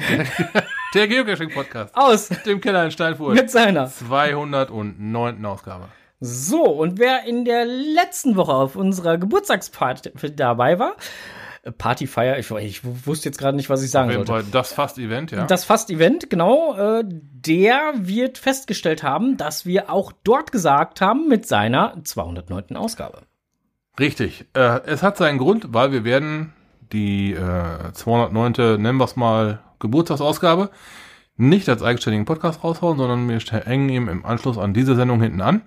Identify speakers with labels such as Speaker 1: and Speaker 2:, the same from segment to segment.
Speaker 1: Der Geocaching-Podcast
Speaker 2: Aus
Speaker 1: dem Keller in Steinfurt.
Speaker 2: mit seiner.
Speaker 1: 209. Ausgabe.
Speaker 2: So, und wer in der letzten Woche auf unserer Geburtstagsparty dabei war, Partyfeier, ich, ich wusste jetzt gerade nicht, was ich sagen
Speaker 1: Auf jeden
Speaker 2: sollte.
Speaker 1: Fall das Fast-Event, ja.
Speaker 2: Das Fast-Event, genau, äh, der wird festgestellt haben, dass wir auch dort gesagt haben mit seiner 209. Ausgabe.
Speaker 1: Richtig. Äh, es hat seinen Grund, weil wir werden die äh, 209. nennen wir es mal Geburtstagsausgabe nicht als eigenständigen Podcast raushauen, sondern wir hängen ihm im Anschluss an diese Sendung hinten an,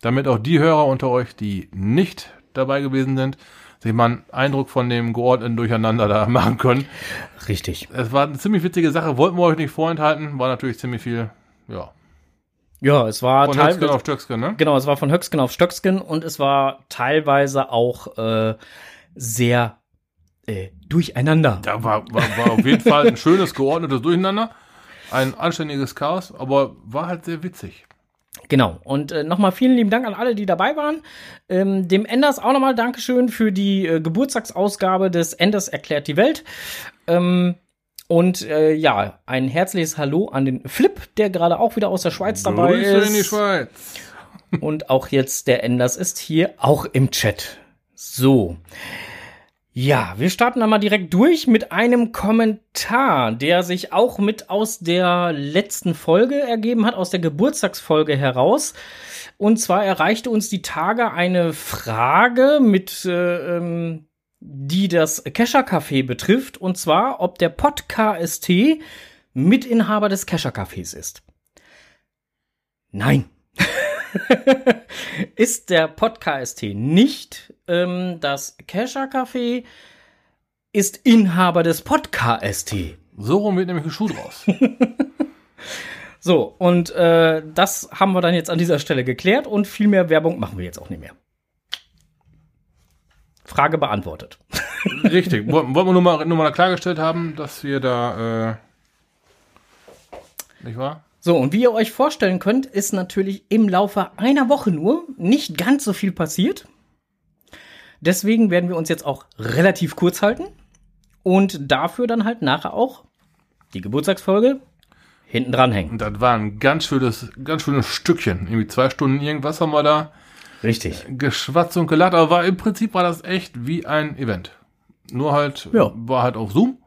Speaker 1: damit auch die Hörer unter euch, die nicht dabei gewesen sind, sich mal einen Eindruck von dem geordneten Durcheinander da machen können.
Speaker 2: Richtig.
Speaker 1: Es war eine ziemlich witzige Sache, wollten wir euch nicht vorenthalten, war natürlich ziemlich viel, ja,
Speaker 2: Ja, es war
Speaker 1: von
Speaker 2: teilweise.
Speaker 1: auf Stöcksken, ne?
Speaker 2: Genau, es war von Höcksken auf Stöcksken und es war teilweise auch äh, sehr äh, durcheinander.
Speaker 1: Da war, war, war auf jeden Fall ein schönes, geordnetes Durcheinander. Ein anständiges Chaos, aber war halt sehr witzig.
Speaker 2: Genau. Und äh, nochmal vielen lieben Dank an alle, die dabei waren. Ähm, dem Enders auch nochmal Dankeschön für die äh, Geburtstagsausgabe des Enders erklärt die Welt. Ähm, und äh, ja, ein herzliches Hallo an den Flip, der gerade auch wieder aus der Schweiz dabei
Speaker 1: Grüße
Speaker 2: ist.
Speaker 1: in die Schweiz.
Speaker 2: Und auch jetzt der Enders ist hier auch im Chat. So. Ja, wir starten dann mal direkt durch mit einem Kommentar, der sich auch mit aus der letzten Folge ergeben hat, aus der Geburtstagsfolge heraus. Und zwar erreichte uns die Tage eine Frage mit, äh, ähm, die das Kescher Café betrifft, und zwar, ob der Pod KST Mitinhaber des Kescher Cafés ist. Nein. ist der Podcast nicht. Ähm, das Kescher Café ist Inhaber des Podcast.
Speaker 1: So rum wird nämlich ein Schuh draus.
Speaker 2: So, und äh, das haben wir dann jetzt an dieser Stelle geklärt und viel mehr Werbung machen wir jetzt auch nicht mehr. Frage beantwortet.
Speaker 1: Richtig. Wollten wir nur mal, nur mal klargestellt haben, dass wir da, äh, nicht wahr?
Speaker 2: So, und wie ihr euch vorstellen könnt, ist natürlich im Laufe einer Woche nur nicht ganz so viel passiert. Deswegen werden wir uns jetzt auch relativ kurz halten und dafür dann halt nachher auch die Geburtstagsfolge hinten dranhängen.
Speaker 1: Und das war ein ganz schönes, ganz schönes Stückchen. Irgendwie zwei Stunden irgendwas haben wir da
Speaker 2: Richtig.
Speaker 1: geschwatzt und gelacht, aber war, im Prinzip war das echt wie ein Event. Nur halt,
Speaker 2: Ja.
Speaker 1: war halt auf Zoom.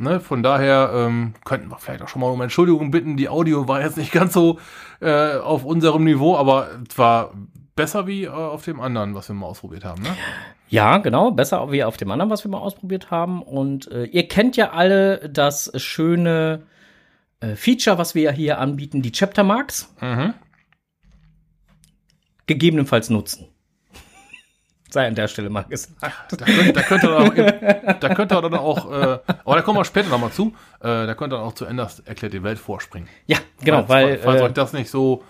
Speaker 1: Ne, von daher ähm, könnten wir vielleicht auch schon mal um Entschuldigung bitten. Die Audio war jetzt nicht ganz so äh, auf unserem Niveau, aber es war besser wie äh, auf dem anderen, was wir mal ausprobiert haben. Ne?
Speaker 2: Ja, genau, besser wie auf dem anderen, was wir mal ausprobiert haben. Und äh, ihr kennt ja alle das schöne äh, Feature, was wir ja hier anbieten, die Chapter Marks.
Speaker 1: Mhm.
Speaker 2: Gegebenenfalls nutzen. Sei an der Stelle mal gesagt.
Speaker 1: Da könnt, da könnt ihr dann auch, da könnt ihr dann auch äh, aber da kommen wir später nochmal zu, äh, da könnt ihr dann auch zu Enders erklärt die Welt vorspringen.
Speaker 2: Ja, genau,
Speaker 1: falls,
Speaker 2: weil.
Speaker 1: falls
Speaker 2: äh,
Speaker 1: euch das nicht so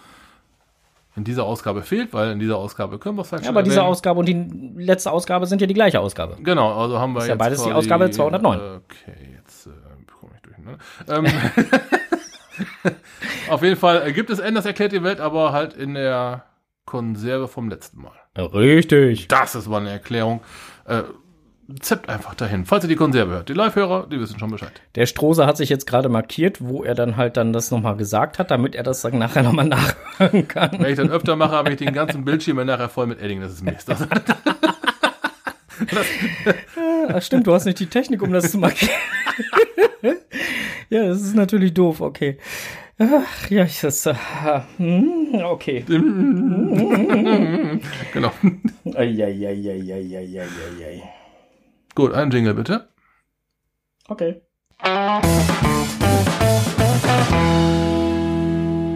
Speaker 1: in dieser Ausgabe fehlt, weil in dieser Ausgabe können wir es vielleicht
Speaker 2: Ja,
Speaker 1: schon
Speaker 2: aber diese. Ausgabe und die letzte Ausgabe sind ja die gleiche Ausgabe.
Speaker 1: Genau, also haben wir
Speaker 2: Ist
Speaker 1: jetzt
Speaker 2: ja beides die Ausgabe 209.
Speaker 1: Okay, jetzt äh, komme ich durcheinander. Ähm, auf jeden Fall äh, gibt es Enders erklärt die Welt, aber halt in der Konserve vom letzten Mal.
Speaker 2: Richtig.
Speaker 1: Das ist mal eine Erklärung. Äh, Zeppt einfach dahin, falls ihr die Konserve hört. Die Live-Hörer, die wissen schon Bescheid.
Speaker 2: Der Strohser hat sich jetzt gerade markiert, wo er dann halt dann das nochmal gesagt hat, damit er das dann nachher nochmal nachhören kann.
Speaker 1: Wenn ich das öfter mache, habe ich den ganzen Bildschirm nachher voll mit Edding. Das ist Mist. Das,
Speaker 2: Ach, stimmt, du hast nicht die Technik, um das zu markieren. ja, das ist natürlich doof, okay. Ach, ja, ich das, äh, hm, okay.
Speaker 1: genau.
Speaker 2: Eieieiei.
Speaker 1: Gut, ein Jingle bitte.
Speaker 2: Okay.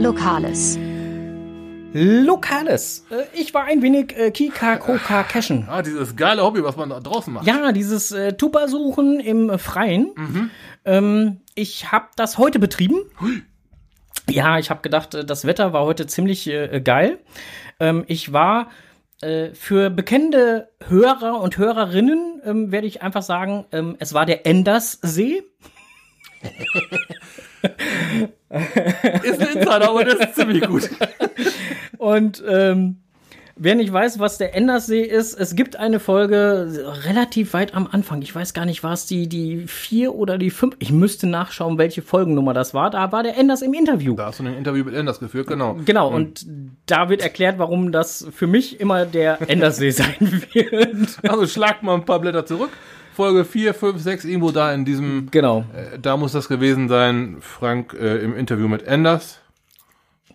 Speaker 3: Lokales.
Speaker 2: Lokales. Äh, Ich war ein wenig äh, Kika Koka Cashen.
Speaker 1: Ah, dieses geile Hobby, was man da draußen macht.
Speaker 2: Ja, dieses äh, Tupa-Suchen im Freien. Ähm, ich habe das heute betrieben. Ja, ich habe gedacht, äh, das Wetter war heute ziemlich äh, geil. Ähm, ich war äh, für bekannte Hörer und Hörerinnen, ähm, werde ich einfach sagen, ähm, es war der Enderssee.
Speaker 1: Ist ein Insider, aber das ist ziemlich gut.
Speaker 2: Und ähm, Wer nicht weiß, was der Enderssee ist, es gibt eine Folge relativ weit am Anfang. Ich weiß gar nicht, war es die, die vier oder die fünf? Ich müsste nachschauen, welche Folgennummer das war. Da war der Enders im Interview.
Speaker 1: Da hast du ein Interview mit Enders geführt, genau.
Speaker 2: Genau, und da wird erklärt, warum das für mich immer der Enderssee sein wird.
Speaker 1: Also schlag mal ein paar Blätter zurück. Folge 4, 5, 6, irgendwo da in diesem,
Speaker 2: Genau.
Speaker 1: äh, da muss das gewesen sein, Frank äh, im Interview mit Enders.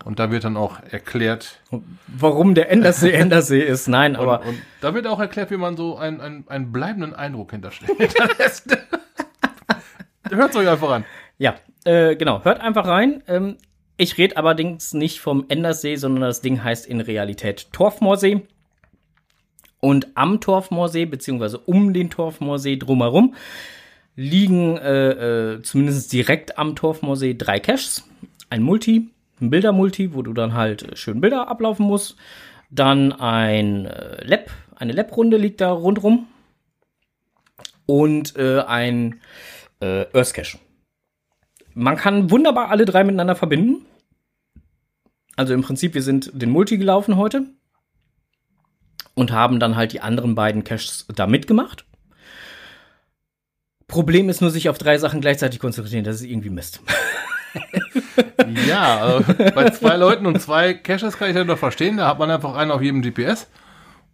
Speaker 1: Und da wird dann auch erklärt,
Speaker 2: Warum der Enderssee Enderssee ist. Nein, aber
Speaker 1: und, und da wird auch erklärt, wie man so einen, einen, einen bleibenden Eindruck hinterstellt. Hört euch einfach an.
Speaker 2: ja, äh, genau. Hört einfach rein. Ähm, ich rede allerdings nicht vom Enderssee, sondern das Ding heißt in Realität Torfmoorsee. Und am Torfmoorsee, beziehungsweise um den Torfmoorsee drumherum, liegen äh, äh, zumindest direkt am Torfmoorsee drei Caches. Ein Multi, ein Bildermulti, wo du dann halt äh, schön Bilder ablaufen musst. Dann ein äh, Lab, eine Lab-Runde liegt da rundrum. Und äh, ein äh, Earth Cache. Man kann wunderbar alle drei miteinander verbinden. Also im Prinzip, wir sind den Multi gelaufen heute und haben dann halt die anderen beiden Caches da mitgemacht. Problem ist nur, sich auf drei Sachen gleichzeitig konzentrieren. Das ist irgendwie Mist.
Speaker 1: Ja, also bei zwei Leuten und zwei Caches kann ich das noch verstehen. Da hat man einfach einen auf jedem GPS.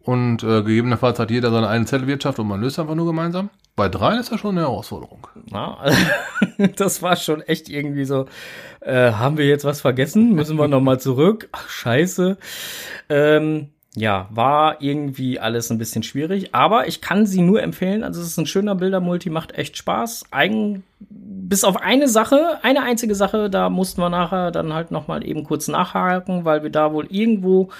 Speaker 1: Und äh, gegebenenfalls hat jeder seine eine Zettelwirtschaft und man löst einfach nur gemeinsam. Bei drei ist das schon eine Herausforderung.
Speaker 2: Ja, das war schon echt irgendwie so. Äh, haben wir jetzt was vergessen? Müssen wir noch mal zurück? Ach, scheiße. Ähm, ja, war irgendwie alles ein bisschen schwierig, aber ich kann sie nur empfehlen. Also es ist ein schöner Bildermulti, macht echt Spaß. Eigen, bis auf eine Sache, eine einzige Sache, da mussten wir nachher dann halt noch mal eben kurz nachhaken, weil wir da wohl irgendwo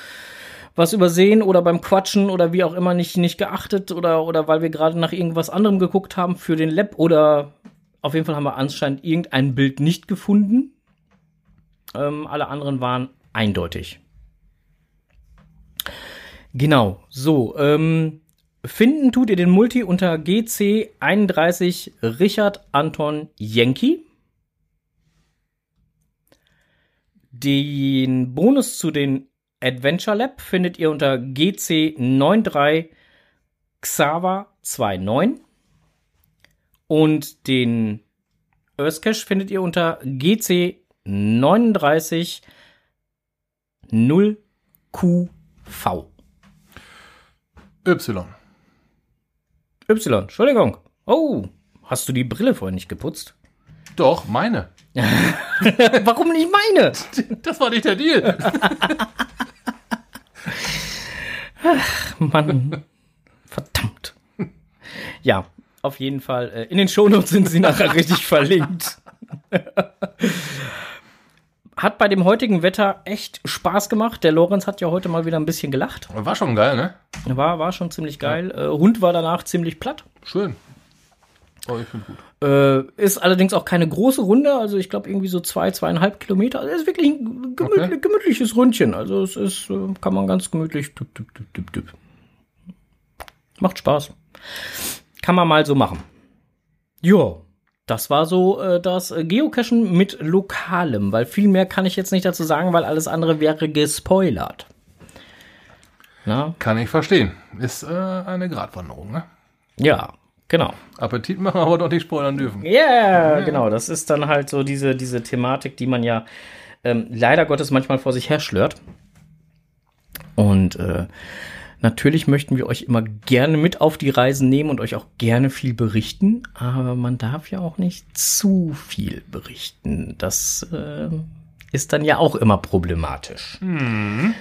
Speaker 2: was übersehen oder beim Quatschen oder wie auch immer nicht, nicht geachtet oder, oder weil wir gerade nach irgendwas anderem geguckt haben für den Lab oder auf jeden Fall haben wir anscheinend irgendein Bild nicht gefunden. Ähm, alle anderen waren eindeutig. Genau, so. Ähm, finden tut ihr den Multi unter GC31 Richard Anton Yankee. Den Bonus zu den Adventure Lab findet ihr unter GC93 Xava29. Und den Earth Cache findet ihr unter GC39 0QV.
Speaker 1: Y.
Speaker 2: Y, Entschuldigung. Oh, hast du die Brille vorhin nicht geputzt?
Speaker 1: Doch, meine.
Speaker 2: Warum nicht meine?
Speaker 1: Das war nicht der Deal.
Speaker 2: Mann. Verdammt. Ja, auf jeden Fall. Äh, in den Shownotes sind sie nachher richtig verlinkt. Hat bei dem heutigen Wetter echt Spaß gemacht. Der Lorenz hat ja heute mal wieder ein bisschen gelacht.
Speaker 1: War schon geil, ne?
Speaker 2: War, war schon ziemlich geil. Äh, Hund war danach ziemlich platt.
Speaker 1: Schön. Oh, ich finde gut.
Speaker 2: Äh, ist allerdings auch keine große Runde, also ich glaube irgendwie so zwei, zweieinhalb Kilometer. Also es ist wirklich ein gemütlich,
Speaker 1: Okay.
Speaker 2: gemütliches Rundchen. Also es ist, äh, kann man ganz gemütlich. Düpp, düpp, düpp, düpp, düpp. Macht Spaß. Kann man mal so machen. Jo, das war so äh, das äh, Geocachen mit Lokalem, weil viel mehr kann ich jetzt nicht dazu sagen, weil alles andere wäre gespoilert. Na?
Speaker 1: Kann ich verstehen. Ist äh, eine Gratwanderung, ne?
Speaker 2: Ja, genau.
Speaker 1: Appetit machen, aber doch nicht spoilern dürfen.
Speaker 2: Ja, genau. Das ist dann halt so diese, diese Thematik, die man ja ähm, leider Gottes manchmal vor sich her schlört. Und äh, natürlich möchten wir euch immer gerne mit auf die Reisen nehmen und euch auch gerne viel berichten. Aber man darf ja auch nicht zu viel berichten. Das äh, ist dann ja auch immer problematisch.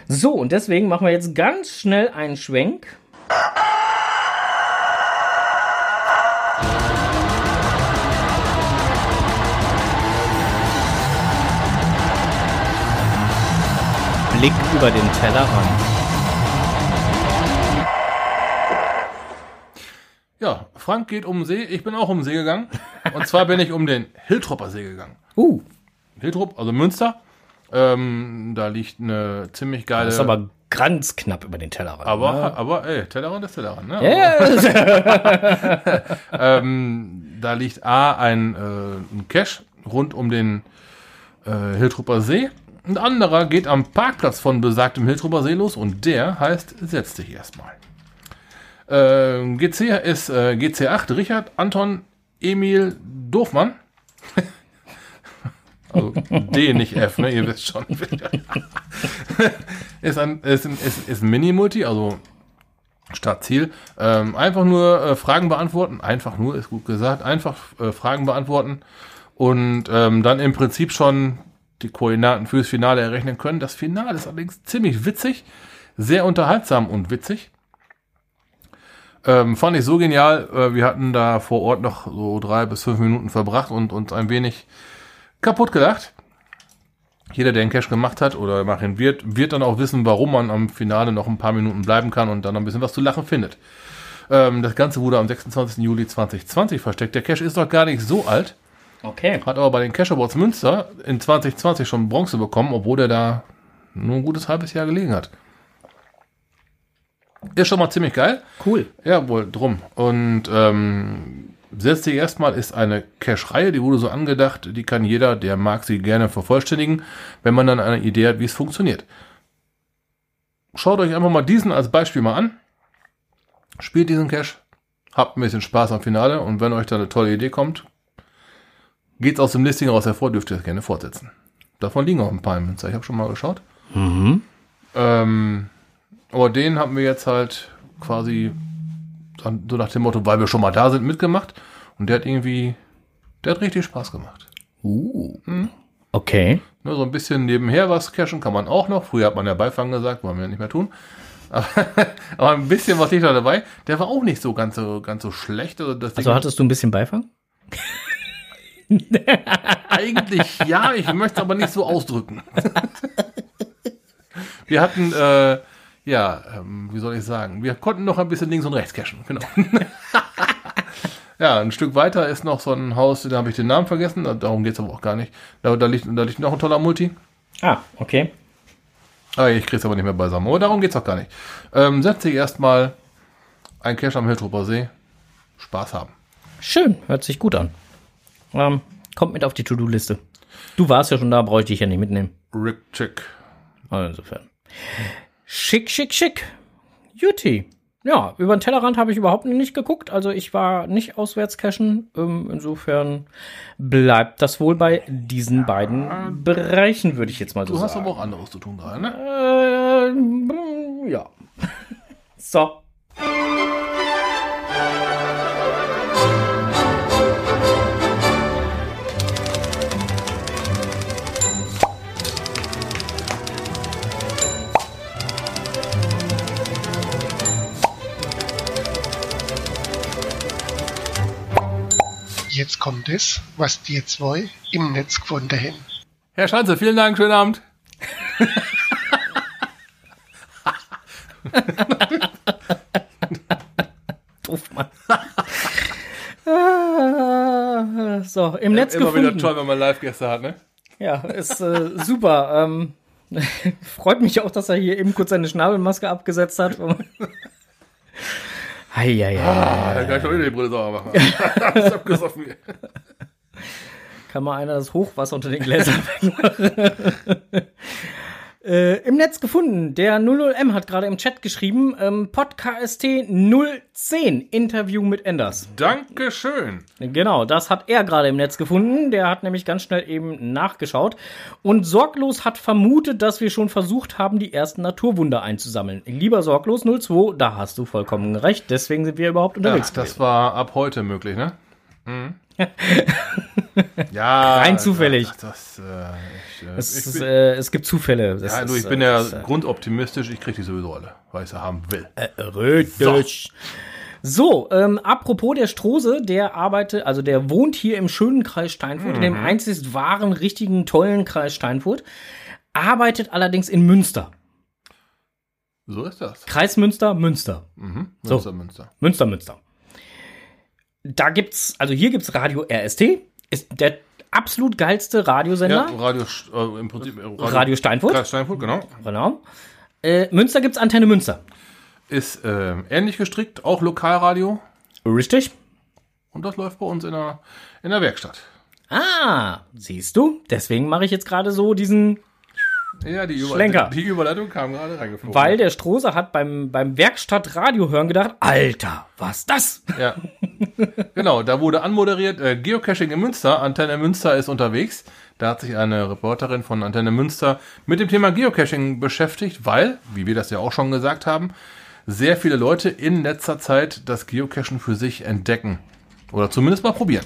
Speaker 2: So, und deswegen machen wir jetzt ganz schnell einen Schwenk. Blick über den Tellerrand.
Speaker 1: Ja, Frank geht um den See, ich bin auch um den See gegangen. Und zwar bin ich um den Hiltropper See gegangen.
Speaker 2: Uh,
Speaker 1: Hiltrop, also Münster. Ähm, da liegt eine ziemlich geile.
Speaker 2: das ist aber ganz knapp über den Tellerrand.
Speaker 1: aber,
Speaker 2: ne?
Speaker 1: aber, ey, Tellerrand ist Tellerrand, ne?
Speaker 2: Ja,
Speaker 1: Ähm, da liegt A ein, äh, ein Cache rund um den äh, Hiltrupper See Ein anderer geht am Parkplatz von besagtem Hiltruber See los und der heißt Setz dich erstmal. Äh, GC ist äh, GC8 Richard Anton Emil Doofmann. also D, nicht F, ne? Ihr wisst schon. ist ein, ist ist, ist ein Mini-Multi, also Startziel. Ähm, einfach nur äh, Fragen beantworten. Einfach nur, ist gut gesagt. Einfach äh, Fragen beantworten. Und ähm, dann im Prinzip schon die Koordinaten fürs Finale errechnen können. Das Finale ist allerdings ziemlich witzig. Sehr unterhaltsam und witzig. Ähm, fand ich so genial. Äh, wir hatten da vor Ort noch so drei bis fünf Minuten verbracht und uns ein wenig kaputt gelacht. Jeder, der einen Cash gemacht hat oder machen wird, wird dann auch wissen, warum man am Finale noch ein paar Minuten bleiben kann und dann noch ein bisschen was zu lachen findet. Ähm, das Ganze wurde am 26. Juli 2020 versteckt. Der Cash ist doch gar nicht so alt.
Speaker 2: Okay.
Speaker 1: Hat aber bei den Cash Awards Münster in 2020 schon Bronze bekommen, obwohl er da nur ein gutes halbes Jahr gelegen hat. Ist schon mal ziemlich geil.
Speaker 2: Cool.
Speaker 1: Ja, wohl drum. Und ähm, Setz dich erstmal ist eine Cache-Reihe, die wurde so angedacht, die kann jeder, der mag sie gerne vervollständigen, wenn man dann eine Idee hat, wie es funktioniert. Schaut euch einfach mal diesen als Beispiel mal an. Spielt diesen Cache, habt ein bisschen Spaß am Finale und wenn euch da eine tolle Idee kommt, geht's aus dem Listing raus hervor, dürft ihr es gerne fortsetzen. Davon liegen auch ein paar im Münzer. Ich habe schon mal geschaut.
Speaker 2: Mhm.
Speaker 1: Ähm, aber den haben wir jetzt halt quasi so nach dem Motto, weil wir schon mal da sind, mitgemacht. Und der hat irgendwie, der hat richtig Spaß gemacht.
Speaker 2: Uh. Okay.
Speaker 1: Nur so ein bisschen nebenher was cashen kann man auch noch. Früher hat man ja Beifang gesagt, wollen wir ja nicht mehr tun. Aber, aber ein bisschen was liegt da dabei. Der war auch nicht so ganz so, ganz so schlecht. Also, das
Speaker 2: Also hattest du ein bisschen Beifang?
Speaker 1: Eigentlich ja, ich möchte es aber nicht so ausdrücken. Wir hatten, äh, ja, ähm, wie soll ich sagen, wir konnten noch ein bisschen links und rechts cashen, genau. ja, ein Stück weiter ist noch so ein Haus, da habe ich den Namen vergessen, da- darum geht es aber auch gar nicht. Da, da, liegt, da liegt noch ein toller Multi.
Speaker 2: Ah, okay.
Speaker 1: Ah, ich krieg's aber nicht mehr beisammen, aber darum geht's auch gar nicht. Ähm, setz dich erstmal ein Cash am Hiltrupper See. Spaß haben.
Speaker 2: Schön, hört sich gut an. Ähm, kommt mit auf die To-Do-Liste. Du warst ja schon da, bräuchte ich ja nicht mitnehmen.
Speaker 1: Rick Chick.
Speaker 2: Also insofern. Schick, schick, schick. Juti. Ja, über den Tellerrand habe ich überhaupt nicht geguckt. Also ich war nicht auswärts cashen. Ähm, insofern bleibt das wohl bei diesen beiden Bereichen, würde ich jetzt mal so
Speaker 1: Du hast
Speaker 2: sagen.
Speaker 1: aber auch anderes zu tun gerade, ne?
Speaker 2: Äh, ja. so.
Speaker 3: Jetzt kommt es, was die zwei im Netz gefunden haben.
Speaker 1: Herr Schanze, vielen Dank, schönen Abend.
Speaker 2: Doof, Mann. Ah, so, im Netz
Speaker 1: Immer
Speaker 2: gefunden.
Speaker 1: wieder toll, wenn man Live-Gäste hat, ne?
Speaker 2: Ja, ist äh, super. Ähm, freut mich auch, dass er hier eben kurz seine Schnabelmaske abgesetzt hat. Heieiei.
Speaker 1: Ah, da kann ich doch wieder die Brille sauber machen. das ist abgesoffen.
Speaker 2: Kann mal einer das Hochwasser unter den Gläsern wegmachen. Äh, Im Netz gefunden. Der 00M hat gerade im Chat geschrieben, ähm, Podcast 010 Interview mit Enders.
Speaker 1: Dankeschön.
Speaker 2: Genau, das hat er gerade im Netz gefunden. Der hat nämlich ganz schnell eben nachgeschaut und sorglos hat vermutet, dass wir schon versucht haben, die ersten Naturwunder einzusammeln. Lieber sorglos 02, da hast du vollkommen recht. Deswegen sind wir überhaupt
Speaker 1: Ja,
Speaker 2: unterwegs.
Speaker 1: das war ab heute möglich, ne? Mhm. ja.
Speaker 2: Rein zufällig.
Speaker 1: Das, das, äh,
Speaker 2: es,
Speaker 1: ich
Speaker 2: ist,
Speaker 1: bin,
Speaker 2: äh, es gibt Zufälle. Das
Speaker 1: ja, du,
Speaker 2: ist,
Speaker 1: ich bin
Speaker 2: äh,
Speaker 1: ja
Speaker 2: das ist, äh,
Speaker 1: grundoptimistisch. Ich krieg die sowieso alle, weil ich sie haben will.
Speaker 2: Richtig. So, ähm, apropos der Strose, der arbeitet, also der wohnt hier im schönen Kreis Steinfurt, in dem einzig wahren, richtigen, tollen Kreis Steinfurt, arbeitet allerdings in Münster.
Speaker 1: So ist das.
Speaker 2: Kreis Münster, Münster.
Speaker 1: Mhm.
Speaker 2: So.
Speaker 1: Münster, Münster.
Speaker 2: Münster, Münster. Da gibt's, also hier gibt's Radio RST, ist der absolut geilste
Speaker 1: Ja,
Speaker 2: Radiosender.
Speaker 1: Radio, äh, im Prinzip, äh,
Speaker 2: Radio Steinfurt.
Speaker 1: Kreis Steinfurt, genau.
Speaker 2: Genau. Äh, Münster gibt's Antenne Münster.
Speaker 1: Ist äh, ähnlich gestrickt, auch Lokalradio.
Speaker 2: Richtig.
Speaker 1: Und das läuft bei uns in der, in der Werkstatt.
Speaker 2: Ah, siehst du? Deswegen mache ich jetzt gerade so diesen
Speaker 1: Ja, die, Über
Speaker 2: Schlenker.
Speaker 1: die Überleitung kam gerade reingeflogen.
Speaker 2: Weil der Strohser hat beim, beim Werkstattradio hören gedacht, Alter, was das?
Speaker 1: Ja. genau, da wurde anmoderiert, äh, Geocaching in Münster, Antenne Münster ist unterwegs. Da hat sich eine Reporterin von Antenne Münster mit dem Thema Geocaching beschäftigt, weil, wie wir das ja auch schon gesagt haben, sehr viele Leute in letzter Zeit das Geocachen für sich entdecken. Oder zumindest mal probieren.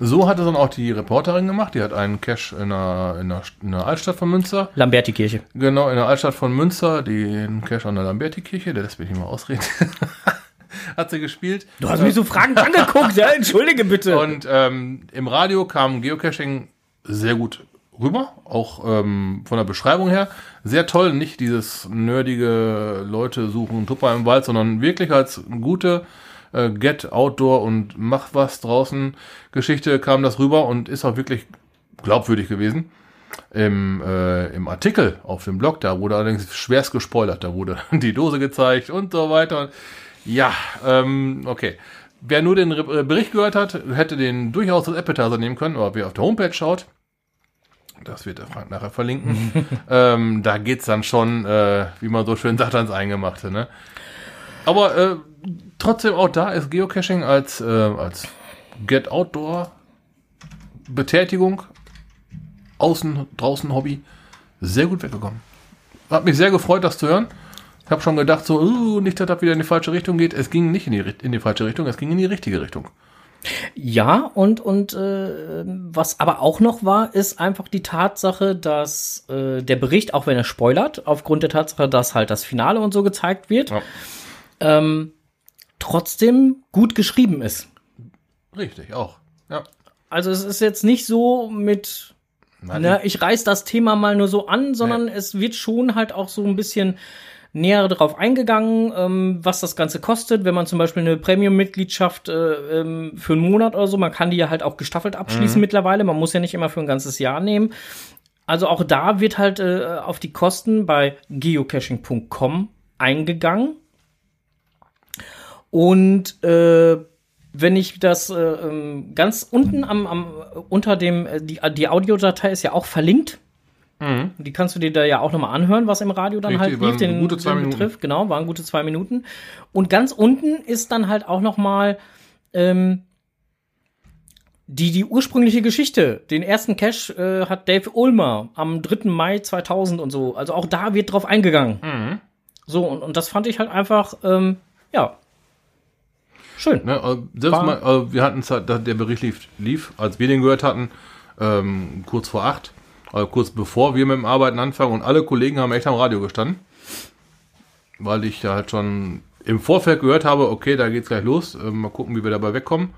Speaker 1: So hat es dann auch die Reporterin gemacht. Die hat einen Cache in der, in der, in der Altstadt von Münster.
Speaker 2: Lamberti-Kirche.
Speaker 1: Genau, in der Altstadt von Münster, den Cache an der Lamberti-Kirche, der lässt mich nicht mal ausreden. hat sie gespielt.
Speaker 2: Du hast mich so fragend angeguckt, ja, entschuldige bitte.
Speaker 1: Und ähm, im Radio kam Geocaching sehr gut rüber, auch ähm, von der Beschreibung her. Sehr toll, nicht dieses nerdige Leute suchen Tupper im Wald, sondern wirklich als gute äh, Get Outdoor und Mach was draußen Geschichte kam das rüber und ist auch wirklich glaubwürdig gewesen. Im, äh, Im Artikel auf dem Blog, da wurde allerdings schwerst gespoilert, da wurde die Dose gezeigt und so weiter. Ja, ähm, okay. Wer nur den Re- äh, Bericht gehört hat, hätte den durchaus als Appetizer nehmen können, aber wer auf der Homepage schaut, das wird der Frank nachher verlinken, ähm, da geht's dann schon, äh, wie man so schön sagt, ans Eingemachte. Ne? Aber äh, trotzdem auch da ist Geocaching als, äh, als Get Outdoor Betätigung, außen, draußen Hobby, sehr gut weggekommen. Hat mich sehr gefreut, das zu hören. Ich habe schon gedacht, so, uh, nicht, dass das wieder in die falsche Richtung geht. Es ging nicht in die, in die falsche Richtung, es ging in die richtige Richtung.
Speaker 2: Ja, und, und äh, was aber auch noch war, ist einfach die Tatsache, dass äh, der Bericht, auch wenn er spoilert, aufgrund der Tatsache, dass halt das Finale und so gezeigt wird,
Speaker 1: Ja.
Speaker 2: Ähm, trotzdem gut geschrieben ist.
Speaker 1: Richtig, auch. Ja.
Speaker 2: Also es ist jetzt nicht so mit,
Speaker 1: Nein,
Speaker 2: na, ich reiß das Thema mal nur so an, sondern
Speaker 1: Nee.
Speaker 2: es wird schon halt auch so ein bisschen näher darauf eingegangen, ähm, was das Ganze kostet, wenn man zum Beispiel eine Premium-Mitgliedschaft äh, ähm, für einen Monat oder so, man kann die ja halt auch gestaffelt abschließen mittlerweile, man muss ja nicht immer für ein ganzes Jahr nehmen. Also auch da wird halt äh, auf die Kosten bei geocaching.com eingegangen. Und äh, wenn ich das äh, ähm, ganz unten am, am unter dem äh, die, die Audiodatei ist ja auch verlinkt. Die kannst du dir da ja auch nochmal anhören, was im Radio dann
Speaker 1: Mhm. Richtig,
Speaker 2: halt lief, den,
Speaker 1: gute zwei
Speaker 2: den
Speaker 1: Minuten.
Speaker 2: betrifft. Genau, waren gute zwei Minuten. Und ganz unten ist dann halt auch nochmal ähm, die, die ursprüngliche Geschichte. Den ersten Cache äh, hat Dave Ulmer am 3. Mai 2000 und so. Also auch da wird drauf eingegangen.
Speaker 1: Mhm.
Speaker 2: So, und, und das fand ich halt einfach, ähm, ja, schön.
Speaker 1: Ne, äh, selbst mal, äh, wir hatten da- der Bericht lief, lief, als wir den gehört hatten, ähm, kurz vor acht, also kurz bevor wir mit dem Arbeiten anfangen und alle Kollegen haben echt am Radio gestanden, weil ich ja halt schon im Vorfeld gehört habe, okay, da geht's gleich los, äh, mal gucken, wie wir dabei wegkommen.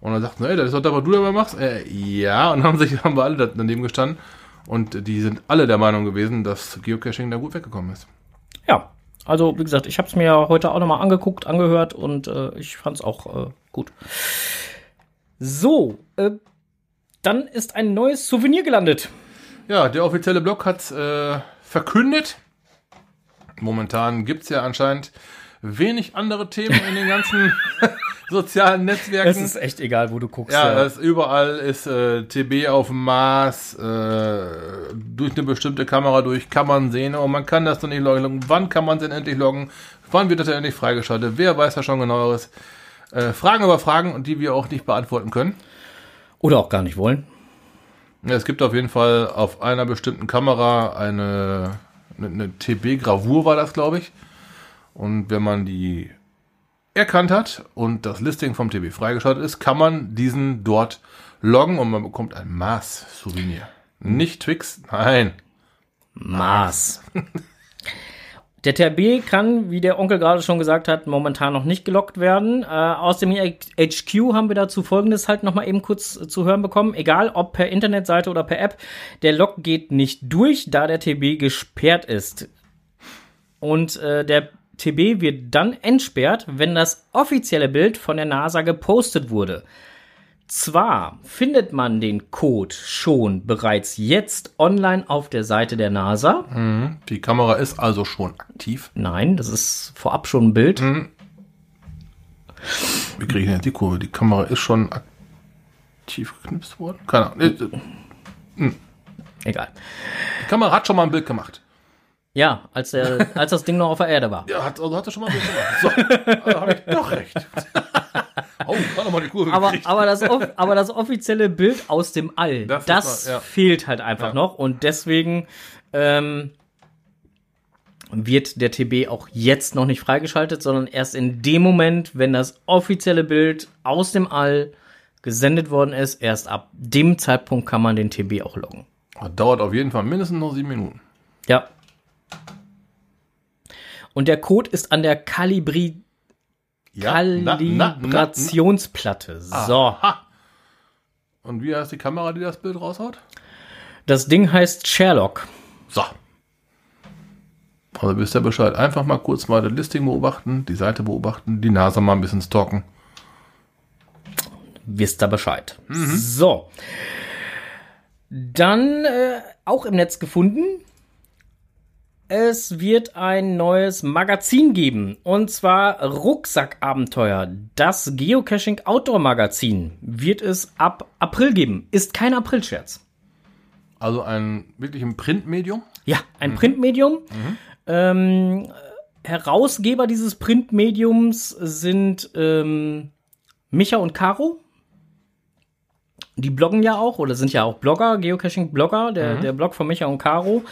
Speaker 1: Und dann sagten sie, ey, das ist doch das, was du dabei machst. Äh, ja, und dann haben sich haben wir alle da- daneben gestanden und die sind alle der Meinung gewesen, dass Geocaching da gut weggekommen ist.
Speaker 2: Ja, also wie gesagt, ich habe es mir heute auch nochmal angeguckt, angehört und äh, ich fand es auch äh, gut. So, äh, dann ist ein neues Souvenir gelandet.
Speaker 1: Ja, der offizielle Blog hat äh, verkündet. Momentan gibt's ja anscheinend wenig andere Themen in den ganzen sozialen Netzwerken.
Speaker 2: Es ist echt egal, wo du guckst.
Speaker 1: ja, das überall ist äh, TB auf dem Mars, äh, durch eine bestimmte Kamera durch kann man sehen, und man kann das noch nicht loggen. Wann kann man denn endlich loggen? Wann wird das denn endlich freigeschaltet? Wer weiß da schon genaueres? Äh, Fragen über Fragen, die wir auch nicht beantworten können.
Speaker 2: Oder auch gar nicht wollen.
Speaker 1: Ja, es gibt auf jeden Fall auf einer bestimmten Kamera eine, eine, eine TB-Gravur, war das, glaube ich. Und wenn man die erkannt hat und das Listing vom TB freigeschaltet ist, kann man diesen dort loggen und man bekommt ein Mars-Souvenir. Nicht Twix, nein.
Speaker 2: Mars. Der TRB kann, wie der Onkel gerade schon gesagt hat, momentan noch nicht gelockt werden. Äh, aus dem HQ haben wir dazu folgendes halt nochmal eben kurz äh, zu hören bekommen. Egal ob per Internetseite oder per App, der Lock geht nicht durch, da der TB gesperrt ist. Und äh, der TB wird dann entsperrt, wenn das offizielle Bild von der NASA gepostet wurde. Zwar findet man den Code schon bereits jetzt online auf der Seite der NASA.
Speaker 1: Die Kamera ist also schon aktiv.
Speaker 2: Nein, das ist vorab schon ein Bild.
Speaker 1: Wir kriegen jetzt die Kurve. Die Kamera ist schon aktiv geknipst worden. Keine Ahnung. Äh,
Speaker 2: Egal.
Speaker 1: Die Kamera hat schon mal ein Bild gemacht.
Speaker 2: Ja, als, der, als das Ding noch auf der Erde war.
Speaker 1: Ja, hat, also hat er schon mal ein gemacht. So, da habe ich doch recht. oh, gerade mal die Kurve
Speaker 2: Aber,
Speaker 1: gekriegt.
Speaker 2: aber, das, aber das offizielle Bild aus dem All, das,
Speaker 1: Das mal- ja.
Speaker 2: fehlt halt einfach
Speaker 1: Ja.
Speaker 2: noch. Und deswegen ähm, wird der TB auch jetzt noch nicht freigeschaltet, sondern erst in dem Moment, wenn das offizielle Bild aus dem All gesendet worden ist, erst ab dem Zeitpunkt kann man den TB auch loggen.
Speaker 1: Das dauert auf jeden Fall mindestens noch sieben Minuten.
Speaker 2: Ja. Und der Code ist an der Kalibri
Speaker 1: Ja, na, na, na,
Speaker 2: Kalibrationsplatte.
Speaker 1: na.
Speaker 2: So.
Speaker 1: Aha. Und wie heißt die Kamera, die das Bild raushaut?
Speaker 2: Das Ding heißt Sherlock.
Speaker 1: So. Also wisst ihr Bescheid. Einfach mal kurz mal das Listing beobachten, die Seite beobachten, die Nase mal ein bisschen stalken.
Speaker 2: Wisst ihr Bescheid. So. Dann äh, auch im Netz gefunden. Es wird ein neues Magazin geben. Und zwar Rucksackabenteuer. Das Geocaching Outdoor Magazin wird es ab April geben. Ist kein Aprilscherz.
Speaker 1: Also ein wirklich ein Printmedium.
Speaker 2: Ja, ein Printmedium. Ähm, Herausgeber dieses Printmediums sind ähm, Micha und Caro. Die bloggen ja auch oder sind ja auch Blogger, Geocaching-Blogger, der, der Blog von Micha und Caro.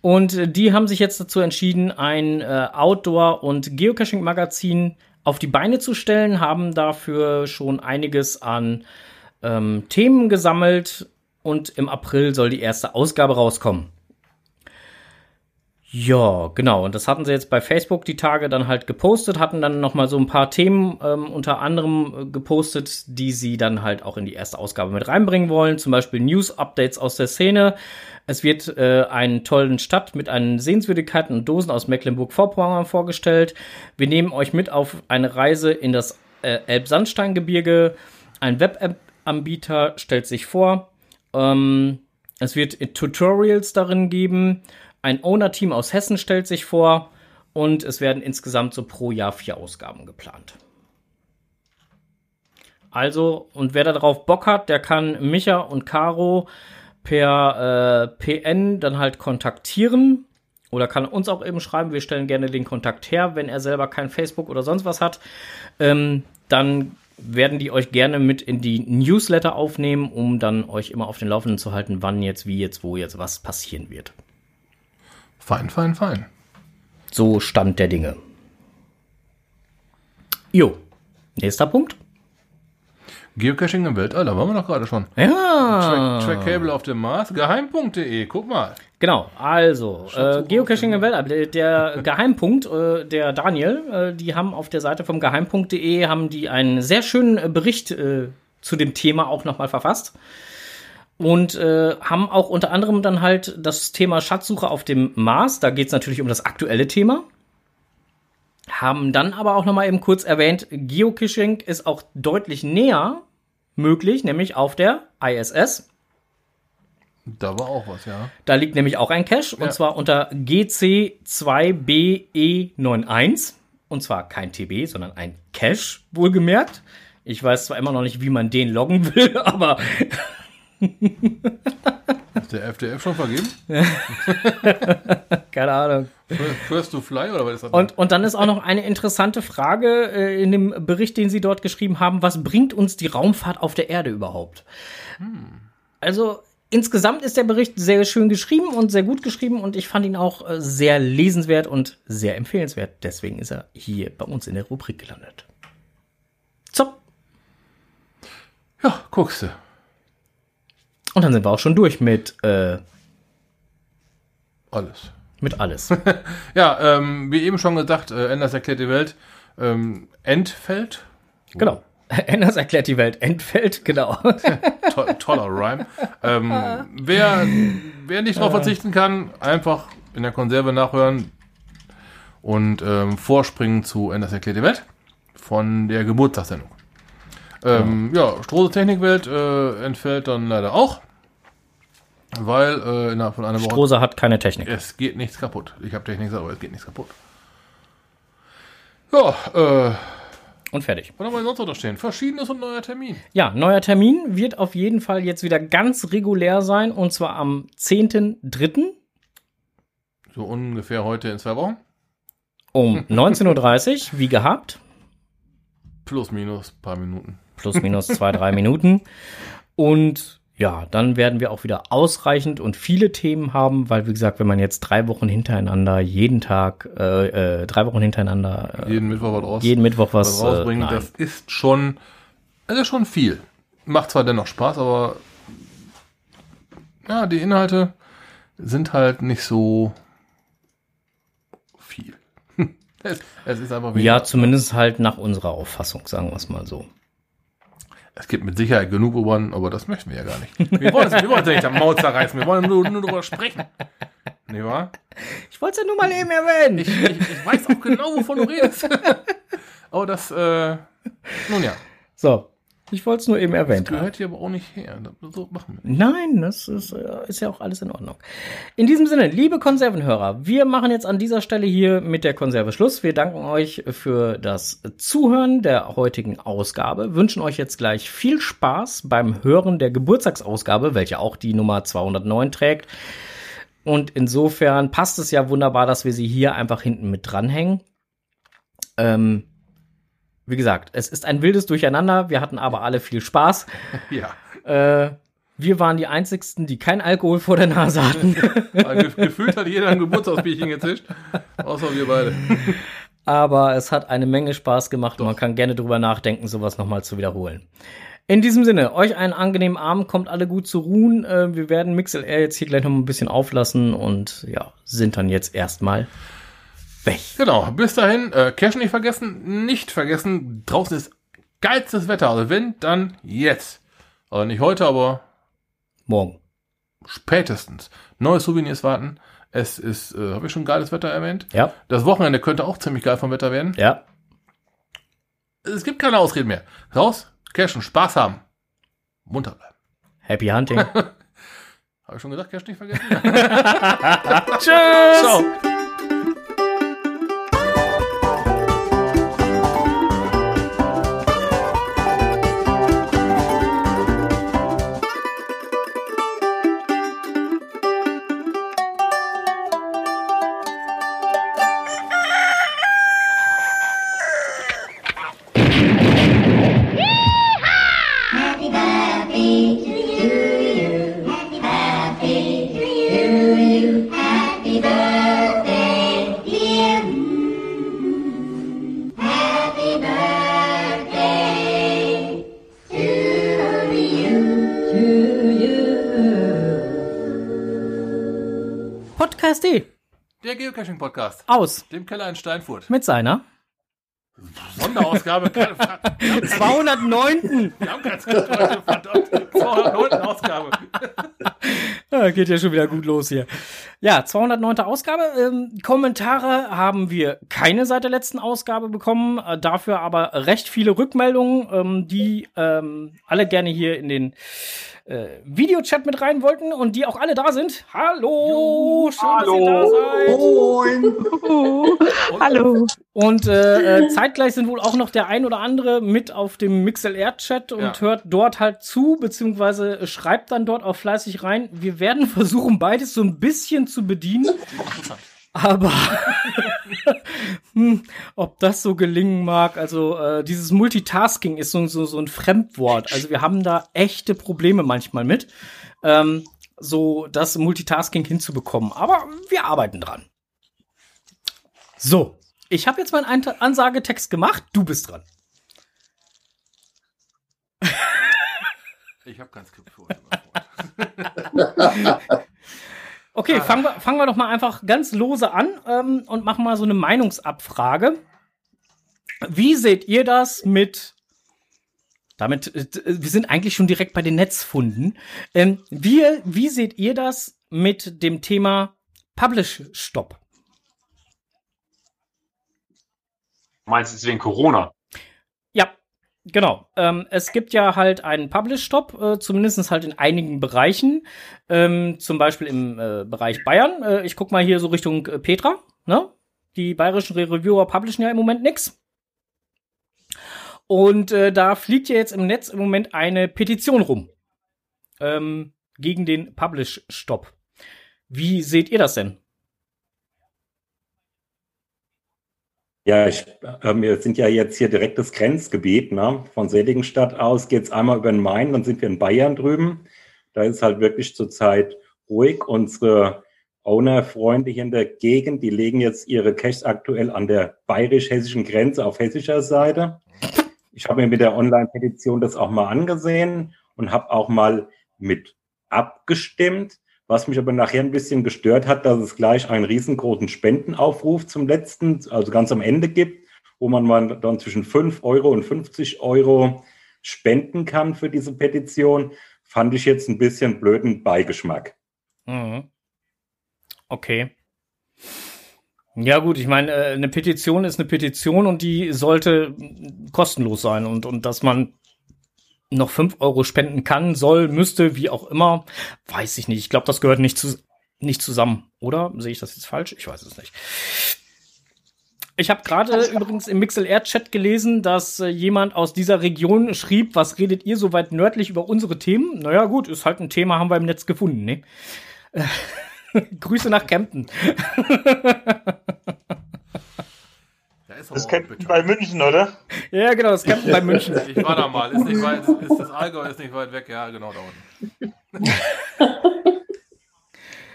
Speaker 2: Und äh, die haben sich jetzt dazu entschieden, ein äh, Outdoor- und Geocaching-Magazin auf die Beine zu stellen, haben dafür schon einiges an ähm, Themen gesammelt und im April soll die erste Ausgabe rauskommen. Ja, genau. Und das hatten sie jetzt bei Facebook die Tage dann halt gepostet, hatten dann noch mal so ein paar Themen ähm, unter anderem äh, gepostet, die sie dann halt auch in die erste Ausgabe mit reinbringen wollen. Zum Beispiel News-Updates aus der Szene. Es wird äh, einen tollen Stadt mit einen Sehenswürdigkeiten und Dosen aus Mecklenburg-Vorpommern vorgestellt. Wir nehmen euch mit auf eine Reise in das äh, Elbsandsteingebirge. Ein Web-App-Anbieter stellt sich vor. Ähm, es wird Tutorials darin geben. Ein Owner-Team aus Hessen stellt sich vor. Und es werden insgesamt so pro Jahr vier Ausgaben geplant. Also, und wer darauf Bock hat, der kann Micha und Caro per äh, PN dann halt kontaktieren. Oder kann uns auch eben schreiben, wir stellen gerne den Kontakt her, wenn er selber kein Facebook oder sonst was hat. Ähm, dann werden die euch gerne mit in die Newsletter aufnehmen, um dann euch immer auf den Laufenden zu halten, wann jetzt, wie jetzt, wo jetzt was passieren wird.
Speaker 1: Fein, fein, fein.
Speaker 2: So Stand der Dinge. Jo. Nächster Punkt.
Speaker 1: Geocaching im Weltall, da waren wir doch gerade schon.
Speaker 2: Ja.
Speaker 1: Track, Trackcable auf dem Mars, geheim.de, guck mal.
Speaker 2: Genau, also äh, Geocaching im Weltall. Der, der Geheimpunkt, äh, der Daniel, äh, die haben auf der Seite vom Geheimpunkt.de haben die einen sehr schönen äh, Bericht äh, zu dem Thema auch nochmal verfasst. Und äh, haben auch unter anderem dann halt das Thema Schatzsuche auf dem Mars. Da geht es natürlich um das aktuelle Thema. Haben dann aber auch nochmal eben kurz erwähnt, Geocaching ist auch deutlich näher möglich, nämlich auf der ISS.
Speaker 1: Da war auch was, ja.
Speaker 2: Da liegt nämlich auch ein Cache
Speaker 1: Ja.
Speaker 2: und zwar unter GC2BE91 und zwar kein TB, sondern ein Cache, wohlgemerkt. Ich weiß zwar immer noch nicht, wie man den loggen will, aber
Speaker 1: Ist der FDF schon vergeben?
Speaker 2: keine Ahnung.
Speaker 1: First to Fly oder was ist das?
Speaker 2: Und, und dann ist auch noch eine interessante Frage äh, in dem Bericht, den Sie dort geschrieben haben. Was bringt uns die Raumfahrt auf der Erde überhaupt? Also insgesamt ist der Bericht sehr schön geschrieben und sehr gut geschrieben und ich fand ihn auch äh, sehr lesenswert und sehr empfehlenswert. Deswegen ist er hier bei uns in der Rubrik gelandet. So,
Speaker 1: ja, guckst du.
Speaker 2: Und dann sind wir auch schon durch mit, äh,
Speaker 1: Alles.
Speaker 2: mit alles.
Speaker 1: Ja, ähm, wie eben schon gesagt, äh, Enders erklärt die Welt. Ähm, entfällt.
Speaker 2: genau. Anders erklärt die Welt entfällt, genau.
Speaker 1: To toller Rhyme. Ähm, wer, wer nicht drauf verzichten kann, einfach in der Konserve nachhören und ähm, vorspringen zu Enders erklärt die Welt von der Geburtstagssendung. Ähm, ja, Strose Technikwelt äh, entfällt dann leider auch, weil äh, innerhalb von einer Woche
Speaker 2: Strose hat keine Technik.
Speaker 1: es geht nichts kaputt. Ich habe Technik, aber es geht nichts kaputt. Ja, äh,
Speaker 2: Und fertig.
Speaker 1: Was haben wir sonst noch da stehen? Verschiedenes und neuer Termin.
Speaker 2: Ja, neuer Termin wird auf jeden Fall jetzt wieder ganz regulär sein und zwar am 10.3.
Speaker 1: So ungefähr heute in zwei Wochen.
Speaker 2: um 19.30 Uhr, wie gehabt.
Speaker 1: Plus, minus, paar Minuten.
Speaker 2: Plus, minus zwei, drei Minuten. Und ja, dann werden wir auch wieder ausreichend und viele Themen haben, weil, wie gesagt, wenn man jetzt drei Wochen hintereinander, jeden Tag, äh, äh, drei Wochen hintereinander, äh,
Speaker 1: Jeden Mittwoch was raus.
Speaker 2: jeden Mittwoch was,
Speaker 1: was rausbringen,
Speaker 2: äh, nein.
Speaker 1: das ist schon, ist schon viel. Macht zwar dennoch Spaß, aber ja, die Inhalte sind halt nicht so viel. es, es ist einfach
Speaker 2: Ja, zumindest halt nach unserer Auffassung, sagen wir es mal so.
Speaker 1: Es gibt mit Sicherheit genug U-Bahn, aber das möchten wir ja gar nicht. Wir wollen es wir wollen nicht am Maul zerreißen, wir wollen nur, nur darüber sprechen. Nicht wahr?
Speaker 2: Ich wollte es ja nur mal eben erwähnen.
Speaker 1: Ich, ich, ich weiß auch genau, wovon du redest. aber das, äh, nun ja,
Speaker 2: So, ich wollte es nur eben erwähnt haben.
Speaker 1: gehört hier aber auch nicht her. So machen wir.
Speaker 2: Nein, das ist, äh, ist ja auch alles in Ordnung. In diesem Sinne, liebe Konservenhörer, wir machen jetzt an dieser Stelle hier mit der Konserve Schluss. Wir danken euch für das Zuhören der heutigen Ausgabe, wünschen euch jetzt gleich viel Spaß beim Hören der Geburtstagsausgabe, welche auch die Nummer 209 trägt. Und insofern passt es ja wunderbar, dass wir sie hier einfach hinten mit dranhängen. Ähm, wie gesagt, es ist ein wildes Durcheinander. Wir hatten aber alle viel Spaß.
Speaker 1: Ja.
Speaker 2: Äh, wir waren die einzigsten, die kein Alkohol vor der Nase hatten.
Speaker 1: Ge- gefühlt hat jeder ein Geburtstagsbierchen gezischt. Außer wir beide.
Speaker 2: Aber es hat eine Menge Spaß gemacht und man kann gerne drüber nachdenken, sowas nochmal zu wiederholen. In diesem Sinne, euch einen angenehmen Abend, kommt alle gut zu ruhen. Äh, wir werden MixLR jetzt hier gleich noch ein bisschen auflassen und ja, sind dann jetzt erstmal weg.
Speaker 1: Genau, bis dahin, äh, Cash nicht vergessen, nicht vergessen, draußen ist geilstes Wetter. Also wenn, dann jetzt. Also nicht heute, aber
Speaker 2: Morgen.
Speaker 1: spätestens. Neue Souvenirs warten. Es ist, äh, habe ich schon geiles Wetter erwähnt.
Speaker 2: Ja,
Speaker 1: Das Wochenende könnte auch ziemlich geil vom Wetter werden.
Speaker 2: ja.
Speaker 1: Es gibt keine Ausreden mehr. Raus, cashen, Spaß haben. Munter bleiben.
Speaker 2: Happy Hunting.
Speaker 1: Habe ich schon gesagt, Cash nicht vergessen?
Speaker 2: Tschüss!
Speaker 1: Ciao. Geocaching-Podcast.
Speaker 2: Aus.
Speaker 1: Dem Keller in Steinfurt.
Speaker 2: Mit seiner
Speaker 1: Sonderausgabe. keine- Wir haben
Speaker 2: 209.
Speaker 1: Wir haben kein Skript heute, verdammt. 209. Ausgabe.
Speaker 2: Ja, geht ja schon wieder gut los hier. Ja, 209. Ausgabe. Ähm, Kommentare haben wir keine seit der letzten Ausgabe bekommen, äh, dafür aber recht viele Rückmeldungen, ähm, die ähm, alle gerne hier in den äh, Videochat mit rein wollten und die auch alle da sind. Hallo, schön, dass ihr da seid.
Speaker 4: Hallo.
Speaker 2: Und äh, äh, zeitgleich sind wohl auch noch der ein oder andere mit auf dem MixLR-Chat und
Speaker 1: Ja.
Speaker 2: hört dort halt zu, beziehungsweise schreibt dann dort auch fleißig rein. Wir werden versuchen, beides so ein bisschen zu bedienen. Aber hm, ob das so gelingen mag, also äh, dieses Multitasking ist so, so, so ein Fremdwort. Also wir haben da echte Probleme manchmal mit, ähm, so das Multitasking hinzubekommen. Aber wir arbeiten dran. So, ich habe jetzt meinen Ansagetext gemacht. Du bist dran.
Speaker 1: Ich habe kein Skript für heute.
Speaker 2: Okay, fangen wir, fangen wir doch mal einfach ganz lose an ähm, und machen mal so eine Meinungsabfrage. Wie seht ihr das mit damit, äh, wir sind eigentlich schon direkt bei den Netzfunden. Ähm, wie, wie seht ihr das mit dem Thema Publish-Stop?
Speaker 5: Meinst du jetzt wegen Corona?
Speaker 2: Ja, genau. Ähm, es gibt ja halt einen Publish-Stop, äh, zumindest halt in einigen Bereichen. Ähm, zum Beispiel im äh, Bereich Bayern. Äh, ich guck mal hier so Richtung äh, Petra. Ne? Die bayerischen Re- Reviewer publishen ja im Moment nix. Und äh, da fliegt ja jetzt im Netz im Moment eine Petition rum ähm, gegen den Publish-Stop. Wie seht ihr das denn?
Speaker 4: Ja, ich, äh, wir sind ja jetzt hier direkt das Grenzgebiet. Ne? Von Seligenstadt aus geht's einmal über den Main, dann sind wir in Bayern drüben. Da ist halt wirklich zurzeit ruhig. Unsere Owner-Freunde hier in der Gegend, die legen jetzt ihre Caches aktuell an der bayerisch-hessischen Grenze auf hessischer Seite. Ich habe mir mit der Online-Petition das auch mal angesehen und habe auch mal mit abgestimmt. Was mich aber nachher ein bisschen gestört hat, dass es gleich einen riesengroßen Spendenaufruf zum letzten, also ganz am Ende gibt, wo man mal dann zwischen 5 Euro und 50 Euro spenden kann für diese Petition, fand ich jetzt ein bisschen blöden Beigeschmack.
Speaker 2: Mhm. Okay. Ja gut, ich meine, äh, eine Petition ist eine Petition und die sollte kostenlos sein und, und dass man noch fünf Euro spenden kann, soll, müsste, wie auch immer, weiß ich nicht. Ich glaube, das gehört nicht, zu, nicht zusammen, oder? Sehe ich das jetzt falsch? Ich weiß es nicht. Ich habe gerade übrigens im MixLR-Chat gelesen, dass äh, jemand aus dieser Region schrieb, was redet ihr so weit nördlich über unsere Themen? Naja, gut, ist halt ein Thema, haben wir im Netz gefunden, ne? Grüße nach Kempten.
Speaker 6: Das
Speaker 1: aber
Speaker 6: kennt
Speaker 1: bitter.
Speaker 6: bei München, oder?
Speaker 2: ja, genau, das Kempten bei München.
Speaker 1: Ich war da mal. Ist nicht weit, ist das Allgäu ist nicht weit weg. Ja, genau da unten.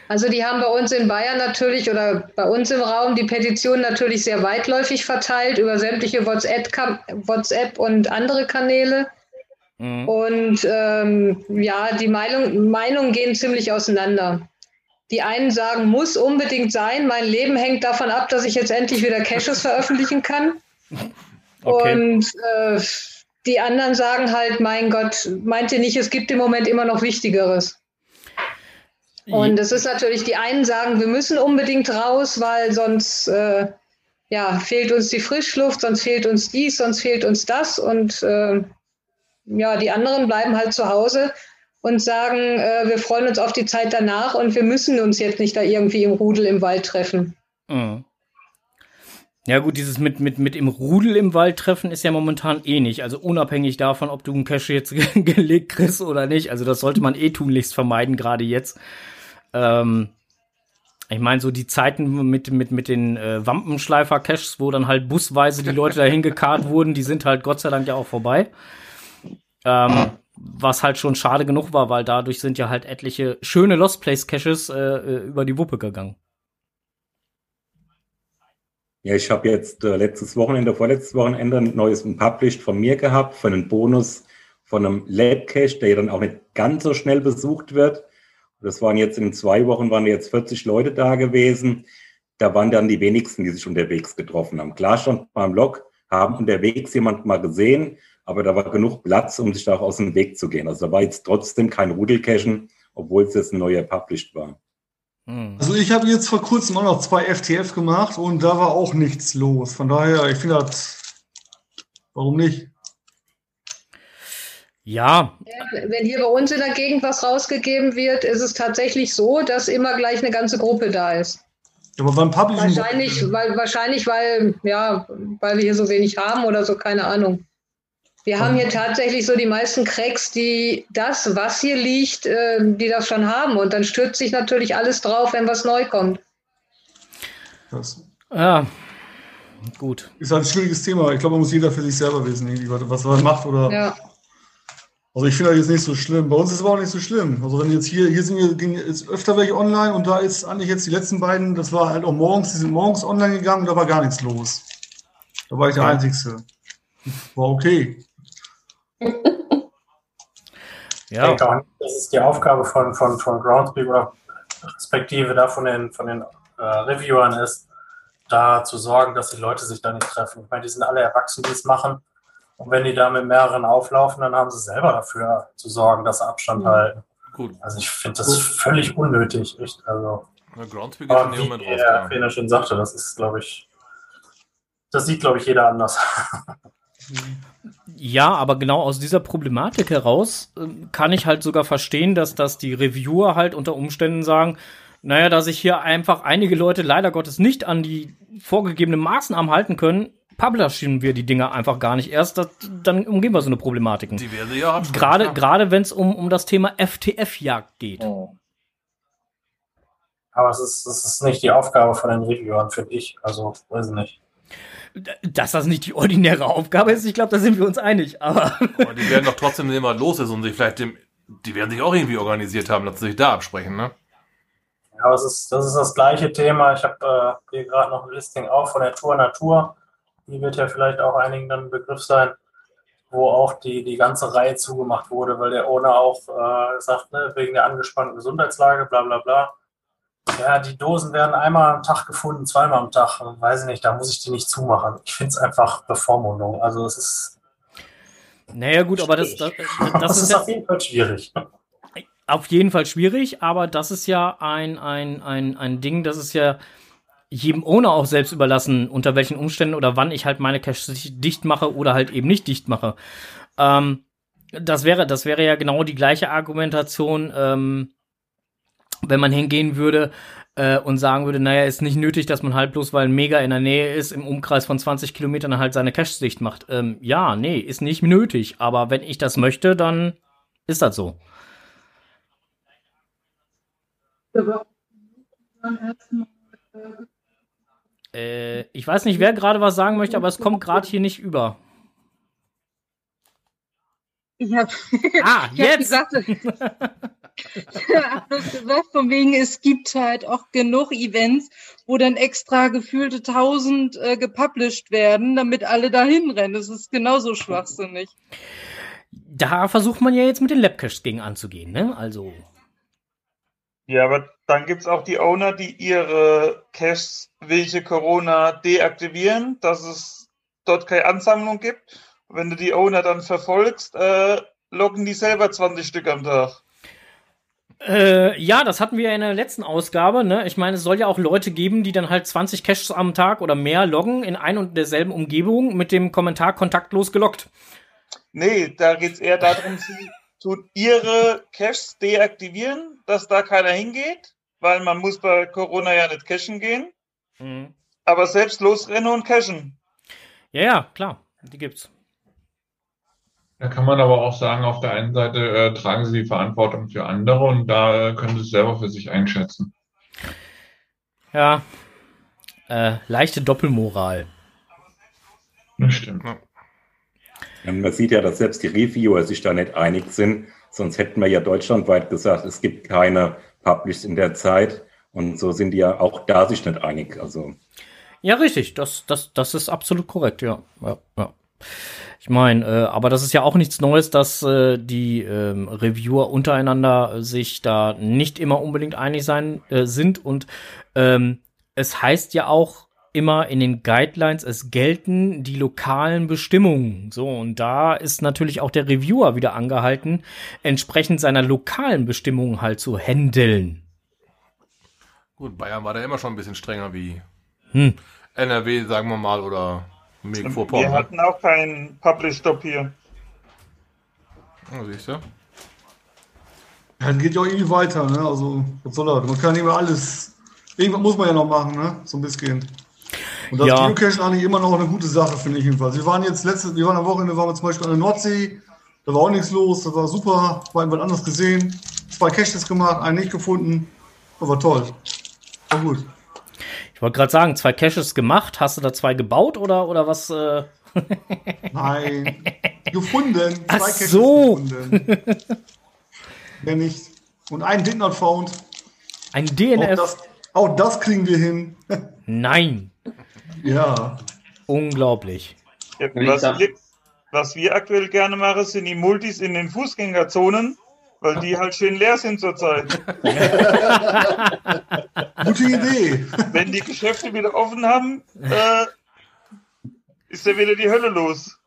Speaker 7: Also die haben bei uns in Bayern natürlich oder bei uns im Raum die Petition natürlich sehr weitläufig verteilt über sämtliche WhatsApp, WhatsApp und andere Kanäle.
Speaker 2: Mhm.
Speaker 7: Und ähm, ja, die Meinung, Meinungen gehen ziemlich auseinander. Die einen sagen, muss unbedingt sein, mein Leben hängt davon ab, dass ich jetzt endlich wieder Caches veröffentlichen kann.
Speaker 2: Okay.
Speaker 7: Und äh, die anderen sagen halt, mein Gott, meint ihr nicht, es gibt im Moment immer noch Wichtigeres. Und es ist natürlich, die einen sagen, wir müssen unbedingt raus, weil sonst äh, ja, fehlt uns die Frischluft, sonst fehlt uns dies, sonst fehlt uns das. Und äh, ja, die anderen bleiben halt zu Hause und sagen, äh, wir freuen uns auf die Zeit danach und wir müssen uns jetzt nicht da irgendwie im Rudel im Wald treffen.
Speaker 2: Mhm. Ja gut, dieses mit, mit, mit im Rudel im Wald treffen ist ja momentan eh nicht. Also unabhängig davon, ob du einen Cache jetzt gelegt kriegst oder nicht. Also das sollte man eh tunlichst vermeiden, gerade jetzt. Ähm, ich meine, so die Zeiten mit, mit, mit den äh, Wampenschleifer-Caches, wo dann halt busweise die Leute dahin gekarrt wurden, die sind halt Gott sei Dank ja auch vorbei. Ähm, was halt schon schade genug war, weil dadurch sind ja halt etliche schöne Lost Place Caches äh, äh, über die Wuppe gegangen.
Speaker 4: Ja, ich habe jetzt äh, letztes Wochenende, vorletztes Wochenende ein neues Published von mir gehabt, für einen Bonus von einem Lab-Cache, der ja dann auch nicht ganz so schnell besucht wird. Das waren jetzt in zwei Wochen, waren jetzt 40 Leute da gewesen. Da waren dann die wenigsten, die sich unterwegs getroffen haben. Klar stand beim Log, haben unterwegs jemand mal gesehen, aber da war genug Platz, um sich da auch aus dem Weg zu gehen. Also da war jetzt trotzdem kein Rudelcachen, obwohl es jetzt ein neuer Published war.
Speaker 2: Hm.
Speaker 8: Also ich habe jetzt vor kurzem auch noch zwei FTF gemacht und da war auch nichts los. Von daher, ich finde das, warum nicht?
Speaker 2: Ja,
Speaker 7: Wenn hier bei uns in der Gegend was rausgegeben wird, ist es tatsächlich so, dass immer gleich eine ganze Gruppe da ist.
Speaker 8: Aber beim Publishing.
Speaker 7: Wahrscheinlich, weil, wahrscheinlich, weil, ja, weil wir hier so wenig haben oder so, keine Ahnung. Wir haben hier tatsächlich so die meisten Cracks, die das, was hier liegt, äh, die das schon haben. Und dann stürzt sich natürlich alles drauf, wenn was neu kommt.
Speaker 8: Das
Speaker 2: ja, gut.
Speaker 8: ist halt ein schwieriges Thema. Ich glaube, man muss jeder für sich selber wissen, was er macht. Oder
Speaker 7: Ja.
Speaker 8: Also ich finde das jetzt nicht so schlimm. Bei uns ist es aber auch nicht so schlimm. Also wenn jetzt hier, hier sind wir, ging jetzt öfter welche online und da ist eigentlich jetzt die letzten beiden, das war halt auch morgens, die sind morgens online gegangen und da war gar nichts los. Da war ich der Einzige. War okay.
Speaker 9: Ich
Speaker 2: Ja,
Speaker 9: denke auch nicht, dass es die Aufgabe von, von, von Groundspeak oder respektive da von den, von den äh, Reviewern ist, da zu sorgen, dass die Leute sich da nicht treffen. Ich meine, die sind alle erwachsen, die es machen. Und wenn die da mit mehreren auflaufen, dann haben sie selber dafür zu sorgen, dass sie Abstand halten.
Speaker 1: Gut.
Speaker 9: Also ich finde das völlig unnötig. Echt. Also,
Speaker 1: Na, Groundspeak ist in
Speaker 9: aber
Speaker 1: dem
Speaker 9: wie
Speaker 1: Moment raus.
Speaker 9: der. Trainer schon sagte, das ist, glaube ich, das sieht, glaube ich, jeder anders.
Speaker 2: ja, aber genau aus dieser Problematik heraus ähm, kann ich halt sogar verstehen, dass, dass die Reviewer halt unter Umständen sagen, naja, dass sich hier einfach einige Leute leider Gottes nicht an die vorgegebenen Maßnahmen halten können, publishen wir die Dinger einfach gar nicht erst, das, dann umgehen wir so eine Problematiken.
Speaker 1: Diverse ja. Absprachen,
Speaker 2: Gerade,
Speaker 1: ja.
Speaker 2: gerade wenn es um, um das Thema FTF-Jagd geht.
Speaker 9: Aber es ist, es ist nicht die Aufgabe von den Reviewern, finde ich. Also, weiß ich nicht.
Speaker 2: Dass das nicht die ordinäre Aufgabe ist, ich glaube, da sind wir uns einig. Aber
Speaker 1: Aber die werden doch trotzdem sehen, was los ist und sich vielleicht dem, die werden sich auch irgendwie organisiert haben, dass sie sich da absprechen, ne?
Speaker 9: Ja, aber es ist, das ist das gleiche Thema. Ich habe äh, hier gerade noch ein Listing auf von der Tour Natur. Die wird ja vielleicht auch einigen dann ein Begriff sein, wo auch die, die ganze Reihe zugemacht wurde, weil der Owner auch äh, sagt, ne, wegen der angespannten Gesundheitslage, bla bla bla. Ja, die Dosen werden einmal am Tag gefunden, zweimal am Tag. Weiß ich nicht, da muss ich die nicht zumachen. Ich finde es einfach Bevormundung. Also es ist,
Speaker 2: naja, gut, aber das, das,
Speaker 9: das,
Speaker 2: das
Speaker 9: ist
Speaker 2: ist
Speaker 9: auf jeden Fall schwierig.
Speaker 2: auf jeden Fall schwierig, aber das ist ja ein, ein, ein, ein Ding, das ist ja jedem Owner auch selbst überlassen, unter welchen Umständen oder wann ich halt meine Cache dicht mache oder halt eben nicht dicht mache. Ähm, das wäre, das wäre ja genau die gleiche Argumentation, ähm, wenn man hingehen würde äh, und sagen würde, naja, ist nicht nötig, dass man halt bloß, weil ein Mega in der Nähe ist, im Umkreis von 20 Kilometern halt seine Cache dicht macht. Ähm, ja, nee, ist nicht nötig, aber wenn ich das möchte, dann ist das so. Äh, ich weiß nicht, wer gerade was sagen möchte, aber es kommt gerade hier nicht über.
Speaker 6: Ich habe
Speaker 2: Ah,
Speaker 6: hab gesagt, gesagt, von wegen, es gibt halt auch genug Events, wo dann extra gefühlte tausend äh, gepublished werden, damit alle dahin rennen. Das ist genauso schwachsinnig.
Speaker 2: Da versucht man ja jetzt mit den Labcaches gegen anzugehen, ne? Also.
Speaker 10: Ja, aber dann gibt's auch die Owner, die ihre Caches welche Corona deaktivieren, dass es dort keine Ansammlung gibt. Wenn du die Owner dann verfolgst, äh, loggen die selber 20 Stück am Tag.
Speaker 2: Äh, ja, das hatten wir ja in der letzten Ausgabe, ne? Ich meine, es soll ja auch Leute geben, die dann halt 20 Caches am Tag oder mehr loggen in ein und derselben Umgebung mit dem Kommentar kontaktlos gelockt.
Speaker 10: Nee, da geht's eher darum, sie tun ihre Caches deaktivieren, dass da keiner hingeht, weil man muss bei Corona ja nicht cashen gehen,
Speaker 2: Mhm.
Speaker 10: aber selbst losrennen und cashen.
Speaker 2: Ja, ja, klar, die gibt's.
Speaker 11: Da kann man aber auch sagen, auf der einen Seite äh, tragen sie die Verantwortung für andere und da äh, können sie es selber für sich einschätzen.
Speaker 2: Ja. Äh, leichte Doppelmoral.
Speaker 11: Das stimmt.
Speaker 4: Man sieht ja, dass selbst die Reviewer sich da nicht einig sind. Sonst hätten wir ja deutschlandweit gesagt, es gibt keine Publish in der Zeit. Und so sind die ja auch da sich nicht einig. Also
Speaker 2: Ja, richtig. Das, das, das ist absolut korrekt, ja. ja, ja. Ich meine, äh, aber das ist ja auch nichts Neues, dass äh, die ähm, Reviewer untereinander sich da nicht immer unbedingt einig sein äh, sind. Und ähm, es heißt ja auch immer in den Guidelines, es gelten die lokalen Bestimmungen. So, und da ist natürlich auch der Reviewer wieder angehalten, entsprechend seiner lokalen Bestimmungen halt zu handeln.
Speaker 1: Gut, Bayern war da immer schon ein bisschen strenger wie
Speaker 2: Hm.
Speaker 1: NRW, sagen wir mal, oder
Speaker 10: Wir hatten auch keinen Publish-Stop hier.
Speaker 1: Ja, siehst du?
Speaker 8: Ja, das geht ja auch irgendwie weiter, ne? Also, was soll das? Man kann nicht mehr alles. Irgendwas muss man ja noch machen, ne? So ein bisschen. Und das
Speaker 2: Ja.
Speaker 8: Geocache ist eigentlich immer noch eine gute Sache, finde ich jedenfalls. Wir waren jetzt letzte, wir waren am Wochenende, waren wir zum Beispiel an der Nordsee, da war auch nichts los, das war super, war irgendwas anderes gesehen, zwei Caches gemacht, einen nicht gefunden, das war toll. War gut.
Speaker 2: Ich wollte gerade sagen, zwei Caches gemacht. Hast du da zwei gebaut oder, oder was? Äh?
Speaker 8: Nein, gefunden,
Speaker 2: Ach
Speaker 8: zwei Caches
Speaker 2: so.
Speaker 8: gefunden. Mehr nicht. Und einen did not found.
Speaker 2: Ein
Speaker 8: Auch
Speaker 2: DNF?
Speaker 8: das, auch das kriegen wir hin.
Speaker 2: Nein.
Speaker 8: Ja.
Speaker 2: Unglaublich.
Speaker 10: Ja, was, wir, was wir aktuell gerne machen, sind die Multis in den Fußgängerzonen, weil die halt schön leer sind zurzeit.
Speaker 8: Gute Idee.
Speaker 10: Wenn die Geschäfte wieder offen haben, äh, ist ja wieder die Hölle los.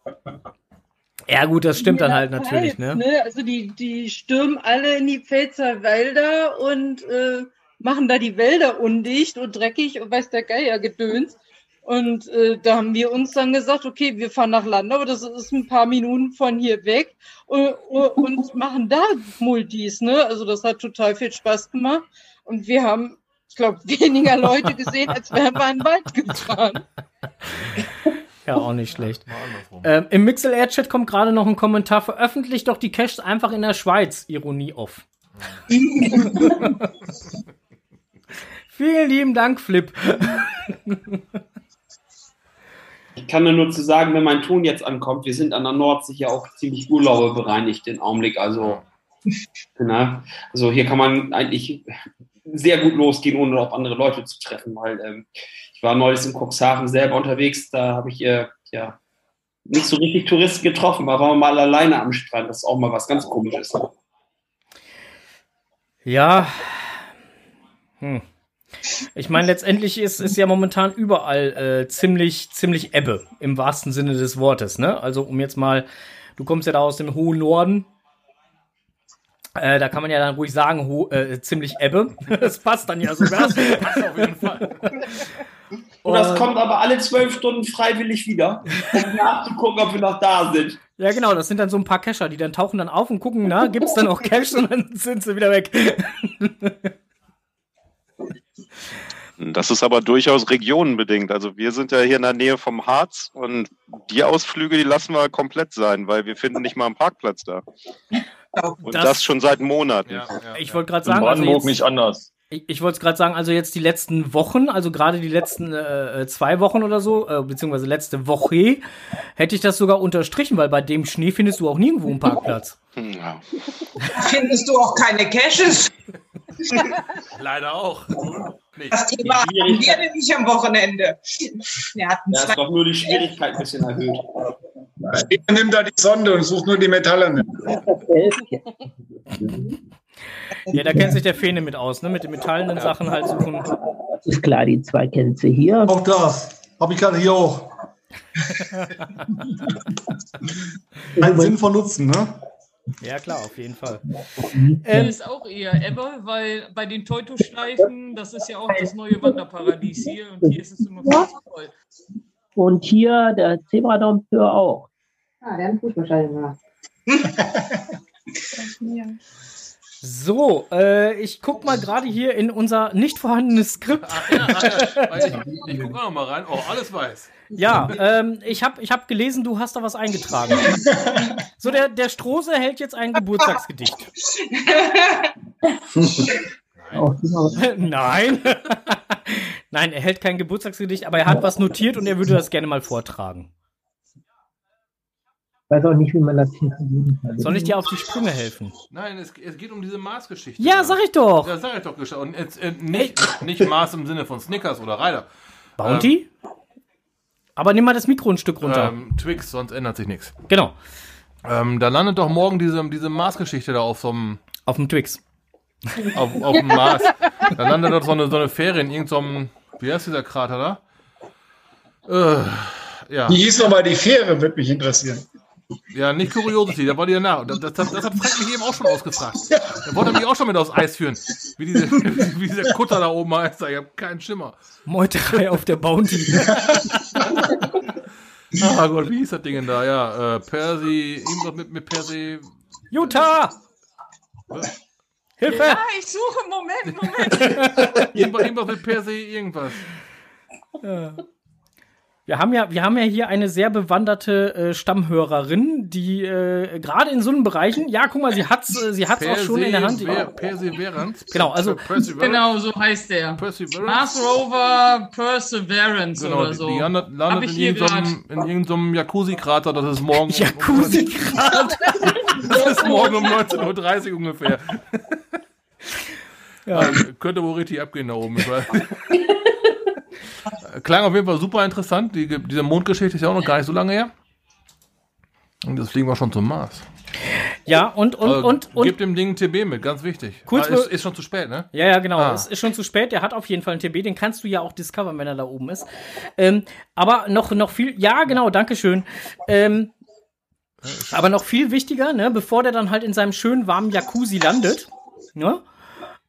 Speaker 2: Ja, gut, das stimmt dann halt natürlich,
Speaker 6: teils,
Speaker 2: ne?
Speaker 6: Also die, die stürmen alle in die Pfälzer Wälder und äh, machen da die Wälder undicht und dreckig und weiß der Geier gedöns. Und äh, da haben wir uns dann gesagt, okay, wir fahren nach Landau, das ist ein paar Minuten von hier weg äh, und machen da Multis, ne? Also das hat total viel Spaß gemacht. Und wir haben, ich glaube, weniger Leute gesehen, als wären wir in den Wald gefahren.
Speaker 2: Ja, auch nicht schlecht. Ähm, Im Mixel-Air-Chat kommt gerade noch ein Kommentar. Veröffentlicht doch die Caches einfach in der Schweiz. Ironie off. Vielen lieben Dank, Flip.
Speaker 12: Ich kann nur zu sagen, wenn mein Ton jetzt ankommt, wir sind an der Nordsee ja auch ziemlich urlauberbereinigt im Augenblick. Also, ne? also hier kann man eigentlich sehr gut losgehen, ohne auf andere Leute zu treffen, weil ähm, ich war neulich in Cuxhaven selber unterwegs, da habe ich äh, ja nicht so richtig Touristen getroffen, aber war mal alleine am Strand. Das ist auch mal was ganz komisches.
Speaker 2: Ja. Hm. Ich meine, letztendlich ist, ist ja momentan überall äh, ziemlich, ziemlich Ebbe, im wahrsten Sinne des Wortes. Ne? Also, um jetzt mal, du kommst ja da aus dem hohen Norden. Äh, da kann man ja dann ruhig sagen, ho äh, ziemlich Ebbe. Das passt dann ja sogar. Das passt auf jeden Fall.
Speaker 12: Und das
Speaker 2: Und-
Speaker 12: kommt aber alle zwölf Stunden freiwillig wieder, um nachzugucken, ob wir noch da sind.
Speaker 2: Ja, genau, das sind dann so ein paar Cacher, die dann tauchen dann auf und gucken, na, gibt's dann auch Cash und dann sind sie wieder weg.
Speaker 13: Das ist aber durchaus regionenbedingt. Also wir sind ja hier in der Nähe vom Harz und die Ausflüge, die lassen wir komplett sein, weil wir finden nicht mal einen Parkplatz da. Und das,
Speaker 2: Das-
Speaker 13: schon seit Monaten.
Speaker 2: Ich wollte gerade
Speaker 13: In
Speaker 2: sagen, also
Speaker 13: Brandenburg
Speaker 2: jetzt,
Speaker 13: nicht anders.
Speaker 2: Ich, ich wollte es gerade sagen, also jetzt die letzten Wochen, also gerade die letzten äh, äh, zwei Wochen oder so, äh, beziehungsweise letzte Woche, hätte ich das sogar unterstrichen, weil bei dem Schnee findest du auch nirgendwo einen Parkplatz.
Speaker 13: Ja.
Speaker 14: Findest du auch keine Caches?
Speaker 1: Leider auch.
Speaker 14: Das Thema hatten wir nämlich am Wochenende. Wir hatten zwei
Speaker 12: ist doch nur die Schwierigkeit ein bisschen erhöht.
Speaker 15: Er nimmt da die Sonde und sucht nur die Metalle. mit.
Speaker 2: Ja, da kennt sich der Fene mit aus, ne? Mit den metallenen Sachen halt suchen.
Speaker 16: Ist klar, die zwei kennt sie hier.
Speaker 8: Auch das. Habe ich gerade hier auch. Ein Sinn von Nutzen, ne?
Speaker 2: Ja, klar, auf jeden Fall. Ähm,
Speaker 17: ist auch eher Ebbe, weil bei den Teutoschleifen, das ist ja auch das neue Wanderparadies hier und hier ist es immer zu voll.
Speaker 16: Und hier der Zebradompteur auch.
Speaker 7: Ah, der hat einen Fußballstadion gemacht.
Speaker 2: So, äh, ich guck mal gerade hier in unser nicht vorhandenes Skript.
Speaker 1: Weil ich, ich gucke auch noch mal rein. Oh, alles weiß.
Speaker 2: Ja, ähm, ich habe ich hab gelesen, du hast da was eingetragen. So, der, der Strose hält jetzt ein Geburtstagsgedicht. Nein. Nein, er hält kein Geburtstagsgedicht, aber er hat was notiert und er würde das gerne mal vortragen.
Speaker 16: Ich weiß auch nicht, wie man das hier vergeben kann.
Speaker 2: Soll ich dir auf die Sprünge helfen?
Speaker 1: Nein, es, es geht um diese Maßgeschichte.
Speaker 2: Ja,
Speaker 1: da.
Speaker 2: sag ich doch.
Speaker 1: Ja, sag ich doch. Und jetzt, äh, nicht, nicht Maß im Sinne von Snickers oder Ryder.
Speaker 2: Bounty? aber nimm mal das Mikro ein Stück runter.
Speaker 1: Ähm, Twix, sonst ändert sich nichts.
Speaker 2: Genau.
Speaker 1: Ähm, da landet doch morgen diese, diese Maßgeschichte da auf so einem.
Speaker 2: Auf dem Twix.
Speaker 1: Auf, auf dem Mars. Da landet doch so eine, so eine Fähre in irgendeinem. Wie heißt dieser Krater da? Äh, ja.
Speaker 15: Wie hieß nochmal die Fähre, würde mich interessieren.
Speaker 1: Ja, nicht Curiosity, da war die ja nach. Das, das, das, hat Frank mich eben auch schon ausgefragt. Da wollte er mich auch schon mit aufs Eis führen. Wie, diese, wie dieser Kutter da oben heißt. Ich habe keinen Schimmer.
Speaker 2: Meuterei auf der Bounty.
Speaker 1: Ah Gott, wie hieß das Ding denn da? Ja, äh, Percy, irgendwas mit, mit Percy.
Speaker 2: Jutta! Hilfe!
Speaker 17: Ja, ich suche, Moment, Moment.
Speaker 1: irgendwas, irgendwas mit Percy, irgendwas.
Speaker 2: Ja. Wir haben ja, wir haben ja hier eine sehr bewanderte äh, Stammhörerin, die äh, gerade in so einen Bereichen, ja, guck mal, sie hat's, äh, sie hat's auch schon in der Hand.
Speaker 1: Persever- Perseverance.
Speaker 2: Genau, also
Speaker 1: Perseverance.
Speaker 17: Genau, so heißt der.
Speaker 1: Perseverance.
Speaker 17: Mars Rover Perseverance
Speaker 1: Genau,
Speaker 17: oder
Speaker 1: die,
Speaker 17: so.
Speaker 1: die landet, landet in irgendeinem, irgendeinem Jacuzzi-Krater, das ist morgen.
Speaker 2: Jacuzzi-Krater?
Speaker 1: das ist morgen um 19.30 Uhr ungefähr.
Speaker 2: Ja.
Speaker 1: Also, könnte wohl richtig abgehen da oben. Klang auf jeden Fall super interessant. Die, diese Mondgeschichte ist ja auch noch gar nicht so lange her. Und jetzt fliegen wir schon zum Mars.
Speaker 2: Ja, und, und,
Speaker 1: Also,
Speaker 2: und, und.
Speaker 1: Gib dem Ding ein TB mit, ganz wichtig.
Speaker 2: Kurz
Speaker 1: ah, ist, ist schon zu spät, ne?
Speaker 2: Ja, ja, genau.
Speaker 1: Ah.
Speaker 2: Es ist schon zu spät. Der hat auf jeden Fall einen TB. Den kannst du ja auch discovern, wenn er da oben ist. Ähm, aber noch, noch viel. Ja, genau. Dankeschön. Ähm, aber noch viel wichtiger, ne, bevor der dann halt in seinem schönen warmen Jacuzzi landet, ne,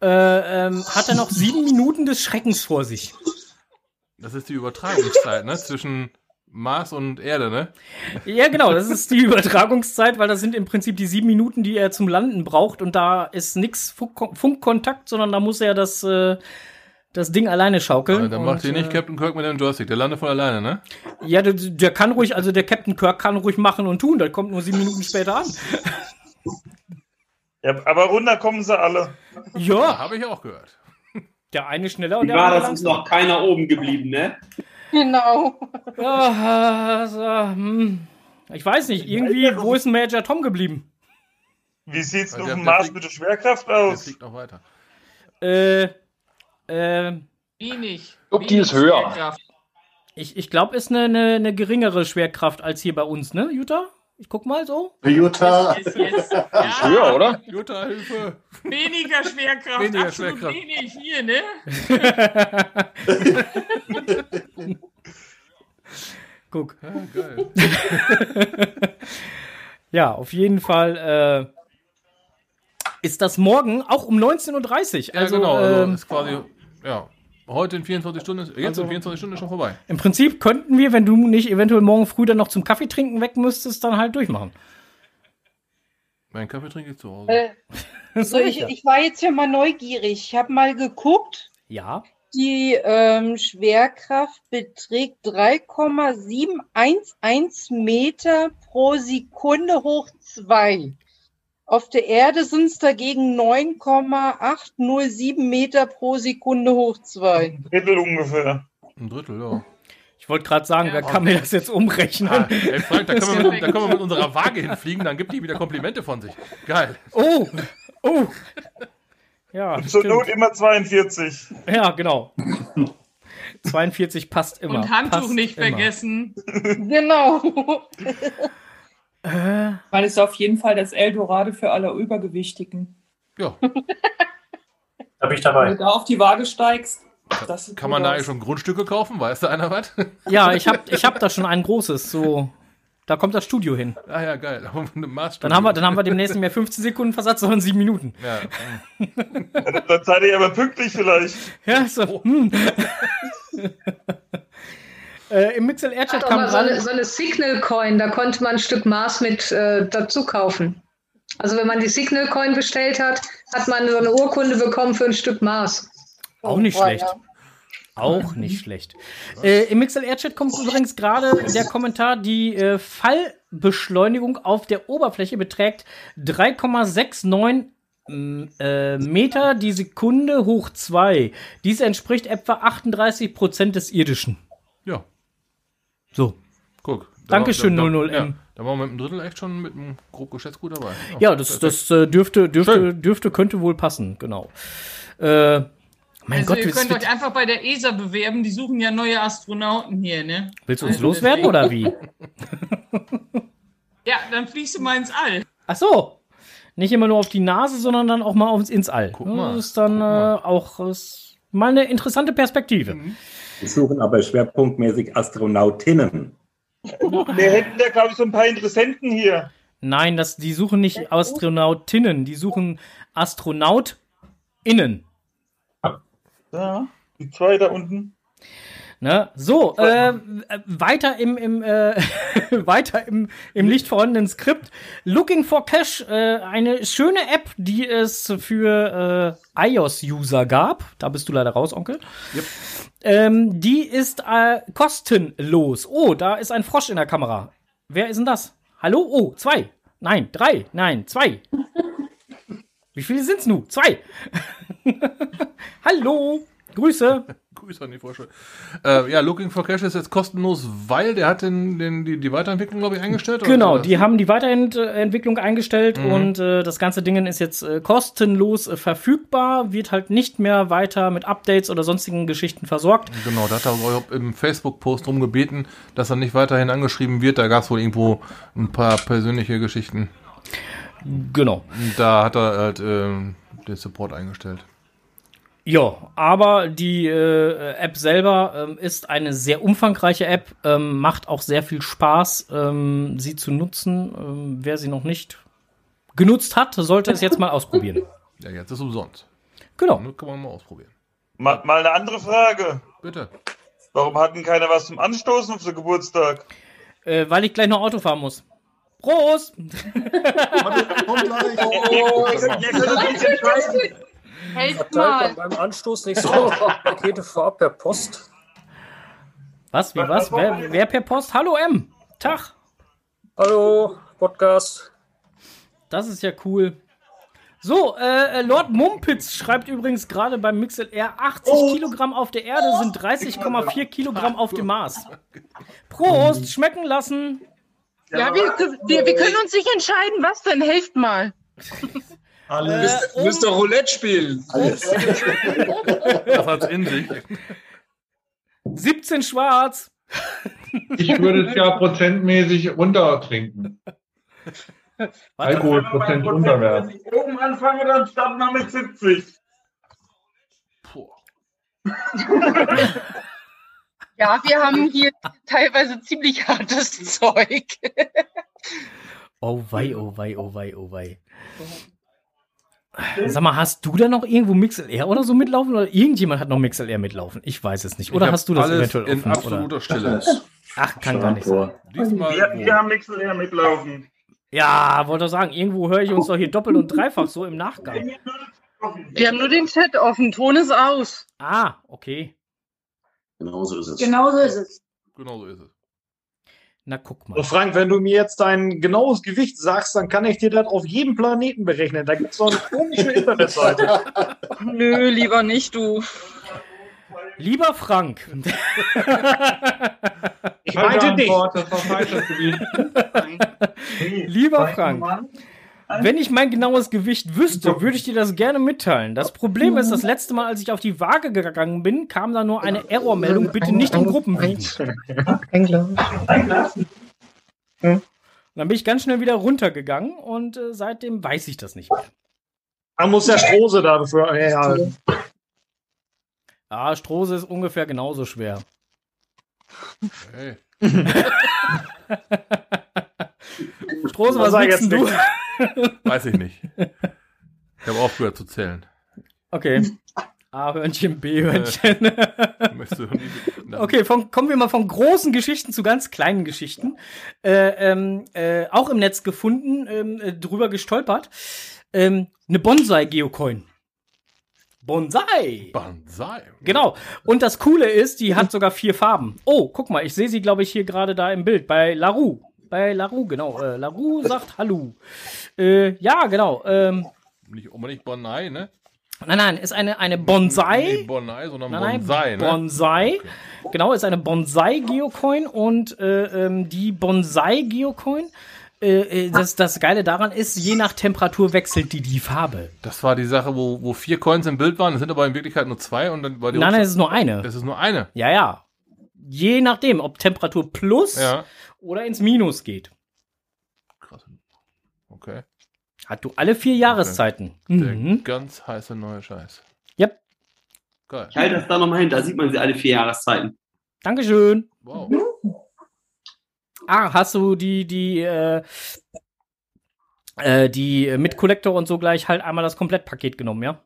Speaker 2: äh, ähm, hat er noch sieben Minuten des Schreckens vor sich.
Speaker 1: Das ist die Übertragungszeit, ne? Zwischen Mars und Erde, ne?
Speaker 2: Ja, genau, das ist die Übertragungszeit, weil das sind im Prinzip die sieben Minuten, die er zum Landen braucht und da ist nix Funk Funkkontakt, sondern da muss er das, äh, das Ding alleine schaukeln.
Speaker 1: Ja, dann macht ihr nicht
Speaker 2: äh,
Speaker 1: Captain Kirk mit dem Joystick. Der landet von alleine, ne?
Speaker 2: Ja, der, der kann ruhig, also der Captain Kirk kann ruhig machen und tun. Das kommt nur sieben Minuten später an.
Speaker 10: Ja, aber runter kommen sie alle.
Speaker 2: Ja.
Speaker 1: Habe ich auch gehört.
Speaker 2: Der eine schneller und
Speaker 12: Wie
Speaker 2: der
Speaker 12: war
Speaker 2: andere
Speaker 12: das? Ist noch keiner oben geblieben, ne?
Speaker 6: Genau.
Speaker 2: Ja, also, hm. Ich weiß nicht, irgendwie, wo ist ein Major Tom geblieben?
Speaker 10: Wie sieht's
Speaker 1: Der-
Speaker 10: auf dem
Speaker 1: der
Speaker 10: Mars mit der Schwerkraft
Speaker 1: Der
Speaker 10: aus?
Speaker 1: fliegt noch weiter.
Speaker 2: Äh, äh,
Speaker 17: Wenig.
Speaker 18: Ich glaub, die ist höher.
Speaker 17: Schwerkraft.
Speaker 2: ich, ich glaube, ist eine, eine, eine geringere Schwerkraft als hier bei uns, ne, Jutta? Ich guck mal so.
Speaker 18: Jutta.
Speaker 17: Yes, yes.
Speaker 18: Ist höher, oder?
Speaker 1: Jutta, Hilfe.
Speaker 17: Weniger Schwerkraft.
Speaker 1: Weniger
Speaker 17: absolut
Speaker 1: Schwerkraft.
Speaker 17: wenig hier, ne?
Speaker 2: Guck.
Speaker 1: Ja, geil.
Speaker 2: ja, auf jeden Fall äh, ist das morgen auch um 19.30 Uhr.
Speaker 1: Ja,
Speaker 2: Also,
Speaker 1: genau. Also
Speaker 2: ähm,
Speaker 1: ist quasi, ja. Heute in 24 Stunden, ist, jetzt
Speaker 2: Also-
Speaker 1: in 24 Stunden ist schon vorbei.
Speaker 2: Im Prinzip könnten wir, wenn du nicht eventuell morgen früh dann noch zum Kaffee trinken weg müsstest, dann halt durchmachen.
Speaker 1: Mein Kaffee trinke ich zu Hause.
Speaker 6: Äh, so, ich, ich war jetzt ja mal neugierig. Ich habe mal geguckt.
Speaker 2: Ja.
Speaker 6: Die ähm, Schwerkraft beträgt 3,711 Meter pro Sekunde hoch 2. Auf der Erde sind es dagegen 9,807 Meter pro Sekunde hoch 2.
Speaker 10: Drittel ungefähr.
Speaker 1: Ein Drittel, ja.
Speaker 2: Ich wollte gerade sagen, wer kann mir das jetzt umrechnen?
Speaker 1: Ah, ey, Frank, da können, wir mit, da können wir mit unserer Waage hinfliegen, dann gibt die wieder Komplimente von sich. Geil.
Speaker 2: Oh, oh. Ja,
Speaker 10: Zur
Speaker 2: stimmt.
Speaker 10: Not immer 42.
Speaker 2: Ja, genau. 42 passt immer.
Speaker 17: Und Handtuch
Speaker 2: passt
Speaker 17: nicht
Speaker 2: immer.
Speaker 17: vergessen.
Speaker 6: Genau.
Speaker 2: Äh,
Speaker 19: Weil es ist auf jeden Fall das Eldorado für alle Übergewichtigen.
Speaker 1: Ja.
Speaker 9: Da bin ich
Speaker 19: Wenn
Speaker 9: dabei.
Speaker 19: du da auf die Waage steigst,
Speaker 1: Kann man da eigentlich schon Grundstücke kaufen? Weiß da einer was?
Speaker 2: ja, ich habe ich hab da schon ein großes. So, da kommt das Studio hin.
Speaker 1: Ah ja, geil.
Speaker 2: Dann haben wir, dann haben wir demnächst nicht mehr 15 Sekunden Versatz, sondern 7 Minuten.
Speaker 1: Ja.
Speaker 10: Dann seid ihr aber pünktlich vielleicht.
Speaker 2: Ja, so. Hm. Äh, Im Mixel
Speaker 7: Hat
Speaker 2: Airchat kam
Speaker 7: mal so eine, so eine Signal Coin, da konnte man ein Stück Mars mit äh, dazu kaufen. Also wenn man die Signal Coin bestellt hat, hat man so eine Urkunde bekommen für ein Stück Mars.
Speaker 2: Auch nicht
Speaker 7: Oh,
Speaker 2: schlecht.
Speaker 7: ja.
Speaker 2: Auch nicht schlecht. Äh, Im Mixel Airchat kommt übrigens gerade der Kommentar, die äh, Fallbeschleunigung auf der Oberfläche beträgt 3,69 m, äh, Meter die Sekunde hoch 2. Dies entspricht etwa 38 Prozent des irdischen.
Speaker 1: Ja.
Speaker 2: So.
Speaker 1: Guck.
Speaker 2: Dankeschön,
Speaker 1: da, da,
Speaker 2: 00M.
Speaker 1: Ja, da waren wir mit einem Drittel echt schon mit einem grob geschätzt gut dabei.
Speaker 2: Ja, das, das äh, dürfte, dürfte, dürfte, könnte wohl passen, genau. Äh, mein
Speaker 17: also
Speaker 2: Gott,
Speaker 17: ihr könnt euch einfach bei der ESA bewerben, die suchen ja neue Astronauten hier, ne?
Speaker 2: willst du uns
Speaker 17: Also
Speaker 2: loswerden
Speaker 17: deswegen-
Speaker 2: oder wie?
Speaker 17: Ja, dann fliegst du mal ins All.
Speaker 2: Ach so. Nicht immer nur auf die Nase, sondern dann auch mal ins All.
Speaker 1: mal,
Speaker 2: das ist dann äh, auch ist mal eine interessante Perspektive.
Speaker 1: Mhm.
Speaker 4: Wir suchen aber schwerpunktmäßig Astronautinnen.
Speaker 10: Wir hätten da, glaube ich, so ein paar Interessenten hier.
Speaker 2: Nein, das, die suchen nicht Astronautinnen, die suchen AstronautInnen.
Speaker 10: Ja, die zwei da unten.
Speaker 2: Ne? So, äh, weiter im, im, äh, weiter im, im nicht vorhandenen Skript. Looking for Cash, äh, eine schöne App, die es für äh, iOS-User gab. Da bist du leider raus, Onkel. Ähm, die ist äh, kostenlos. Oh, da ist ein Frosch in der Kamera. Wer ist denn das? Hallo? Oh, zwei. Nein, drei. Nein, zwei. Wie viele sind's nun? Zwei. Hallo. Grüße.
Speaker 1: Grüße an die Vorschau. Äh, ja, Looking for Cash ist jetzt kostenlos, weil der hat den, den, die, die Weiterentwicklung, glaube ich, eingestellt. oder
Speaker 2: Genau,
Speaker 1: was?
Speaker 2: die haben die Weiterentwicklung eingestellt
Speaker 1: Mhm.
Speaker 2: und äh, das ganze Ding ist jetzt äh, kostenlos äh, verfügbar, wird halt nicht mehr weiter mit Updates oder sonstigen Geschichten versorgt.
Speaker 1: Genau, da hat er im Facebook-Post drum gebeten, dass er nicht weiterhin angeschrieben wird. Da gab es wohl irgendwo ein paar persönliche Geschichten.
Speaker 2: Genau.
Speaker 1: Da hat er halt ähm, den Support eingestellt.
Speaker 2: Ja, aber die äh, App selber ähm, ist eine sehr umfangreiche App, ähm, macht auch sehr viel Spaß, ähm, sie zu nutzen. Ähm, wer sie noch nicht genutzt hat, sollte es jetzt mal ausprobieren.
Speaker 1: Ja, jetzt ist umsonst.
Speaker 2: Genau.
Speaker 1: Nur kann man mal ausprobieren.
Speaker 10: Mal, mal eine andere Frage.
Speaker 1: Bitte.
Speaker 10: Warum hat denn keiner was zum Anstoßen auf den Geburtstag?
Speaker 2: Äh, weil ich gleich noch Auto fahren muss. Prost!
Speaker 10: Oh, ihr könnt- ihr könnt uns entscheiden.
Speaker 6: Helft
Speaker 18: Verteilt
Speaker 6: mal.
Speaker 18: beim Anstoß nicht so Pakete vorab per Post?
Speaker 2: Was, wie, was? Wer, wer per Post? Hallo M. Tag.
Speaker 18: Hallo, Podcast.
Speaker 2: Das ist ja cool. So, äh, äh, Lord Mumpitz schreibt übrigens gerade beim MixLR 80 Kilogramm auf der Erde sind 30,4 Kilogramm auf dem Mars. Prost, schmecken lassen.
Speaker 6: Ja, wir, wir, wir können uns nicht entscheiden, was denn? Helft mal.
Speaker 15: Alles. Müsst, müsst ihr Roulette spielen.
Speaker 1: Das hat's in sich.
Speaker 2: 17 schwarz.
Speaker 11: Ich würde es ja prozentmäßig runtertrinken. Alkoholprozent runterwerfen.
Speaker 10: Wenn ich oben anfange, dann starten wir mit 70.
Speaker 6: Ja, wir haben hier teilweise ziemlich hartes Zeug.
Speaker 2: Oh wei, oh wei, oh wei, oh wei. Sag mal, hast du da noch irgendwo MixLR oder so mitlaufen? Oder irgendjemand hat noch MixLR mitlaufen? Ich weiß es nicht.
Speaker 1: Ich
Speaker 2: Oder hast du das
Speaker 1: alles
Speaker 2: eventuell
Speaker 1: in
Speaker 2: offen?
Speaker 1: absoluter
Speaker 2: oder?
Speaker 1: Stille.
Speaker 2: Ach, kann gar nicht sein.
Speaker 1: Diesmal
Speaker 10: Wir, wir haben leer mitlaufen.
Speaker 2: Ja, wollte doch sagen, irgendwo höre ich uns doch hier doppelt und dreifach so im Nachgang.
Speaker 6: Wir haben nur den Chat offen, Ton ist aus.
Speaker 2: Ah, okay.
Speaker 20: Genau so ist es.
Speaker 14: Genau so ist es.
Speaker 1: Genau so ist es.
Speaker 2: Na, guck mal.
Speaker 21: Frank, wenn du mir jetzt dein genaues Gewicht sagst, dann kann ich dir das auf jedem Planeten berechnen. Da gibt es noch eine komische Internetseite.
Speaker 6: Nö, lieber nicht, du.
Speaker 2: Lieber Frank.
Speaker 21: Ich meinte dich.
Speaker 11: Das war falsches Gewicht.
Speaker 2: Lieber Frank, wenn ich mein genaues Gewicht wüsste, würde ich dir das gerne mitteilen. Das Problem ist, das letzte Mal, als ich auf die Waage gegangen bin, kam da nur eine Errormeldung, bitte nicht in Gruppen wiegen.
Speaker 21: Ein Glas.
Speaker 2: Und dann bin ich ganz schnell wieder runtergegangen und äh, seitdem weiß ich das nicht mehr.
Speaker 21: Da muss der Strose dafür herhalten.
Speaker 2: Ah, Strose ist ungefähr genauso schwer.
Speaker 1: Hey.
Speaker 2: Strose, was
Speaker 21: sag
Speaker 2: wiegst
Speaker 21: jetzt
Speaker 2: denn du?
Speaker 1: Weiß ich nicht. Ich habe aufgehört zu zählen.
Speaker 2: Okay. A-Hörnchen, B-Hörnchen.
Speaker 1: Nie-
Speaker 2: okay, von, kommen wir mal von großen Geschichten zu ganz kleinen Geschichten. Äh, ähm, äh, auch im Netz gefunden, ähm, äh, drüber gestolpert. Ähm, eine Bonsai-Geocoin. Bonsai!
Speaker 1: Bonsai.
Speaker 2: Genau. Und das Coole ist, die hat sogar vier Farben. Oh, guck mal, ich sehe sie, glaube ich, hier gerade da im Bild. Bei Larue. Bei Larue, genau. Äh, Larue sagt Hallo. Äh, ja, genau. Ähm,
Speaker 1: Nicht, nicht Bonai, ne?
Speaker 2: nein, nein, ist eine, eine Bonsai.
Speaker 1: Nee, Bonai, sondern
Speaker 2: Nein, nein,
Speaker 1: Bonsai, ne?
Speaker 2: Bonsai. Genau, ist eine Bonsai-Geocoin und äh, ähm, die Bonsai-Geocoin, äh, äh, das, das Geile daran ist, je nach Temperatur wechselt die die Farbe.
Speaker 1: Das war die Sache, wo, wo vier Coins im Bild waren, es sind aber in Wirklichkeit nur zwei und dann war die
Speaker 2: Nein, nein, es ist nur eine.
Speaker 1: Das ist nur eine.
Speaker 2: Ja, ja. Je nachdem, ob Temperatur plus
Speaker 1: Ja.
Speaker 2: Oder ins Minus geht.
Speaker 1: Okay.
Speaker 2: Hat du alle vier Jahreszeiten.
Speaker 1: Der
Speaker 2: Mhm.
Speaker 1: ganz heiße neue Scheiß.
Speaker 2: Yep.
Speaker 1: Geil.
Speaker 12: Ich halte das da nochmal hin, da sieht man sie alle vier Jahreszeiten.
Speaker 2: Dankeschön.
Speaker 1: Wow.
Speaker 2: Ah, hast du die, die, äh, äh, die mit Kollektor und so gleich halt einmal das Komplettpaket genommen, ja?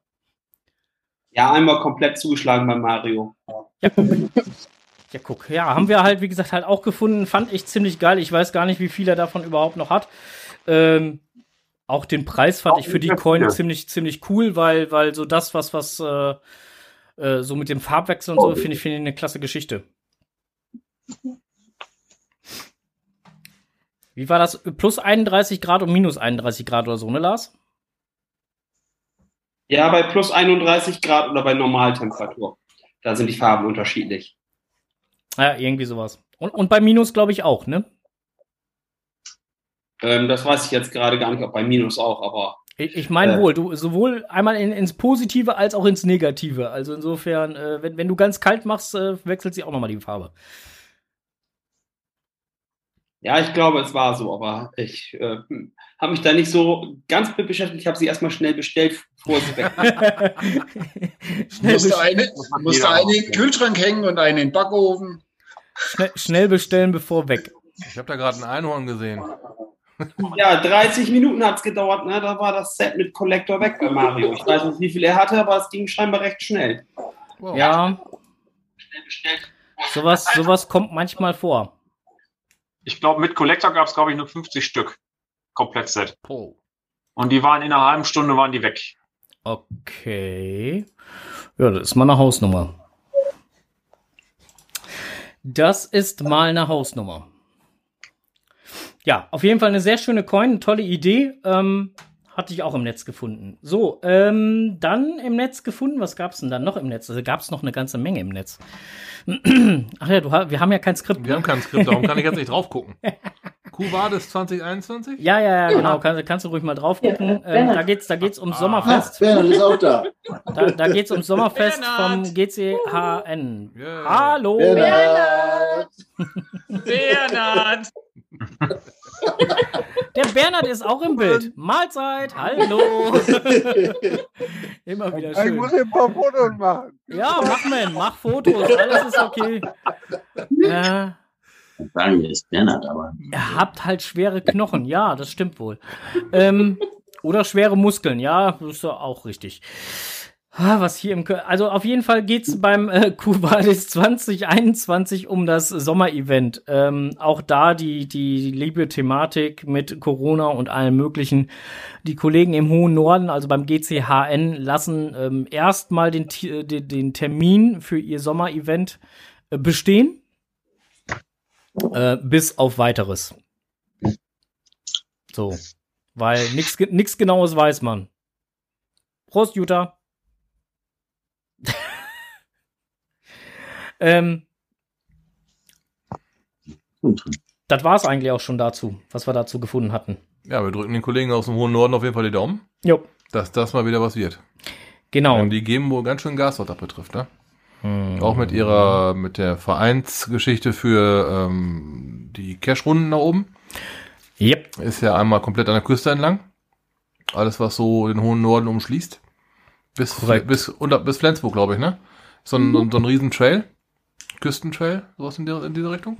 Speaker 12: Ja, einmal komplett zugeschlagen bei Mario.
Speaker 2: Ja, guck. Ja, haben wir halt, wie gesagt, halt auch gefunden. Fand ich ziemlich geil. Ich weiß gar nicht, wie viel er davon überhaupt noch hat. Ähm, auch den Preis fand ich für die Coin ziemlich, ziemlich cool, weil, weil so das, was, was, äh, äh, so mit dem Farbwechsel und so, finde ich, finde ich eine klasse Geschichte. Wie war das? Plus 31 Grad und minus 31 Grad oder so, ne, Lars?
Speaker 12: Ja, bei plus 31 Grad oder bei Normaltemperatur. Da sind die Farben unterschiedlich.
Speaker 2: Ja, irgendwie sowas. Und, und bei Minus, glaube ich, auch, ne?
Speaker 12: Ähm, das weiß ich jetzt gerade gar nicht, ob bei Minus auch, aber.
Speaker 2: Ich, ich meine
Speaker 12: Äh.
Speaker 2: wohl, du sowohl einmal in, ins Positive als auch ins Negative. Also insofern, äh, wenn, wenn du ganz kalt machst, äh, wechselt sie auch nochmal die Farbe.
Speaker 12: Ja, ich glaube, es war so, aber ich äh, habe mich da nicht so ganz mit beschäftigt. Ich habe sie erstmal schnell bestellt, bevor sie weg
Speaker 15: Musste eine, musste eine in den Kühlschrank hängen und eine in den Backofen.
Speaker 2: Schnell, schnell bestellen, bevor weg.
Speaker 1: Ich habe da gerade ein Einhorn gesehen.
Speaker 12: Ja, 30 Minuten hat es gedauert, ne? Da war das Set mit Collector weg bei Mario. Ich weiß nicht, wie viel er hatte, aber es ging scheinbar recht schnell.
Speaker 2: Ja. Sowas, sowas kommt manchmal vor.
Speaker 5: Ich glaube, mit Collector gab es, glaube ich, nur 50 Stück. Komplettset.
Speaker 1: Oh.
Speaker 5: Und die waren in einer halben Stunde waren die weg.
Speaker 2: Okay. Ja, das ist mal eine Hausnummer. Das ist mal eine Hausnummer. Ja, auf jeden Fall eine sehr schöne Coin, eine tolle Idee. Ähm, hatte ich auch im Netz gefunden. So, ähm, dann im Netz gefunden. Was gab es denn dann noch im Netz? Also gab es noch eine ganze Menge im Netz. Ach ja, du, wir haben ja kein Skript.
Speaker 1: Wir haben kein Skript, darum kann ich jetzt nicht drauf gucken. Kuwades 2021?
Speaker 2: Ja, ja, ja, genau. Kannst, kannst du ruhig mal drauf gucken. ähm, da geht's, da geht's ums Sommerfest.
Speaker 20: Bernhard ist auch da.
Speaker 2: Da, da geht's ums Sommerfest vom GCHN. Hallo.
Speaker 20: Bernhard.
Speaker 17: Bernhard!
Speaker 2: Der Bernhard ist auch im Bild. Mahlzeit, hallo. Immer wieder
Speaker 22: Ich
Speaker 2: schön.
Speaker 22: muss hier ein paar Fotos machen.
Speaker 2: Ja, mach man, mach Fotos, alles ist okay. Äh,
Speaker 20: Sagen wir, ist Bernhard, aber.
Speaker 2: ihr habt halt schwere Knochen, ja, das stimmt wohl. Ähm, oder schwere Muskeln, ja, das ist ja auch richtig. Ah, Was hier im, also auf jeden Fall geht's beim äh, Kubalis 2021 um das Sommerevent. Ähm, auch da die, die liebe Thematik mit Corona und allem Möglichen. Die Kollegen im hohen Norden, also beim GCHN, lassen ähm, erstmal den, äh, den, den Termin für ihr Sommerevent äh, bestehen. Äh, bis auf weiteres. So. Weil nichts nix Genaues weiß man. Prost, Jutta. ähm, das war's eigentlich auch schon dazu, was wir dazu gefunden hatten.
Speaker 1: Ja, wir drücken den Kollegen aus dem hohen Norden auf jeden Fall die Daumen.
Speaker 2: Jo.
Speaker 1: Dass das mal wieder was wird.
Speaker 2: Genau.
Speaker 1: Und die geben wohl ganz schön Gas, was das betrifft, ne?
Speaker 2: Hm.
Speaker 1: Auch mit ihrer, mit der Vereinsgeschichte für ähm, die Cash-Runden da oben.
Speaker 2: Yep.
Speaker 1: Ist ja einmal komplett an der Küste entlang. Alles, was so den hohen Norden umschließt. Bis,
Speaker 2: Korrekt.
Speaker 1: bis, unter, bis Flensburg, glaube ich, ne? So ein, so ein riesen Trail. Küstentrail, sowas in, der, in dieser Richtung.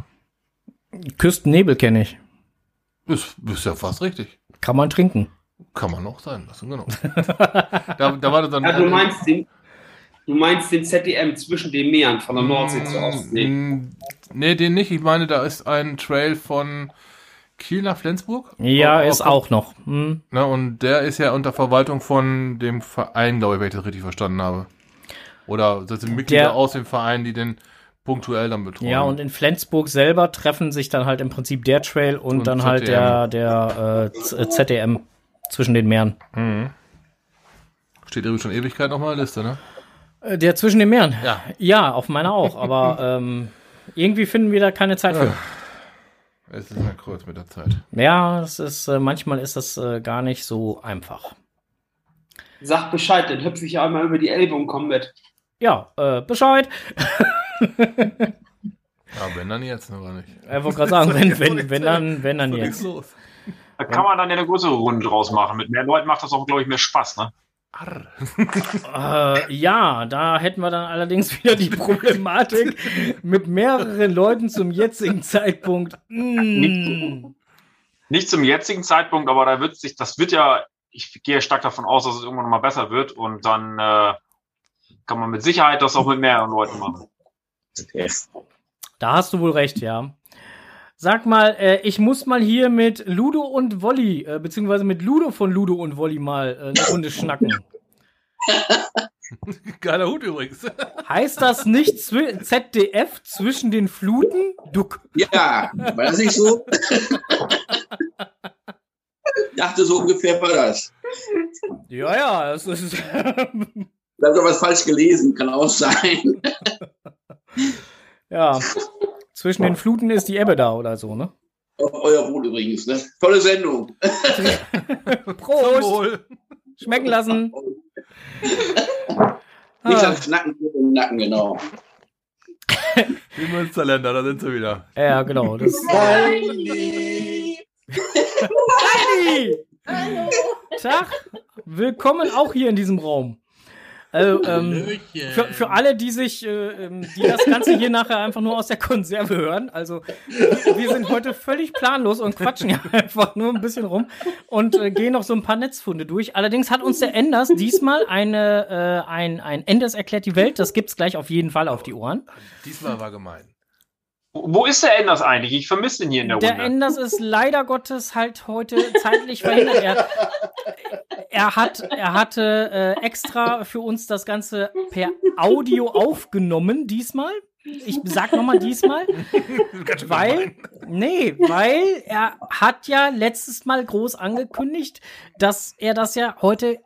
Speaker 2: Küstennebel kenne ich.
Speaker 1: Ist, ist ja fast richtig.
Speaker 2: Kann man trinken.
Speaker 1: Kann man auch sein lassen, genau. da, da war das dann.
Speaker 12: Ja, du meinst den, du meinst den ZDM zwischen den Meeren von der Nordsee zur Ostsee.
Speaker 1: Mm, Nee, den nicht. Ich meine, da ist ein Trail von Kiel nach Flensburg.
Speaker 2: Ja,
Speaker 1: Auch-
Speaker 2: ist auch noch. Hm.
Speaker 1: Ne, und der ist ja unter Verwaltung von dem Verein, glaube ich, wenn ich das richtig verstanden habe. Oder das sind Mitglieder
Speaker 2: Der-
Speaker 1: aus dem Verein, die den punktuell dann betreuen.
Speaker 2: Ja, und in Flensburg selber treffen sich dann halt im Prinzip der Trail und,
Speaker 1: Und
Speaker 2: dann halt der, der äh, ZDM zwischen den Meeren.
Speaker 1: Mhm. Steht übrigens schon Ewigkeit noch mal in der Liste, ne?
Speaker 2: Äh, Der zwischen den Meeren?
Speaker 1: Ja.
Speaker 2: Ja, auf meiner auch, aber ähm, irgendwie finden wir da keine Zeit für.
Speaker 1: Es ist ja kurz mit der Zeit.
Speaker 2: Ja, es ist, äh, manchmal ist das äh, gar nicht so einfach.
Speaker 12: Sag Bescheid, dann hüpfe ich einmal über die Elbe und komm mit.
Speaker 2: Ja, äh, Bescheid.
Speaker 1: Ja, wenn dann jetzt, oder nicht?
Speaker 2: Ich wollte gerade sagen, wenn, wenn, wenn dann, wenn dann jetzt.
Speaker 5: Da kann man dann ja eine größere Runde draus machen. Mit mehr Leuten macht das auch, glaube ich, mehr Spaß, ne?
Speaker 2: Äh, ja, da hätten wir dann allerdings wieder die Problematik mit mehreren Leuten zum jetzigen Zeitpunkt. Mm.
Speaker 5: Nicht zum jetzigen Zeitpunkt, aber da wird sich, das wird ja, ich gehe stark davon aus, dass es irgendwann mal besser wird und dann äh, kann man mit Sicherheit das auch mit mehreren Leuten machen.
Speaker 2: Da hast du wohl recht, ja. Sag mal, äh, ich muss mal hier mit Ludo und Wolli, äh, beziehungsweise mit Ludo von Ludo und Wolli mal äh, eine Runde schnacken.
Speaker 1: Geiler Hut übrigens.
Speaker 2: Heißt das nicht zwi ZDF zwischen den Fluten? Duck.
Speaker 20: Ja, war das nicht so? Ich dachte, so ungefähr war das.
Speaker 2: Ja, ja, das ist.
Speaker 20: Da habe ich was falsch gelesen, kann auch sein.
Speaker 2: ja. Zwischen den Fluten ist die Ebbe da oder so, ne?
Speaker 20: Auf euer Wohl übrigens, ne? Tolle Sendung.
Speaker 2: Prost! Schmecken lassen.
Speaker 20: Nicht am Schnacken, nur im Nacken, genau.
Speaker 1: Die Münsterländer, da sind sie wieder.
Speaker 2: Ja, genau. Das
Speaker 20: Heidi!
Speaker 2: Heidi! Tag! Willkommen auch hier in diesem Raum. Also, ähm, für, für alle, die sich, äh, ähm, die das Ganze hier nachher einfach nur aus der Konserve hören, also wir sind heute völlig planlos und quatschen ja einfach nur ein bisschen rum und äh, gehen noch so ein paar Netzfunde durch. Allerdings hat uns der Enders diesmal eine, äh, ein, ein Enders erklärt die Welt, das gibt's gleich auf jeden Fall auf die Ohren.
Speaker 1: Diesmal war gemein.
Speaker 5: Wo ist der Enders eigentlich? Ich vermisse ihn hier in der,
Speaker 2: Der
Speaker 5: Runde.
Speaker 2: Enders ist leider Gottes halt heute zeitlich verhindert. Er, er, hat, er hatte äh, extra für uns das Ganze per Audio aufgenommen, diesmal. Ich sag nochmal diesmal. weil, nee, weil er hat ja letztes Mal groß angekündigt, dass er das ja heute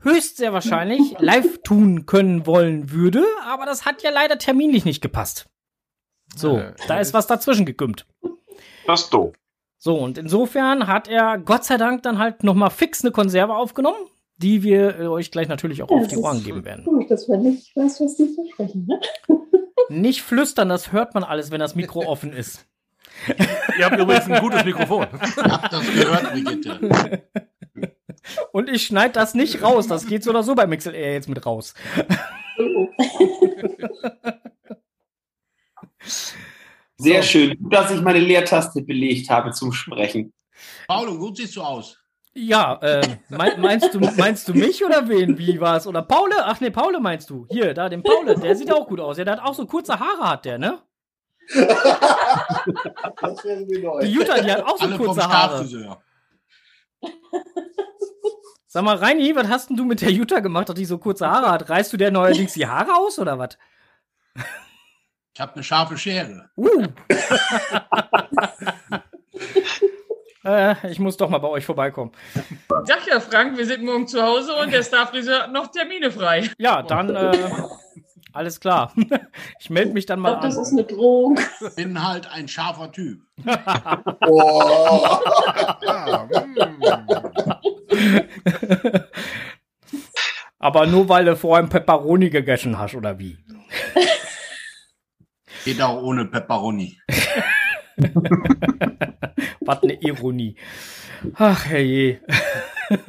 Speaker 2: höchst sehr wahrscheinlich live tun können wollen würde, aber das hat ja leider terminlich nicht gepasst. So, da ist was dazwischen gekümmt.
Speaker 5: Das ist doof.
Speaker 2: So, und insofern hat er Gott sei Dank dann halt nochmal fix eine Konserve aufgenommen, die wir äh, euch gleich natürlich auch
Speaker 22: Ja,
Speaker 2: auf die Ohren geben werden.
Speaker 22: Gut, dass man nicht weiß, was die versprechen. Ne?
Speaker 2: Nicht flüstern, das hört man alles, wenn das Mikro offen ist.
Speaker 1: Ihr habt übrigens ein gutes Mikrofon.
Speaker 23: Habt das gehört, Brigitte?
Speaker 2: Und ich schneide das nicht raus. Das geht so oder so bei MixLR jetzt mit raus.
Speaker 12: Sehr schön, Gut, dass ich meine Leertaste belegt habe zum Sprechen.
Speaker 23: Paulo, gut siehst du aus.
Speaker 2: Ja, äh, mein, meinst, du, meinst du mich oder wen? Wie war's? Oder Paule? Ach nee, Paule meinst du. Hier, da, den Paule, der sieht auch gut aus. Ja, der hat auch so kurze Haare, hat der, ne? Die Jutta, die hat auch so
Speaker 23: Alle vom
Speaker 2: kurze Haare. Sag mal, Reini, was hast denn du mit der Jutta gemacht, dass die so kurze Haare hat? Reißt du der neuerdings die Haare aus oder was?
Speaker 23: Ich habe eine scharfe Schere.
Speaker 2: Uh. äh, ich muss doch mal bei euch vorbeikommen.
Speaker 17: Sag ja, Frank, wir sind morgen zu Hause und der Starfriseur hat noch Termine frei.
Speaker 2: Ja, dann äh, alles klar. Ich melde mich dann mal
Speaker 22: Ich glaub, das
Speaker 2: an.
Speaker 22: ist eine Drohung.
Speaker 23: Ich bin halt ein scharfer Typ.
Speaker 2: Aber nur weil du vorher ein Pepperoni gegessen hast, oder wie?
Speaker 23: Geht auch ohne Pepperoni.
Speaker 2: Was eine Ironie. Ach, herrje.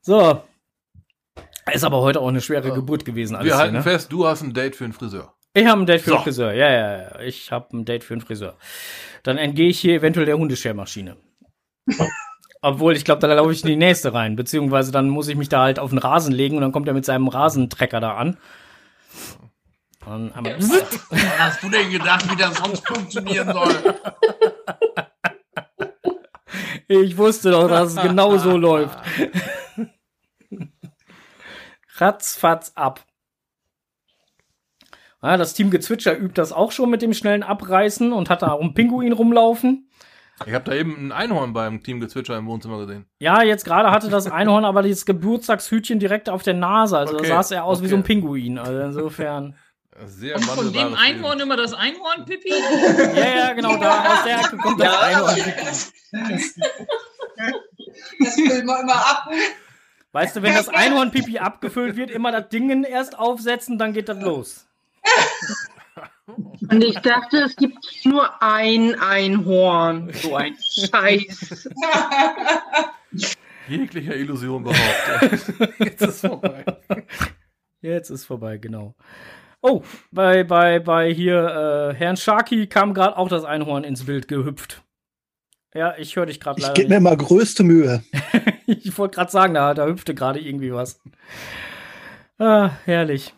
Speaker 2: so. Ist aber heute auch eine schwere Geburt gewesen. Alles
Speaker 1: Wir
Speaker 2: hier,
Speaker 1: halten
Speaker 2: ne?
Speaker 1: fest, du hast ein Date für einen Friseur.
Speaker 2: Ich habe ein Date für
Speaker 1: So.
Speaker 2: einen Friseur. Ja, ja, ja. Ich habe ein Date für einen Friseur. Dann entgehe ich hier eventuell der Hundeschermaschine. Obwohl, ich glaube, da laufe ich in die nächste rein. Beziehungsweise dann muss ich mich da halt auf den Rasen legen und dann kommt er mit seinem Rasentrecker da an. Und einmal
Speaker 23: Was hast du denn gedacht, wie das sonst funktionieren soll?
Speaker 2: Ich wusste doch, dass es genau so läuft. Ratzfatz ab. Ja, das Team Gezwitscher übt das auch schon mit dem schnellen Abreißen und hat da auch einen Pinguin rumlaufen.
Speaker 1: Ich habe da eben ein Einhorn beim Team Gezwitscher im Wohnzimmer gesehen.
Speaker 2: Ja, jetzt gerade hatte das Einhorn aber dieses Geburtstagshütchen direkt auf der Nase. Also
Speaker 1: Okay,
Speaker 2: da sah er aus wie so ein
Speaker 1: okay.
Speaker 2: Pinguin. Also insofern.
Speaker 1: Sehr
Speaker 17: Kommt von dem Einhorn immer das Einhorn, Pippi?
Speaker 2: Ja, ja, genau, da aus der Ecke kommt das
Speaker 14: Ja.
Speaker 2: Einhorn.
Speaker 14: Das füllen wir immer ab.
Speaker 2: Weißt du, wenn das Einhorn-Pipi abgefüllt wird, immer das Dingen erst aufsetzen, dann geht das los.
Speaker 6: Und ich dachte, es gibt nur ein Einhorn. So ein Scheiß.
Speaker 1: Jeglicher Illusion beraubt. Jetzt ist vorbei.
Speaker 2: Jetzt ist vorbei, genau. Oh, bei, bei, bei hier äh, Herrn Sharky kam gerade auch das Einhorn ins Bild gehüpft. Ja, ich höre dich gerade
Speaker 24: Ich
Speaker 2: leider
Speaker 24: gebe mir mal größte Mühe.
Speaker 2: Ich wollte gerade sagen, da, da hüpfte gerade irgendwie was. Ah, herrlich.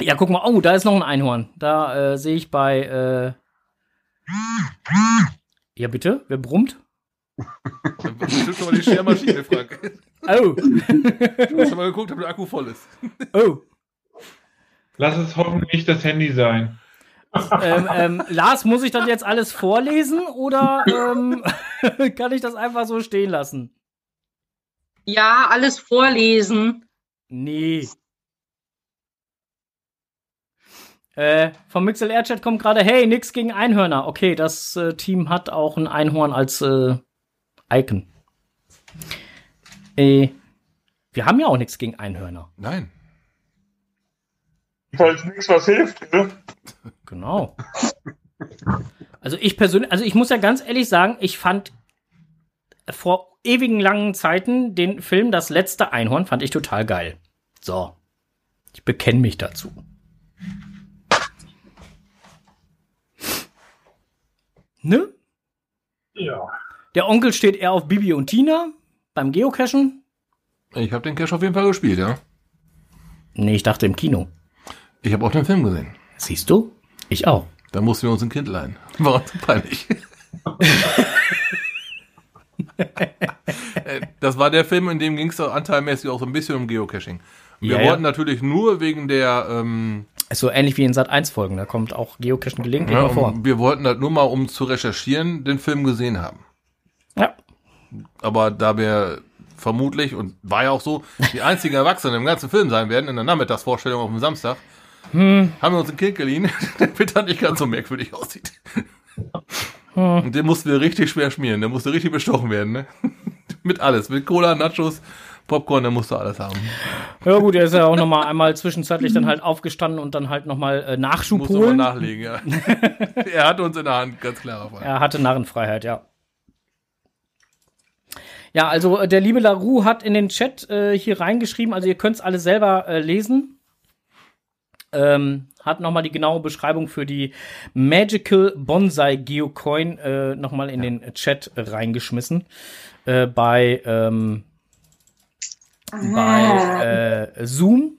Speaker 2: Ja, guck mal, oh, da ist noch ein Einhorn. Da äh, sehe ich bei. Äh ja, bitte? Wer brummt?
Speaker 1: Bestimmt schon mal die Schermaschine, Frank.
Speaker 2: Oh.
Speaker 1: Du hast schon mal geguckt, ob der Akku voll ist.
Speaker 2: Oh.
Speaker 11: Lass es hoffentlich nicht das Handy sein.
Speaker 2: ähm, ähm, Lars, muss ich das jetzt alles vorlesen oder ähm, kann ich das einfach so stehen lassen?
Speaker 6: Ja, alles vorlesen.
Speaker 2: Nee. Äh, vom Mixel Air Chat kommt gerade, hey, nix gegen Einhörner. Okay, das äh, Team hat auch ein Einhorn als äh, Icon. Äh, wir haben ja auch nichts gegen Einhörner.
Speaker 1: Nein.
Speaker 10: Falls nichts was hilft, ne?
Speaker 2: Genau. Also ich persönlich, also ich muss ja ganz ehrlich sagen, ich fand vor ewigen langen Zeiten den Film Das letzte Einhorn fand ich total geil. So. Ich bekenne mich dazu. Ne?
Speaker 9: Ja.
Speaker 2: Der Onkel steht eher auf Bibi und Tina beim Geocachen.
Speaker 1: Ich habe den Cache auf jeden Fall gespielt, ja.
Speaker 2: Nee, ich dachte im Kino.
Speaker 1: Ich habe auch den Film gesehen.
Speaker 2: Siehst du? Ich auch.
Speaker 1: Da mussten wir uns ein Kind leihen. War uns peinlich. Äh, das war der Film, in dem ging es anteilmäßig auch so ein bisschen um Geocaching. Wir
Speaker 2: Ja, ja.
Speaker 1: wollten natürlich nur wegen der ähm,
Speaker 2: Ist so ähnlich wie in Sat 1 Folgen, da kommt auch Geocachen gelegentlich
Speaker 1: ja,
Speaker 2: vor.
Speaker 1: wir wollten halt nur mal, um zu recherchieren, den Film gesehen haben.
Speaker 2: Ja.
Speaker 1: Aber da wir vermutlich, und war ja auch so, die einzigen Erwachsenen im ganzen Film sein werden, in der Nachmittagsvorstellung auf dem Samstag,
Speaker 2: Hm.
Speaker 1: haben wir uns ein Kind geliehen, damit er nicht ganz so merkwürdig aussieht.
Speaker 2: Hm.
Speaker 1: Und den mussten wir richtig schwer schmieren. Der musste richtig bestochen werden, ne? mit alles. Mit Cola, Nachos, Popcorn, der musste alles haben.
Speaker 2: Ja gut, er ist ja auch nochmal einmal zwischenzeitlich dann halt aufgestanden und dann halt nochmal äh, Nachschub
Speaker 1: Musste mal
Speaker 2: holen.
Speaker 1: nachlegen, ja. er hatte uns in der Hand, ganz klar.
Speaker 2: Er hatte Narrenfreiheit, ja. Ja, also äh, der liebe Larue hat in den Chat äh, hier reingeschrieben, also ihr könnt es alle selber äh, lesen. Ähm, hat nochmal die genaue Beschreibung für die Magical Bonsai Geocoin äh, nochmal in den Chat reingeschmissen. Äh, bei ähm, bei äh, Zoom.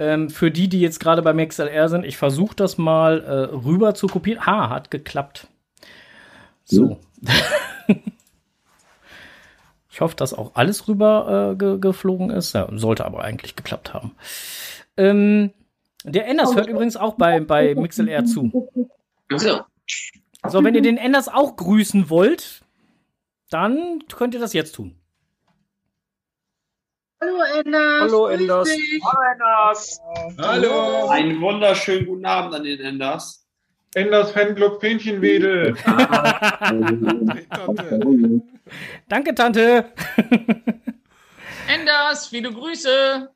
Speaker 2: Ähm, für die, die jetzt gerade bei MixLR sind, ich versuche das mal äh, rüber zu kopieren. Ha, hat geklappt. So. ich hoffe, dass auch alles rüber äh, ge geflogen ist. Ja, sollte aber eigentlich geklappt haben. Ähm, der Enders hört übrigens auch bei, bei MixLR zu.
Speaker 20: So.
Speaker 2: So, wenn ihr den Enders auch grüßen wollt, dann könnt ihr das jetzt tun.
Speaker 6: Hallo Enders.
Speaker 18: Hallo, Enders.
Speaker 5: Hallo Enders.
Speaker 12: Hallo. Einen wunderschönen guten Abend an den Enders.
Speaker 11: Enders Fanclub Fähnchenwedel.
Speaker 2: Danke, Tante.
Speaker 17: Enders, viele Grüße.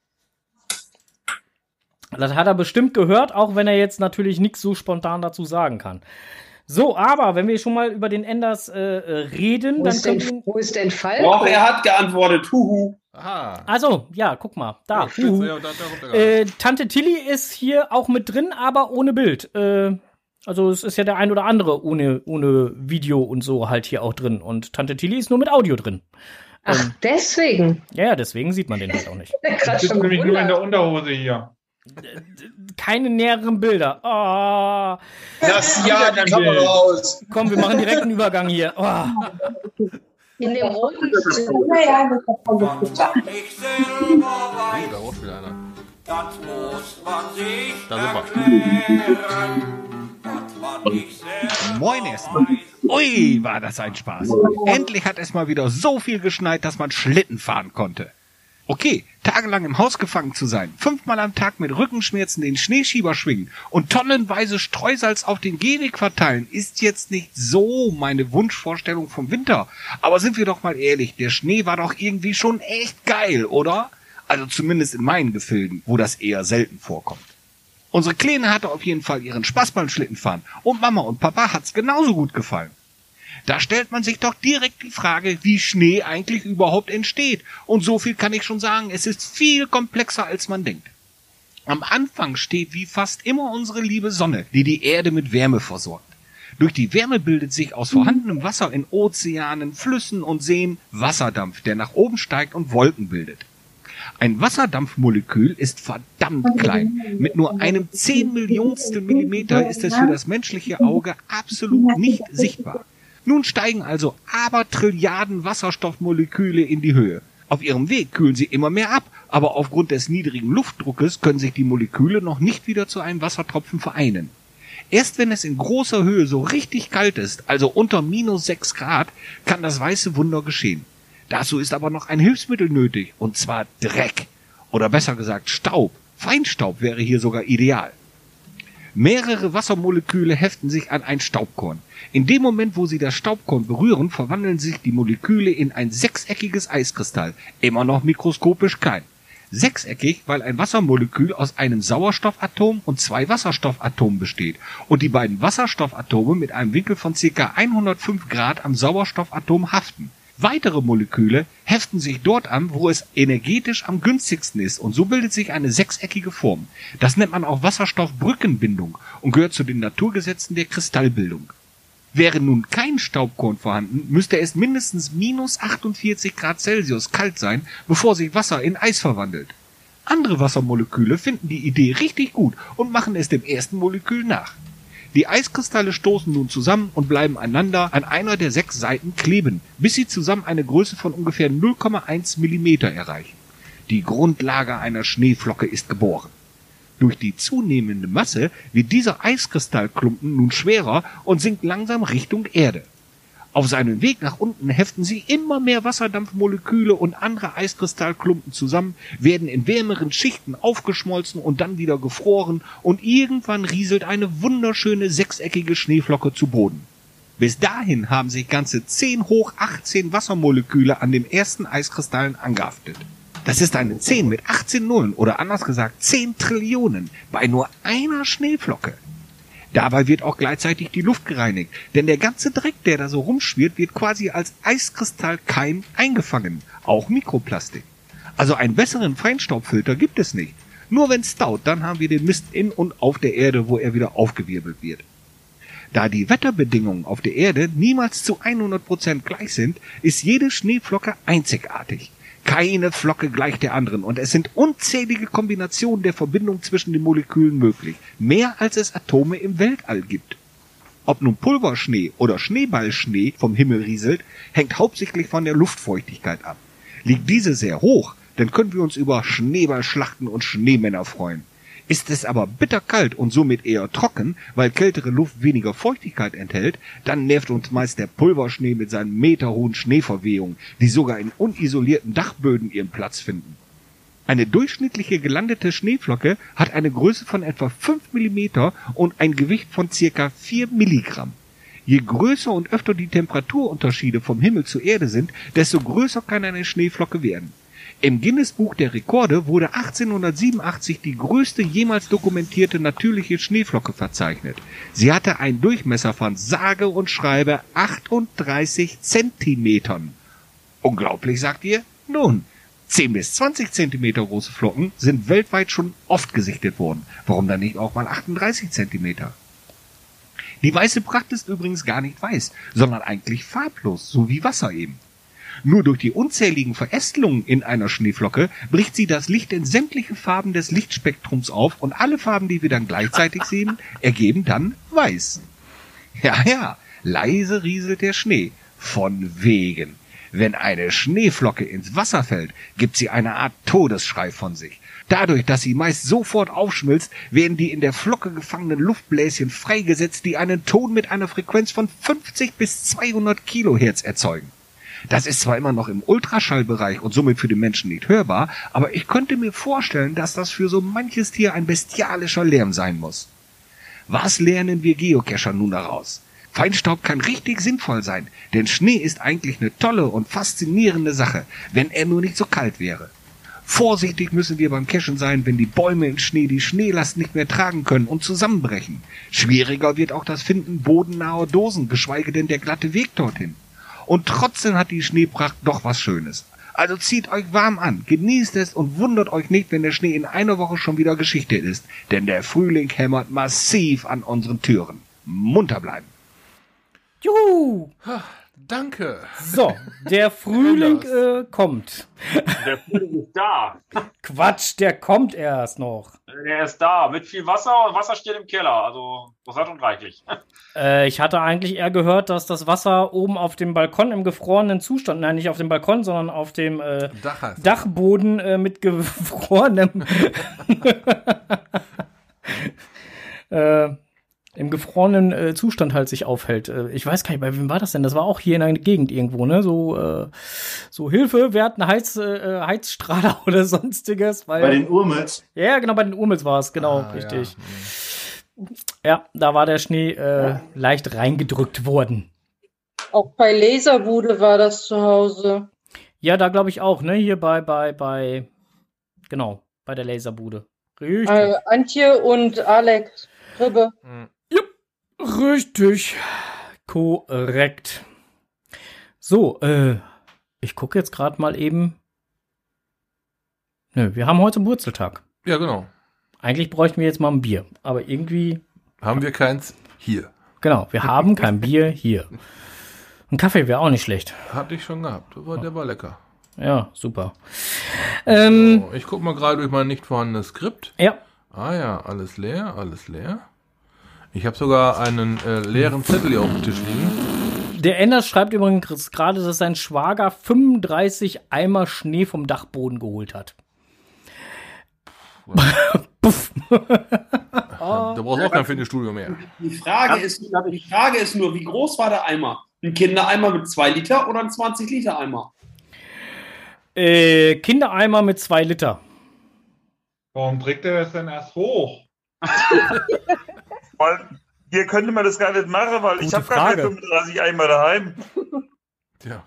Speaker 2: Das hat er bestimmt gehört, auch wenn er jetzt natürlich nichts so spontan dazu sagen kann. So, aber wenn wir schon mal über den Enders äh, reden,
Speaker 7: Wo
Speaker 2: dann
Speaker 7: ist, denn, wo ist denn Falco?
Speaker 12: Doch, er hat geantwortet. Huhu.
Speaker 1: Aha.
Speaker 2: Also, ja, guck mal, da.
Speaker 1: Spitze,
Speaker 2: Huhu.
Speaker 1: ja, da- da
Speaker 2: äh, Tante Tilly ist hier auch mit drin, aber ohne Bild. Äh, also es ist ja der ein oder andere ohne, ohne Video und so halt hier auch drin. Und Tante Tilly ist nur mit Audio drin.
Speaker 7: Ach, deswegen.
Speaker 2: Ja, ja, deswegen sieht man den halt auch nicht.
Speaker 11: Ich
Speaker 7: schon
Speaker 11: nämlich nur in der Unterhose hier.
Speaker 2: Keine näheren Bilder. Oh.
Speaker 15: Das ja die Kamera aus.
Speaker 2: Komm, wir machen direkt einen Übergang hier. Oh.
Speaker 7: In dem roten
Speaker 22: hat alles geklappt.
Speaker 1: Oh, da rauscht wieder einer.
Speaker 25: Das muss man sich
Speaker 1: Da sind
Speaker 26: Moin erstmal. Ui, war das ein Spaß. Endlich hat es mal wieder so viel geschneit, dass man Schlitten fahren konnte. Okay, tagelang im Haus gefangen zu sein, fünfmal am Tag mit Rückenschmerzen den Schneeschieber schwingen und tonnenweise Streusalz auf den Gehweg verteilen, ist jetzt nicht so meine Wunschvorstellung vom Winter. Aber sind wir doch mal ehrlich, der Schnee war doch irgendwie schon echt geil, oder? Also zumindest in meinen Gefilden, wo das eher selten vorkommt. Unsere Kleine hatte auf jeden Fall ihren Spaß beim Schlittenfahren und Mama und Papa hat's genauso gut gefallen. Da stellt man sich doch direkt die Frage, wie Schnee eigentlich überhaupt entsteht. Und so viel kann ich schon sagen, es ist viel komplexer als man denkt. Am Anfang steht wie fast immer unsere liebe Sonne, die die Erde mit Wärme versorgt. Durch die Wärme bildet sich aus vorhandenem Wasser in Ozeanen, Flüssen und Seen Wasserdampf, der nach oben steigt und Wolken bildet. Ein Wasserdampfmolekül ist verdammt klein. Mit nur einem zehn Millionstel Millimeter ist es für das menschliche Auge absolut nicht sichtbar. Nun steigen also Abertrilliarden Wasserstoffmoleküle in die Höhe. Auf ihrem Weg kühlen sie immer mehr ab, aber aufgrund des niedrigen Luftdruckes können sich die Moleküle noch nicht wieder zu einem Wassertropfen vereinen. Erst wenn es in großer Höhe so richtig kalt ist, also unter minus 6 Grad, kann das weiße Wunder geschehen. Dazu ist aber noch ein Hilfsmittel nötig, und zwar Dreck. Oder besser gesagt Staub. Feinstaub wäre hier sogar ideal. Mehrere Wassermoleküle heften sich an ein Staubkorn. In dem Moment, wo sie das Staubkorn berühren, verwandeln sich die Moleküle in ein sechseckiges Eiskristall. Immer noch mikroskopisch klein. Sechseckig, weil ein Wassermolekül aus einem Sauerstoffatom und zwei Wasserstoffatomen besteht und die beiden Wasserstoffatome mit einem Winkel von ca. 105 Grad am Sauerstoffatom haften. Weitere Moleküle heften sich dort an, wo es energetisch am günstigsten ist und so bildet sich eine sechseckige Form. Das nennt man auch Wasserstoffbrückenbindung und gehört zu den Naturgesetzen der Kristallbildung. Wäre nun kein Staubkorn vorhanden, müsste es mindestens minus 48 Grad Celsius kalt sein, bevor sich Wasser in Eis verwandelt. Andere Wassermoleküle finden die Idee richtig gut und machen es dem ersten Molekül nach. Die Eiskristalle stoßen nun zusammen und bleiben einander an einer der sechs Seiten kleben, bis sie zusammen eine Größe von ungefähr 0,1 Millimeter erreichen. Die Grundlage einer Schneeflocke ist geboren. Durch die zunehmende Masse wird dieser Eiskristallklumpen nun schwerer und sinkt langsam Richtung Erde. Auf seinem Weg nach unten heften sie immer mehr Wasserdampfmoleküle und andere Eiskristallklumpen zusammen, werden in wärmeren Schichten aufgeschmolzen und dann wieder gefroren und irgendwann rieselt eine wunderschöne sechseckige Schneeflocke zu Boden. Bis dahin haben sich ganze 10 hoch 18 Wassermoleküle an dem ersten Eiskristallen angehaftet. Das ist eine 10 mit 18 Nullen oder anders gesagt 10 Trillionen bei nur einer Schneeflocke. Dabei wird auch gleichzeitig die Luft gereinigt, denn der ganze Dreck, der da so rumschwirrt, wird quasi als Eiskristallkeim eingefangen, auch Mikroplastik. Also einen besseren Feinstaubfilter gibt es nicht. Nur wenn staut, dann haben wir den Mist in und auf der Erde, wo er wieder aufgewirbelt wird. Da die Wetterbedingungen auf der Erde niemals zu 100% gleich sind, ist jede Schneeflocke einzigartig. Keine Flocke gleicht der anderen und es sind unzählige Kombinationen der Verbindung zwischen den Molekülen möglich. Mehr als es Atome im Weltall gibt. Ob nun Pulverschnee oder Schneeballschnee vom Himmel rieselt, hängt hauptsächlich von der Luftfeuchtigkeit ab. Liegt diese sehr hoch, dann können wir uns über Schneeballschlachten und Schneemänner freuen. Ist es aber bitterkalt und somit eher trocken, weil kältere Luft weniger Feuchtigkeit enthält, dann nervt uns meist der Pulverschnee mit seinen meterhohen Schneeverwehungen, die sogar in unisolierten Dachböden ihren Platz finden. Eine durchschnittliche gelandete Schneeflocke hat eine Größe von etwa 5 mm und ein Gewicht von circa 4 Milligramm. Je größer und öfter die Temperaturunterschiede vom Himmel zur Erde sind, desto größer kann eine Schneeflocke werden. Im Guinness-Buch der Rekorde wurde 1887 die größte jemals dokumentierte natürliche Schneeflocke verzeichnet. Sie hatte einen Durchmesser von sage und schreibe 38 Zentimetern. Unglaublich, sagt ihr? Nun, 10 bis 20 Zentimeter große Flocken sind weltweit schon oft gesichtet worden. Warum dann nicht auch mal 38 Zentimeter? Die weiße Pracht ist übrigens gar nicht weiß, sondern eigentlich farblos, so wie Wasser eben. Nur durch die unzähligen Verästelungen in einer Schneeflocke bricht sie das Licht in sämtliche Farben des Lichtspektrums auf und alle Farben, die wir dann gleichzeitig sehen, ergeben dann weiß. Ja, ja, leise rieselt der Schnee. Von wegen. Wenn eine Schneeflocke ins Wasser fällt, gibt sie eine Art Todesschrei von sich. Dadurch, dass sie meist sofort aufschmilzt, werden die in der Flocke gefangenen Luftbläschen freigesetzt, die einen Ton mit einer Frequenz von 50 bis 200 Kilohertz erzeugen. Das ist zwar immer noch im Ultraschallbereich und somit für den Menschen nicht hörbar, aber ich könnte mir vorstellen, dass das für so manches Tier ein bestialischer Lärm sein muss. Was lernen wir Geocacher nun daraus? Feinstaub kann richtig sinnvoll sein, denn Schnee ist eigentlich eine tolle und faszinierende Sache, wenn er nur nicht so kalt wäre. Vorsichtig müssen wir beim Cachen sein, wenn die Bäume im Schnee die Schneelast nicht mehr tragen können und zusammenbrechen. Schwieriger wird auch das Finden bodennaher Dosen, geschweige denn der glatte Weg dorthin. Und trotzdem hat die Schneepracht doch was Schönes. Also zieht euch warm an, genießt es und wundert euch nicht, wenn der Schnee in einer Woche schon wieder Geschichte ist. Denn der Frühling hämmert massiv an unseren Türen. Munter bleiben.
Speaker 2: Juhu!
Speaker 1: Danke.
Speaker 2: So, der Frühling äh, kommt.
Speaker 5: Der Frühling ist da.
Speaker 2: Quatsch, der kommt erst noch.
Speaker 5: Der ist da, mit viel Wasser und Wasser steht im Keller. Also, das hat und reichlich.
Speaker 2: Äh, ich hatte eigentlich eher gehört, dass das Wasser oben auf dem Balkon im gefrorenen Zustand, nein, nicht auf dem Balkon, sondern auf dem äh,
Speaker 1: Dach.
Speaker 2: Dachboden äh, mit gefrorenem. äh, im gefrorenen äh, Zustand halt sich aufhält. Äh, ich weiß gar nicht, bei wem war das denn? Das war auch hier in der Gegend irgendwo, ne? So, äh, so Hilfe, wir hatten Heiz, äh, Heizstrahler oder sonstiges. Weil,
Speaker 21: Bei den Urmels?
Speaker 2: Ja, genau, bei den Urmels war es, genau,
Speaker 21: Ah,
Speaker 2: richtig. Ja. da war der Schnee äh, leicht reingedrückt worden.
Speaker 6: Auch bei Laserbude war das zu Hause.
Speaker 2: Ja, da glaube ich auch, ne? Hier bei, bei, bei, genau, bei der Laserbude. Richtig.
Speaker 6: Äh, Antje und Alex Ribbe.
Speaker 2: Richtig. Korrekt. So, äh, ich gucke jetzt gerade mal eben. Nö, wir haben heute Wurzeltag.
Speaker 1: Ja, genau.
Speaker 2: Eigentlich bräuchten wir jetzt mal ein Bier, aber irgendwie.
Speaker 1: Haben wir keins hier.
Speaker 2: Genau, wir haben kein Bier hier. Ein Kaffee wäre auch nicht schlecht.
Speaker 1: Hatte ich schon gehabt. Aber der war lecker.
Speaker 2: Ja, super. Ähm,
Speaker 1: So, ich gucke mal gerade durch mein nicht vorhandenes Skript.
Speaker 2: Ja.
Speaker 1: Ah ja, alles leer, alles leer. Ich habe sogar einen äh, leeren Zettel hier auf dem Tisch liegen.
Speaker 2: Der Enders schreibt übrigens gerade, dass sein Schwager 35 Eimer Schnee vom Dachboden geholt hat. Puff.
Speaker 1: Da brauchst du auch kein Fitnessstudio mehr.
Speaker 12: Die Frage, ist, die Frage ist nur, wie groß war der Eimer? Ein Kindereimer mit 2 Liter oder ein 20 Liter Eimer?
Speaker 2: Äh, Kindereimer mit 2 Liter.
Speaker 11: Warum trägt er das denn erst hoch?
Speaker 10: Weil hier könnte man das gar nicht machen, weil ich
Speaker 2: Gute
Speaker 10: habe gar keine
Speaker 2: Frage.
Speaker 10: 35 Eimer daheim.
Speaker 1: Tja.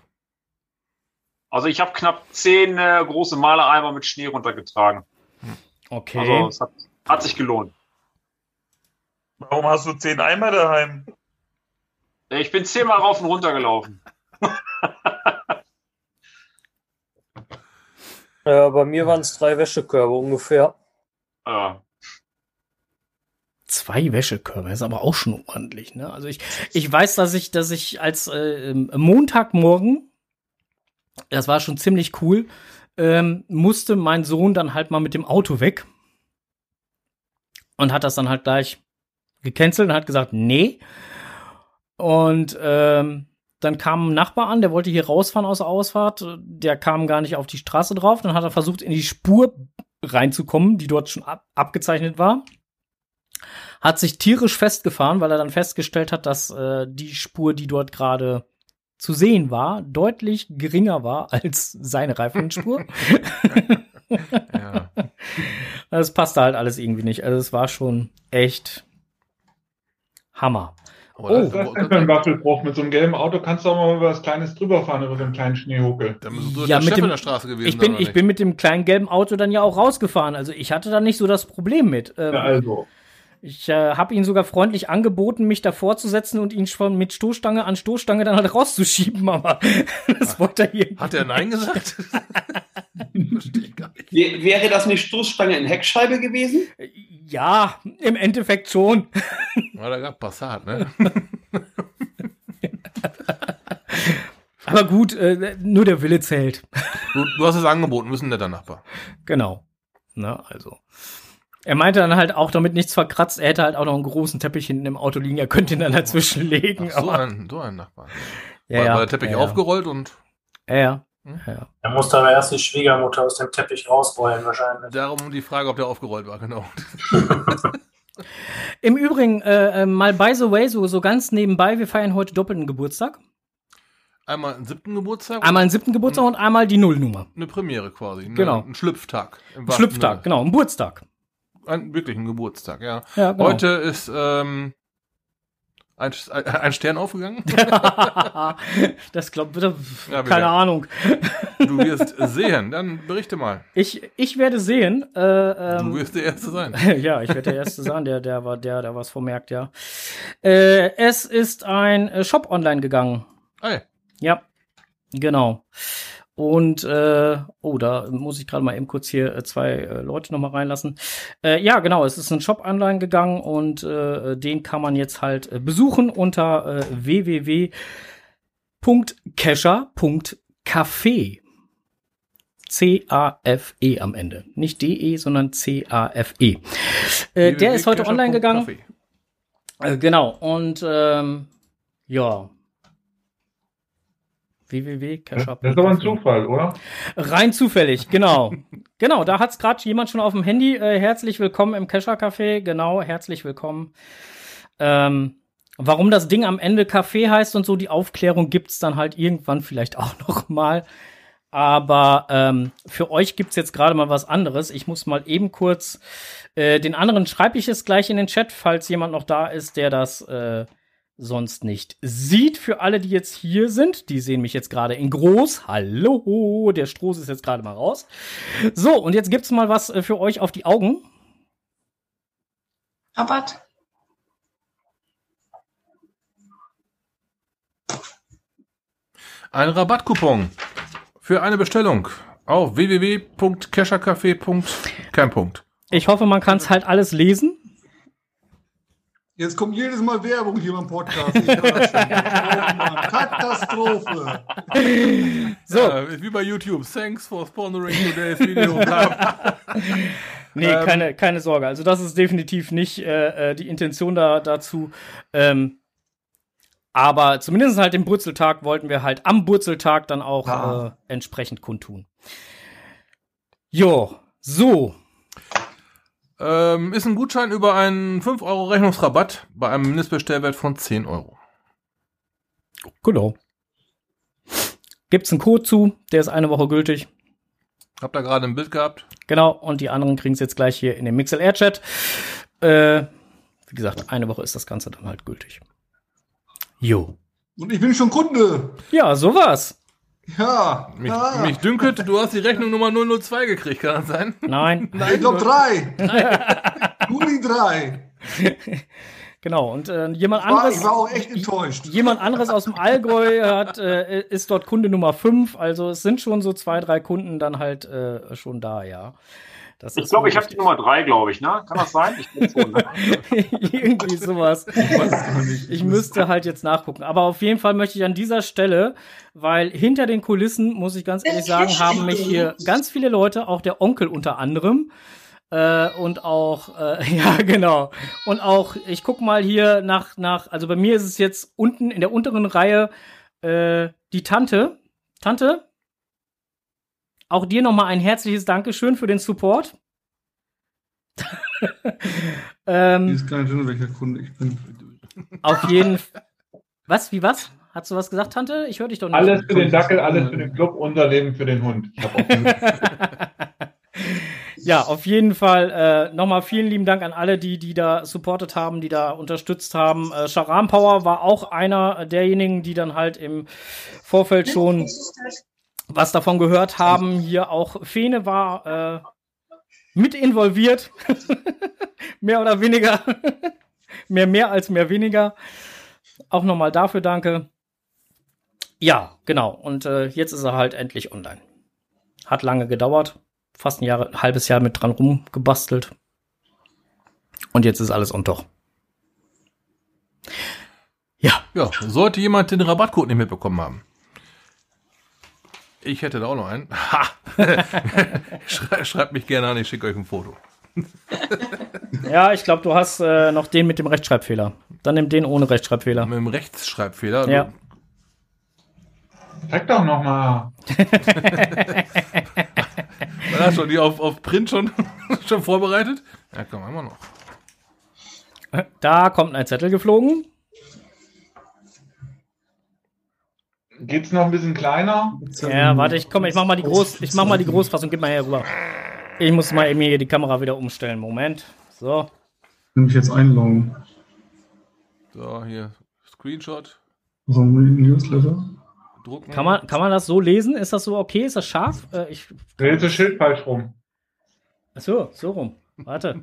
Speaker 5: Also ich habe knapp zehn äh, große Malereimer mit Schnee runtergetragen.
Speaker 2: Okay.
Speaker 5: Also es hat, hat sich gelohnt.
Speaker 10: Warum hast du 10 Eimer daheim?
Speaker 5: Ich bin zehnmal rauf und runter gelaufen.
Speaker 18: Ja, bei mir waren es drei Wäschekörbe ungefähr.
Speaker 5: Ja.
Speaker 2: Zwei Wäschekörbe ist aber auch schon ordentlich, ne? Also ich, ich weiß, dass ich, dass ich als äh, ähm, Montagmorgen, das war schon ziemlich cool, ähm, musste mein Sohn dann halt mal mit dem Auto weg und hat das dann halt gleich gecancelt und hat gesagt, nee. Und ähm, dann kam ein Nachbar an, der wollte hier rausfahren aus der Ausfahrt. Der kam gar nicht auf die Straße drauf. Dann hat er versucht, in die Spur reinzukommen, die dort schon ab abgezeichnet war. Hat sich tierisch festgefahren, weil er dann festgestellt hat, dass äh, die Spur, die dort gerade zu sehen war, deutlich geringer war als seine Reifenspur.
Speaker 1: ja.
Speaker 2: Das passte halt alles irgendwie nicht. Also es war schon echt Hammer.
Speaker 11: Oh, ist das denn für ein Waffelbruch? Mit so einem gelben Auto kannst du auch mal über was Kleines drüber fahren, über so einen kleinen Schneehuckel.
Speaker 1: Da bist du
Speaker 2: Ja, mit dem,
Speaker 1: in der Straße gewesen.
Speaker 2: ich bin, ich bin mit dem kleinen gelben Auto dann ja auch rausgefahren. Also ich hatte da nicht so das Problem mit. Ähm,
Speaker 11: Ja, also.
Speaker 2: Ich äh, habe ihn sogar freundlich angeboten, mich davor zu setzen und ihn schon mit Stoßstange an Stoßstange dann halt rauszuschieben, aber das wollte er hier.
Speaker 1: Hat er Nein gesagt?
Speaker 12: Wär- Wäre das eine Stoßstange in Heckscheibe gewesen?
Speaker 2: Ja, im Endeffekt schon.
Speaker 1: Ja, da gab Passat, ne?
Speaker 2: Aber gut, äh, nur der Wille zählt.
Speaker 1: Du, du hast es angeboten, ein netter Nachbar.
Speaker 2: Genau. Na, also. Er meinte dann halt auch, damit nichts verkratzt, er hätte halt auch noch einen großen Teppich hinten im Auto liegen, er könnte ihn dann dazwischen legen.
Speaker 1: Ach, so,
Speaker 2: aber,
Speaker 1: ein, so ein Nachbar.
Speaker 2: Ja,
Speaker 1: war,
Speaker 2: ja,
Speaker 1: war der Teppich
Speaker 2: ja, ja.
Speaker 1: aufgerollt und
Speaker 2: ja, ja. ja.
Speaker 21: Er musste aber erst die Schwiegermutter aus dem Teppich rausrollen, wahrscheinlich.
Speaker 1: darum die Frage, ob der aufgerollt war, genau.
Speaker 2: Im Übrigen, äh, äh, mal by the way, so, so ganz nebenbei, wir feiern heute doppelten Geburtstag.
Speaker 1: Einmal einen siebten Geburtstag.
Speaker 2: Einmal einen siebten Geburtstag und einmal die Nullnummer.
Speaker 1: Eine Premiere quasi. Ne?
Speaker 2: Genau.
Speaker 1: Ein Schlüpftag. wahrsten
Speaker 2: Schlüpftag, genau, ein Geburtstag.
Speaker 1: Ein wirklichen Geburtstag, ja.
Speaker 2: Ja, genau.
Speaker 1: Heute ist ähm, ein, ein Stern aufgegangen.
Speaker 2: das glaubt bitte,
Speaker 1: Ja,
Speaker 2: keine
Speaker 1: wieder.
Speaker 2: Ahnung.
Speaker 1: Du wirst sehen, dann berichte mal.
Speaker 2: Ich, ich werde sehen. Äh, ähm,
Speaker 1: Du wirst der Erste sein.
Speaker 2: ja, ich werde der Erste sein, der, der war der, der was vermerkt, ja. Äh, es ist ein Shop online gegangen.
Speaker 1: Ei.
Speaker 2: Ja, genau. Und äh, oh, da muss ich gerade mal eben kurz hier äh, zwei äh, Leute noch mal reinlassen. Äh, ja, genau, es ist ein Shop online gegangen und äh, den kann man jetzt halt äh, besuchen unter äh, www.kescher.café. C-A-F-E am Ende. Nicht D-E, sondern C-A-F-E. Äh, der ist heute online gegangen. Äh, genau, und ähm, ja. www.cashup.
Speaker 11: Das ist aber ein Zufall, oder?
Speaker 2: Rein zufällig, genau. genau, da hat's gerade jemand schon auf dem Handy. Äh, herzlich willkommen im Kescher Café. Genau, herzlich willkommen. Ähm, warum das Ding am Ende Café heißt und so, die Aufklärung gibt's dann halt irgendwann vielleicht auch noch mal. Aber ähm, für euch gibt's jetzt gerade mal was anderes. Ich muss mal eben kurz äh, den anderen schreibe ich es gleich in den Chat, falls jemand noch da ist, der das äh, sonst nicht sieht. Für alle, die jetzt hier sind, die sehen mich jetzt gerade in groß. Hallo, der Stroß ist jetzt gerade mal raus. So, und jetzt gibt's mal was äh, für euch auf die Augen.
Speaker 14: Rabatt.
Speaker 1: Ein Rabattcoupon für eine Bestellung auf www.keschercafé.kein Punkt.
Speaker 2: Ich hoffe, man kann es halt alles lesen.
Speaker 27: Jetzt kommt jedes Mal Werbung hier beim Podcast. Ich höre das schon. Mann, Katastrophe.
Speaker 2: So.
Speaker 1: Ja, wie bei YouTube. Thanks for sponsoring today's video.
Speaker 2: Nee,
Speaker 1: Ähm,
Speaker 2: keine, keine Sorge. Also das ist definitiv nicht äh, äh, die Intention da, dazu. Ähm, aber zumindest halt den Burzeltag wollten wir halt am Burzeltag dann auch
Speaker 1: Ah.
Speaker 2: äh, entsprechend kundtun. Jo, so.
Speaker 1: Ähm, ist ein Gutschein über einen 5 Euro Rechnungsrabatt bei einem Mindestbestellwert von 10 Euro.
Speaker 2: Genau. Gibt's einen Code zu, der ist eine Woche gültig.
Speaker 1: Habt ihr gerade ein Bild gehabt?
Speaker 2: Genau, und die anderen kriegen es jetzt gleich hier in dem Mixel Air Chat. Äh, wie gesagt, eine Woche ist das Ganze dann halt gültig. Jo.
Speaker 27: Und ich bin schon Kunde.
Speaker 2: Ja, sowas.
Speaker 27: Ja.
Speaker 1: Mich,
Speaker 27: ja.
Speaker 1: mich dünkelt, du hast die Rechnung Nummer 002 gekriegt, kann das sein?
Speaker 2: Nein.
Speaker 27: ich glaube drei. Juli drei.
Speaker 2: Genau, und äh, jemand
Speaker 27: war,
Speaker 2: anderes.
Speaker 27: ich war auch echt enttäuscht.
Speaker 2: Jemand anderes aus dem Allgäu hat, äh, ist dort Kunde Nummer 5. Also es sind schon so zwei, drei Kunden dann halt äh, schon da, ja. Das
Speaker 5: Ich glaube, ich habe die Nummer drei, glaube ich, ne? Kann das sein? Ich bin schon, ne?
Speaker 2: Irgendwie sowas. Ich müsste halt jetzt nachgucken. Aber auf jeden Fall möchte ich an dieser Stelle, weil hinter den Kulissen, muss ich ganz ehrlich sagen, haben mich hier ganz viele Leute, auch der Onkel unter anderem, äh, und auch, äh, ja, genau. Und auch, ich guck mal hier nach, nach, also bei mir ist es jetzt unten in der unteren Reihe äh, die Tante. Tante, auch dir nochmal ein herzliches Dankeschön für den Support. ähm,
Speaker 27: Ich weiß gar nicht, welcher Kunde ich bin.
Speaker 2: auf jeden F Was? Wie was? Hast du was gesagt, Tante? Ich höre dich doch nicht.
Speaker 11: Alles für den Dackel, alles für den Club, unser Leben für den Hund. Ich hab auch
Speaker 2: Ja, auf jeden Fall äh, nochmal vielen lieben Dank an alle, die, die da supportet haben, die da unterstützt haben. Äh, Sharam Power war auch einer derjenigen, die dann halt im Vorfeld schon was davon gehört haben. Hier auch Fene war äh, mit involviert. mehr oder weniger. mehr mehr als mehr weniger. Auch nochmal dafür danke. Ja, genau. Und äh, jetzt ist er halt endlich online. Hat lange gedauert. Fast ein, Jahr, ein halbes Jahr mit dran rumgebastelt. Und jetzt ist alles on doch.
Speaker 1: Ja, sollte jemand den Rabattcode nicht mitbekommen haben. Ich hätte da auch noch einen. Ha! Schrei, schreibt mich gerne an, ich schicke euch ein Foto.
Speaker 2: Ja, ich glaube, du hast äh, noch den mit dem Rechtschreibfehler. Dann nimm den ohne Rechtschreibfehler.
Speaker 1: Mit dem Rechtschreibfehler?
Speaker 2: Ja.
Speaker 11: Zeig doch noch mal.
Speaker 1: Man hat schon die auf, auf Print schon, schon vorbereitet? Ja, komm, wir noch.
Speaker 2: Da kommt ein Zettel geflogen.
Speaker 11: Geht's noch ein bisschen kleiner?
Speaker 2: Ja, warte, ich komm, ich mach mal die Groß, ich mach mal die Großfassung, gib mal her rüber. Ich muss mal eben hier die Kamera wieder umstellen. Moment. So.
Speaker 27: Will mich jetzt einloggen.
Speaker 1: So, hier, Screenshot,
Speaker 27: So ein Newsletter.
Speaker 1: drucken.
Speaker 2: Kann man, kann man das so lesen? Ist das so okay? Ist das scharf? Äh, ich,
Speaker 11: Dreht das Schild falsch rum.
Speaker 2: ach so, so rum. Warte.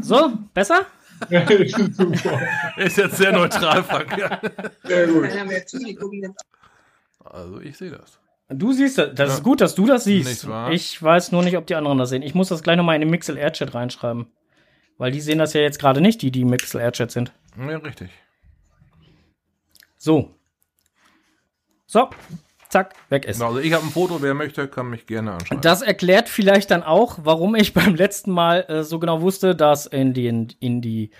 Speaker 2: So, besser?
Speaker 1: Ist jetzt sehr neutral, Frank. Ja.
Speaker 20: Sehr gut.
Speaker 14: Dann haben wir zu, die gucken jetzt.
Speaker 1: Also, ich sehe das.
Speaker 2: Du siehst das. Das
Speaker 1: Ja.
Speaker 2: ist gut, dass du das siehst.
Speaker 1: Nicht wahr?
Speaker 2: Ich weiß nur nicht, ob die anderen das sehen. Ich muss das gleich nochmal in den Mixel Air Chat reinschreiben. Weil die sehen das ja jetzt gerade nicht, die, die im Mixel Air Chat sind.
Speaker 1: Ja, richtig.
Speaker 2: So. So. Zack, weg ist.
Speaker 1: Also, ich habe ein Foto, wer möchte, kann mich gerne anschauen.
Speaker 2: Das erklärt vielleicht dann auch, warum ich beim letzten Mal äh, so genau wusste, dass in, den, in die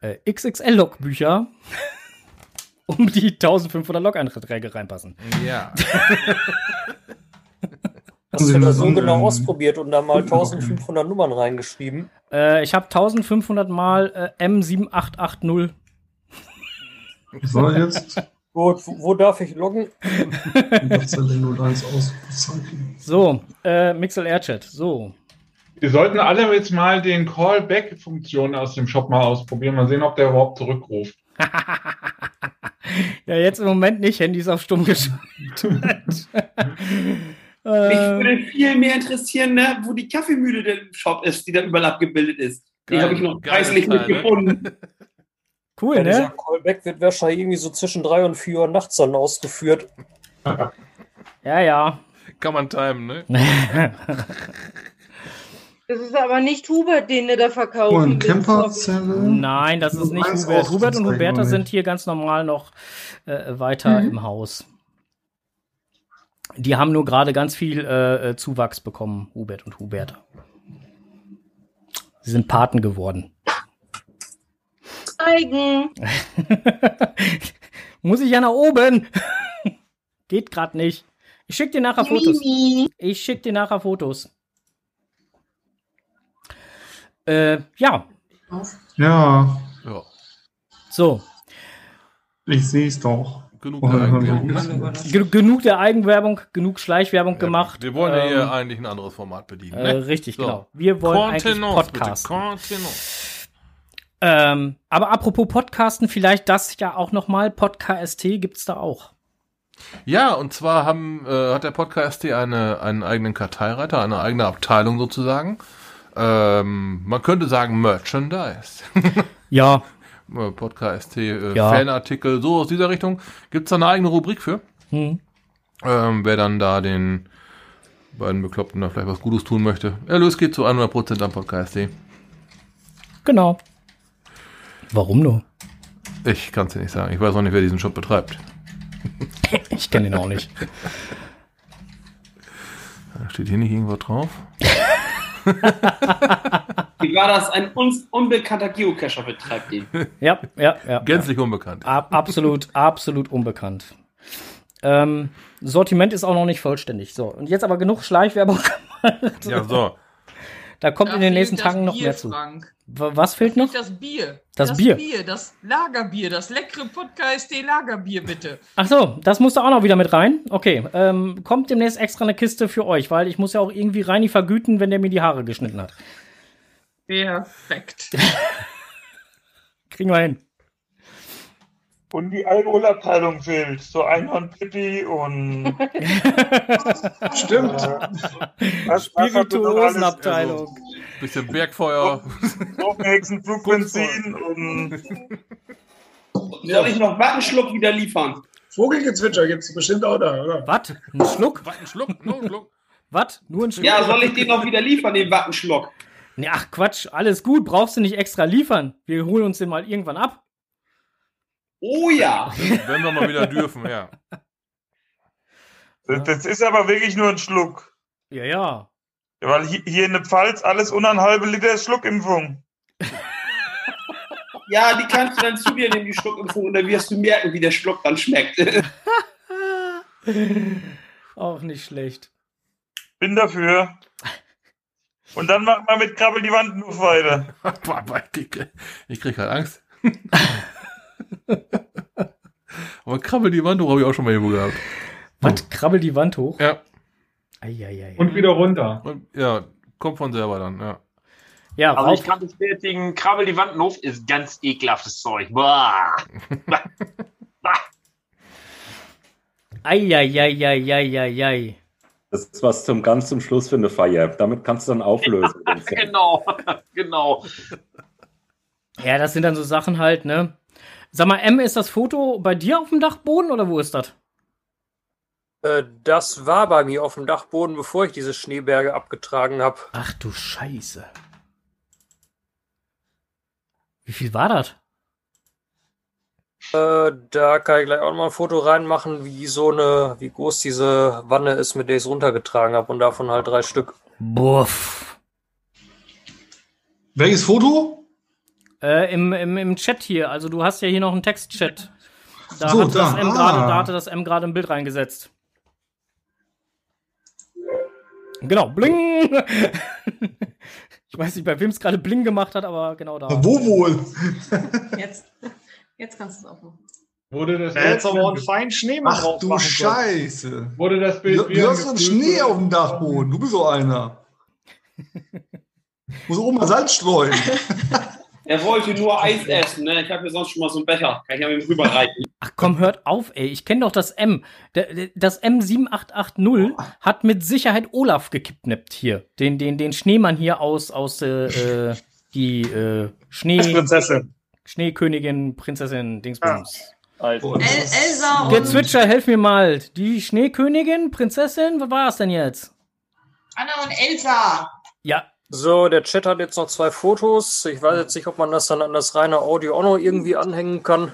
Speaker 2: äh, XXL-Logbücher um die 1500 Log-Einträge reinpassen.
Speaker 1: Ja.
Speaker 18: Hast du das so genau ausprobiert und da mal 1500 Nummern reingeschrieben?
Speaker 2: Äh, ich habe 1500 mal äh, M7880.
Speaker 27: So, jetzt.
Speaker 18: Gut, wo, darf ich loggen?
Speaker 27: 1801 Ausrufezeichen.
Speaker 2: So, äh, Mixel Air Chat. So.
Speaker 11: Wir sollten alle jetzt mal den Callback-Funktion aus dem Shop mal ausprobieren. Mal sehen, ob der überhaupt zurückruft.
Speaker 2: Ja, jetzt im Moment nicht. Handy ist auf stumm geschaltet.
Speaker 12: Mich würde viel mehr interessieren, ne, wo die Kaffeemühle denn im Shop ist, die da überall abgebildet ist. Die
Speaker 1: Geil-
Speaker 12: habe ich noch preislich nicht
Speaker 1: ne?
Speaker 12: gefunden.
Speaker 2: Cool,
Speaker 18: Ja, dieser
Speaker 2: ne?
Speaker 18: Callback wird wahrscheinlich irgendwie so zwischen 3 und 4 Uhr nachts dann ausgeführt.
Speaker 2: Ja, ja.
Speaker 1: Kann man timen, ne?
Speaker 6: Das ist aber nicht Hubert, den du da verkaufen
Speaker 27: Und
Speaker 6: willst.
Speaker 27: Camperzelle.
Speaker 2: Nein, das ist nicht Hubert. Hubert und Huberta sind hier ganz normal noch äh, weiter
Speaker 27: Mhm.
Speaker 2: im Haus. Die haben nur gerade ganz viel äh, äh, Zuwachs bekommen, Hubert und Huberta. Sie sind Paten geworden.
Speaker 6: Zeigen.
Speaker 2: Muss ich ja nach oben. Geht gerade nicht. Ich schick dir nachher Fotos. Ich schick dir nachher Fotos. Äh, ja,
Speaker 27: Ja,
Speaker 1: Ja.
Speaker 2: so.
Speaker 27: ich sehe es doch.
Speaker 1: Genug der Eigenwerbung.
Speaker 2: Gen genug der Eigenwerbung, genug Schleichwerbung gemacht.
Speaker 1: Wir wollen ja
Speaker 2: Ähm,
Speaker 1: hier eigentlich ein anderes Format bedienen.
Speaker 2: Äh,
Speaker 1: Ne?
Speaker 2: richtig,
Speaker 1: So.
Speaker 2: genau. Wir wollen eigentlich
Speaker 1: Contenance. Contenance.
Speaker 2: Ähm, aber apropos Podcasten, vielleicht das ja auch nochmal. Podcast gibt's da auch.
Speaker 1: Ja, und zwar haben, äh, hat der Podcast eine, einen eigenen Karteireiter, eine eigene Abteilung sozusagen. Ähm, man könnte sagen Merchandise.
Speaker 2: Ja.
Speaker 1: Äh, Podcast, äh,
Speaker 2: Ja.
Speaker 1: Fanartikel, so aus dieser Richtung. Gibt's da eine eigene Rubrik für?
Speaker 2: Hm.
Speaker 1: Ähm, wer dann da den beiden Bekloppten da vielleicht was Gutes tun möchte. Erlös geht zu 100% am Podcast.
Speaker 2: Genau. Warum nur?
Speaker 1: Ich kann es dir nicht sagen. Ich weiß auch nicht, wer diesen Shop betreibt.
Speaker 2: Ich kenne ihn auch nicht.
Speaker 1: Steht hier nicht irgendwo drauf?
Speaker 12: Wie war das? Ein uns unbekannter Geocacher betreibt den.
Speaker 2: Ja, ja, ja.
Speaker 1: Gänzlich unbekannt.
Speaker 2: Ab, absolut, absolut unbekannt. Ähm, Sortiment ist auch noch nicht vollständig. So, und jetzt aber genug Schleichwerbung gemacht.
Speaker 1: Ja, so.
Speaker 2: Da kommt
Speaker 17: Da
Speaker 2: in den nächsten
Speaker 17: das
Speaker 2: Tagen noch
Speaker 17: Bier,
Speaker 2: mehr zu.
Speaker 17: Frank.
Speaker 2: Was fehlt noch?
Speaker 17: Das Bier.
Speaker 2: Das Bier.
Speaker 17: das Lagerbier, das leckere Podcast Lagerbier, bitte.
Speaker 2: Ach so, das musste auch noch wieder mit rein. Okay, ähm, kommt demnächst extra eine Kiste für euch, weil ich muss ja auch irgendwie Reini vergüten, wenn der mir die Haare geschnitten hat.
Speaker 17: Perfekt.
Speaker 2: Kriegen wir hin.
Speaker 10: Und die Alkoholabteilung fehlt. So Einhorn-Pipi und.
Speaker 27: Stimmt.
Speaker 10: Alles?
Speaker 2: Spirituosenabteilung.
Speaker 1: Bisschen Bergfeuer.
Speaker 10: Aufhexen, Flugbenzin und.
Speaker 12: Soll ich noch Wattenschluck wieder liefern?
Speaker 15: Vogelgezwitscher gibt es bestimmt auch da, oder?
Speaker 2: Was? Ein Schluck?
Speaker 1: Was, ein Schluck? Nur ein Schluck?
Speaker 2: Was? Nur ein Schluck?
Speaker 12: Ja, soll ich den noch wieder liefern, den Wattenschluck?
Speaker 2: Nee, ach Quatsch, alles gut, brauchst du nicht extra liefern. Wir holen uns den mal irgendwann ab.
Speaker 12: Oh ja.
Speaker 1: Wenn wir mal wieder dürfen, ja.
Speaker 10: Das, das ist aber wirklich nur ein Schluck.
Speaker 2: Ja, ja.
Speaker 10: Ja, weil hier, hier in der Pfalz alles halben Liter Schluckimpfung.
Speaker 12: Ja, die kannst du dann zu dir nehmen, die Schluckimpfung, und dann wirst du merken, wie der Schluck dann schmeckt.
Speaker 2: Auch nicht schlecht.
Speaker 10: Bin dafür. Und dann machen wir mit Krabbel die Wand nur weiter.
Speaker 1: Ich krieg halt Angst. Aber krabbel die Wand hoch habe ich auch schon mal irgendwo gehabt.
Speaker 2: Was? Krabbel die Wand hoch?
Speaker 1: Ja.
Speaker 2: Eieiei.
Speaker 11: Und wieder runter.
Speaker 1: Und, ja, kommt von selber dann, ja.
Speaker 2: Ja,
Speaker 5: Also ich kann bestätigen, Krabbel die Wand hoch ist ganz ekelhaftes Zeug. Boah.
Speaker 2: Eieieiei.
Speaker 28: Das ist was zum ganz zum Schluss für eine Feier. Damit kannst du dann auflösen. Song.
Speaker 5: genau, genau.
Speaker 2: Ja, das sind dann so Sachen halt, ne? Sag mal, M, ist das Foto bei dir auf dem Dachboden oder wo ist das?
Speaker 18: Äh, das war bei mir auf dem Dachboden, bevor ich diese Schneeberge abgetragen habe.
Speaker 2: Ach du Scheiße. Wie viel war das?
Speaker 18: Äh, da kann ich gleich auch noch mal ein Foto reinmachen, wie so eine, wie groß diese Wanne ist, mit der ich es runtergetragen habe und davon halt drei Stück.
Speaker 2: Buff.
Speaker 27: Welches Foto?
Speaker 2: Äh, im, im, Im Chat hier, also du hast ja hier noch einen Textchat. Da
Speaker 27: So,
Speaker 2: hat das
Speaker 27: da,
Speaker 2: M
Speaker 27: ah.
Speaker 2: gerade, da hatte das M gerade ein Bild reingesetzt. Genau, bling! ich weiß nicht, bei wem es gerade bling gemacht hat, aber genau da.
Speaker 27: Wo wohl?
Speaker 29: Jetzt, jetzt kannst du es aufmachen.
Speaker 11: Wurde das
Speaker 21: Da hättest du aber einen feinen Schneemann
Speaker 27: Ach du. Scheiße.
Speaker 11: Wurde das Bild
Speaker 27: Du, du hast so einen Schnee auf dem Dachboden. Du bist so einer. Muss oben mal Salz streuen.
Speaker 12: Er wollte nur Eis essen, ne? Ich habe hier sonst schon mal so einen Becher. Kann ich ja mit ihm rüberreichen.
Speaker 2: Ach komm, hört auf, ey. Ich kenne doch das M. Das M7880 hat mit Sicherheit Olaf gekidnappt hier. Den, den, den Schneemann hier aus, aus äh, äh, die äh, Schnee.
Speaker 21: Prinzessin.
Speaker 2: Schneekönigin, Prinzessin, Dingsbums.
Speaker 29: El Elsa
Speaker 2: Der Zwitscher, helf mir mal. Die Schneekönigin, Prinzessin, was war es denn jetzt?
Speaker 29: Anna und Elsa.
Speaker 2: Ja.
Speaker 18: So, der Chat hat jetzt noch zwei Fotos. Ich weiß jetzt nicht, ob man das dann an das reine Audio auch noch irgendwie anhängen kann.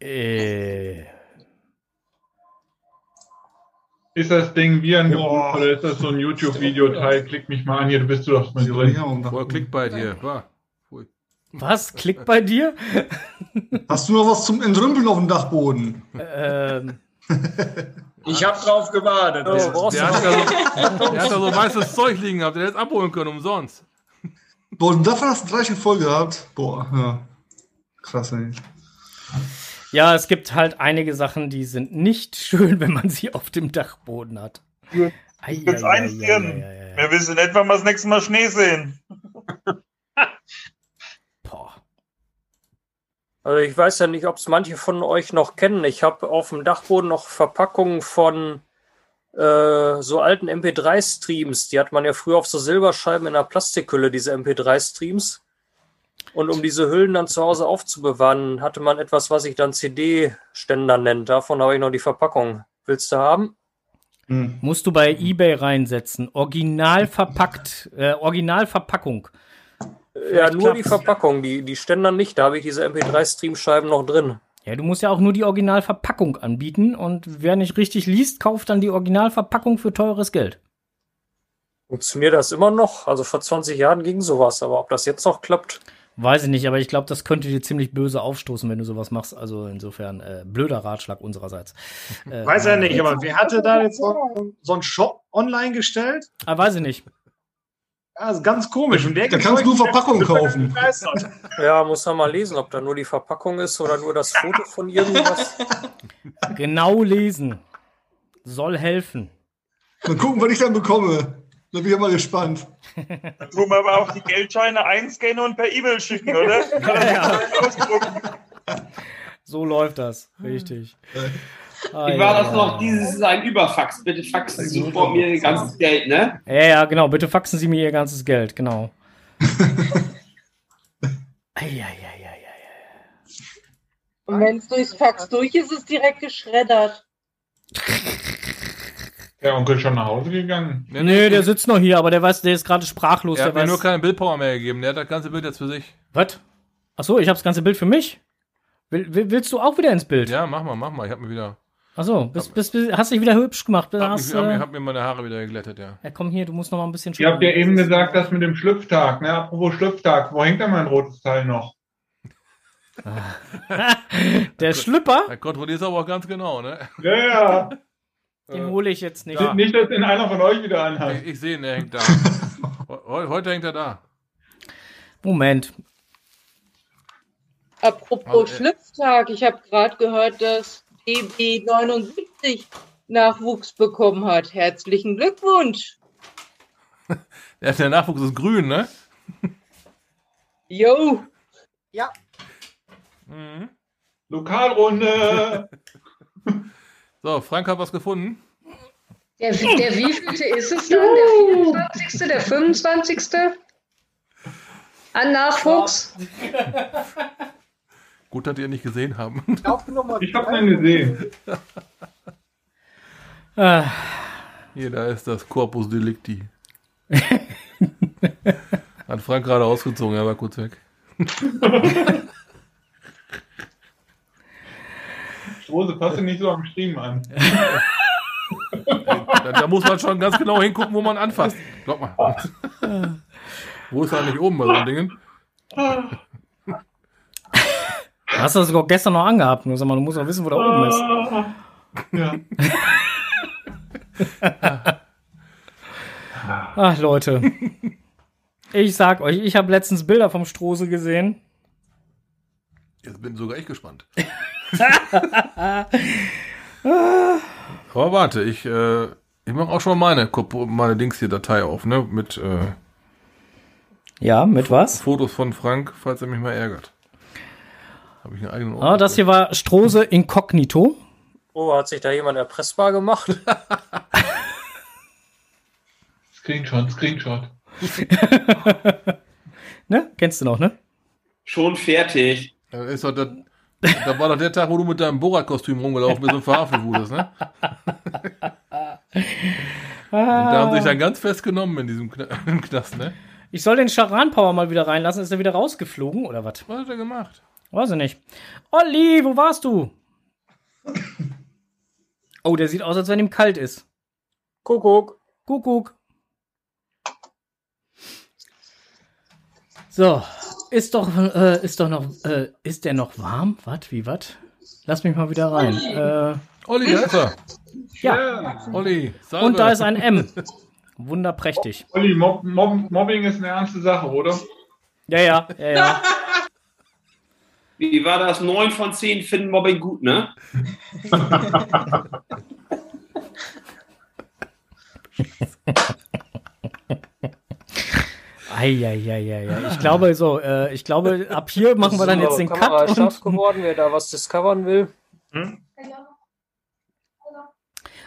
Speaker 2: Äh.
Speaker 11: Ist das Ding wie ein Buch oder ist das so ein YouTube-Video-Teil? Klick mich mal an, hier, du bist du doch mal drin.
Speaker 1: Boah, klick bei dir.
Speaker 2: Was? Klick bei dir?
Speaker 27: Hast du noch was zum Entrümpeln auf dem Dachboden?
Speaker 2: ähm,
Speaker 15: Ich habe drauf gewartet.
Speaker 1: Der, der, hat da so, der hat da so weißes Zeug liegen gehabt, der hätte es abholen können, umsonst.
Speaker 27: Boah, und davon hast du drei Stück voll gehabt. Boah, ja. Krass, ey.
Speaker 2: ja, es gibt halt einige Sachen, die sind nicht schön, wenn man sie auf dem Dachboden hat.
Speaker 10: Jetzt
Speaker 2: ei, ei,
Speaker 10: einfrieren.
Speaker 2: ei, ei, ei.
Speaker 10: Wir wissen wann wir das nächste Mal Schnee sehen.
Speaker 18: Also ich weiß ja nicht, ob es manche von euch noch kennen. Ich habe auf dem Dachboden noch Verpackungen von äh, so alten MP3-Streams. Die hat man ja früher auf so Silberscheiben in einer Plastikhülle, diese MP3-Streams. Und um diese Hüllen dann zu Hause aufzubewahren, hatte man etwas, was sich dann CD-Ständer nennt. Davon habe ich noch die Verpackung. Willst du haben?
Speaker 2: Musst du bei eBay reinsetzen. Original verpackt, äh, Originalverpackung.
Speaker 18: Ja, nur die. Verpackung, die, die Ständer nicht. Da habe ich diese MP3-Stream-Scheiben noch drin.
Speaker 2: Ja, du musst ja auch nur die Originalverpackung anbieten und wer nicht richtig liest, kauft dann die Originalverpackung für teures Geld.
Speaker 18: Funktioniert das immer noch? Also vor 20 Jahren ging sowas, aber ob das jetzt noch klappt?
Speaker 2: Weiß ich nicht, aber ich glaube, das könnte dir ziemlich böse aufstoßen, wenn du sowas machst. Also insofern äh, blöder Ratschlag unsererseits. Äh,
Speaker 21: Weiß er nicht, aber wer hatte da jetzt so, so einen Shop online gestellt?
Speaker 2: Ah, weiß ich nicht.
Speaker 21: Ja, ist ganz komisch. Und der
Speaker 27: Da kannst du nur Verpackungen kaufen.
Speaker 18: Ja, muss man mal lesen, ob da nur die Verpackung ist oder nur das Foto von irgendwas.
Speaker 2: Genau lesen. Soll helfen.
Speaker 27: Mal gucken, was ich dann bekomme. Da bin ich ja mal gespannt.
Speaker 10: Dann tun wir aber auch die Geldscheine einscannen und per E-Mail schicken, oder? Ausgedruckt.
Speaker 2: So läuft das. Richtig. Ah,
Speaker 12: Wie
Speaker 2: ja,
Speaker 12: war das
Speaker 2: ja,
Speaker 12: noch?
Speaker 2: ja.
Speaker 12: Dieses ist ein Überfax. Bitte faxen Sie vor mir ihr ganzes Geld, ne?
Speaker 2: Ja, ja, genau. Bitte faxen Sie mir Ihr ganzes Geld. Genau. Eieieiei.
Speaker 6: Und wenn es durchs Fax durch ist, ist es direkt geschreddert.
Speaker 11: Der Onkel ist schon nach Hause gegangen.
Speaker 2: Nee, der sitzt noch hier, aber der weiß, der ist gerade sprachlos.
Speaker 1: Er
Speaker 2: Der
Speaker 1: hat mir nur keine Bildpower mehr gegeben. Der hat das ganze Bild jetzt für sich.
Speaker 2: Was? Achso, ich habe das ganze Bild für mich. Will, will, willst du auch wieder ins Bild?
Speaker 1: Ja, mach mal, mach mal. Ich hab mir wieder.
Speaker 2: Achso, bist, bist, bist, hast dich wieder hübsch gemacht.
Speaker 1: Hab,
Speaker 2: Hast,
Speaker 1: mich, hab, mir,
Speaker 2: äh,
Speaker 1: hab mir meine Haare wieder geglättet, ja.
Speaker 2: ja, komm hier, du musst noch mal ein bisschen
Speaker 11: Ihr habt ja eben gesagt, das mit dem Schlüpftag. Ne? Apropos Schlüpftag, wo hängt denn mein rotes Teil noch?
Speaker 2: Der Schlüpper,
Speaker 1: Da kontrollierst du aber auch ganz genau, ne?
Speaker 11: Ja, ja.
Speaker 2: den hole ich jetzt nicht.
Speaker 1: Ja.
Speaker 11: Nicht, dass den einer von euch wieder anhat.
Speaker 1: Ich, ich sehe ihn, der hängt da. Heu- Heute hängt er da.
Speaker 2: Moment.
Speaker 6: Apropos
Speaker 1: Also, äh,
Speaker 6: Schlüpftag, ich habe gerade gehört, dass BB79 Nachwuchs bekommen hat. Herzlichen Glückwunsch.
Speaker 1: Der, der Nachwuchs ist grün, ne?
Speaker 6: Yo.
Speaker 21: Ja.
Speaker 1: Mhm.
Speaker 11: Lokalrunde.
Speaker 1: So, Frank hat was gefunden.
Speaker 7: Der, der wievielte ist es dann? Der 24., der 25.? An Nachwuchs?
Speaker 1: Gut, dass ihr nicht gesehen haben.
Speaker 11: Ich hab den gesehen.
Speaker 2: Ah,
Speaker 1: Hier, da ist das Corpus Delicti. Hat Frank gerade ausgezogen, er war kurz weg.
Speaker 11: Strose, passt nicht so am Stream an.
Speaker 1: Da, da muss man schon ganz genau hingucken, wo man anfasst. Glaub mal. wo ist er nicht oben bei so einem Dingen?
Speaker 2: Hast du das sogar gestern noch angehabt? Nur sag mal, du musst doch wissen, wo da oben ist.
Speaker 11: Ja.
Speaker 2: Ach, Leute. Ich sag euch, ich habe letztens Bilder vom Strose gesehen.
Speaker 1: Jetzt bin sogar ich gespannt. Aber warte, ich, äh, ich mache auch schon meine, Kopo- meine Dings hier Datei auf, ne? Mit äh,
Speaker 2: Ja, mit was?
Speaker 1: Fotos von Frank, falls er mich mal ärgert. Habe ich einen eigenen
Speaker 2: Ah, das hier war Strose Incognito.
Speaker 18: Oh, hat sich da jemand erpressbar gemacht?
Speaker 11: Screenshot, Screenshot.
Speaker 2: ne? Kennst du noch, ne?
Speaker 12: Schon fertig.
Speaker 1: Ja, ist doch das, da war doch der Tag, wo du mit deinem Borat-Kostüm rumgelaufen bist und verhaftet wurdest, ne? Und da haben sie dich dann ganz festgenommen in diesem Kna Knast, ne?
Speaker 2: Ich soll den Charan Power mal wieder reinlassen. Ist er wieder rausgeflogen oder was?
Speaker 1: Was hat er gemacht?
Speaker 2: Weiß ich nicht. Olli, wo warst du? Oh, der sieht aus, als wenn ihm kalt ist.
Speaker 18: Kuckuck.
Speaker 2: Kuckuck. So, ist doch, äh, ist doch noch, äh, ist der noch warm? Was, wie, was? Lass mich mal wieder rein. Äh,
Speaker 1: Olli, da ist er.
Speaker 2: Ja.
Speaker 1: Olli, Salve.
Speaker 2: Und da ist ein M. Wunderprächtig.
Speaker 11: Olli, Mob Mob Mobbing ist eine ernste Sache, oder?
Speaker 2: Ja, ja, ja, ja.
Speaker 12: Wie war das? Neun von zehn finden Mobbing gut, ne?
Speaker 2: Eieieiei. Ich glaube so, äh, ich glaube, ab hier machen wir dann jetzt den
Speaker 18: Kamera
Speaker 2: Cut.
Speaker 18: scharf
Speaker 2: Und,
Speaker 18: geworden, wer da was discovern will.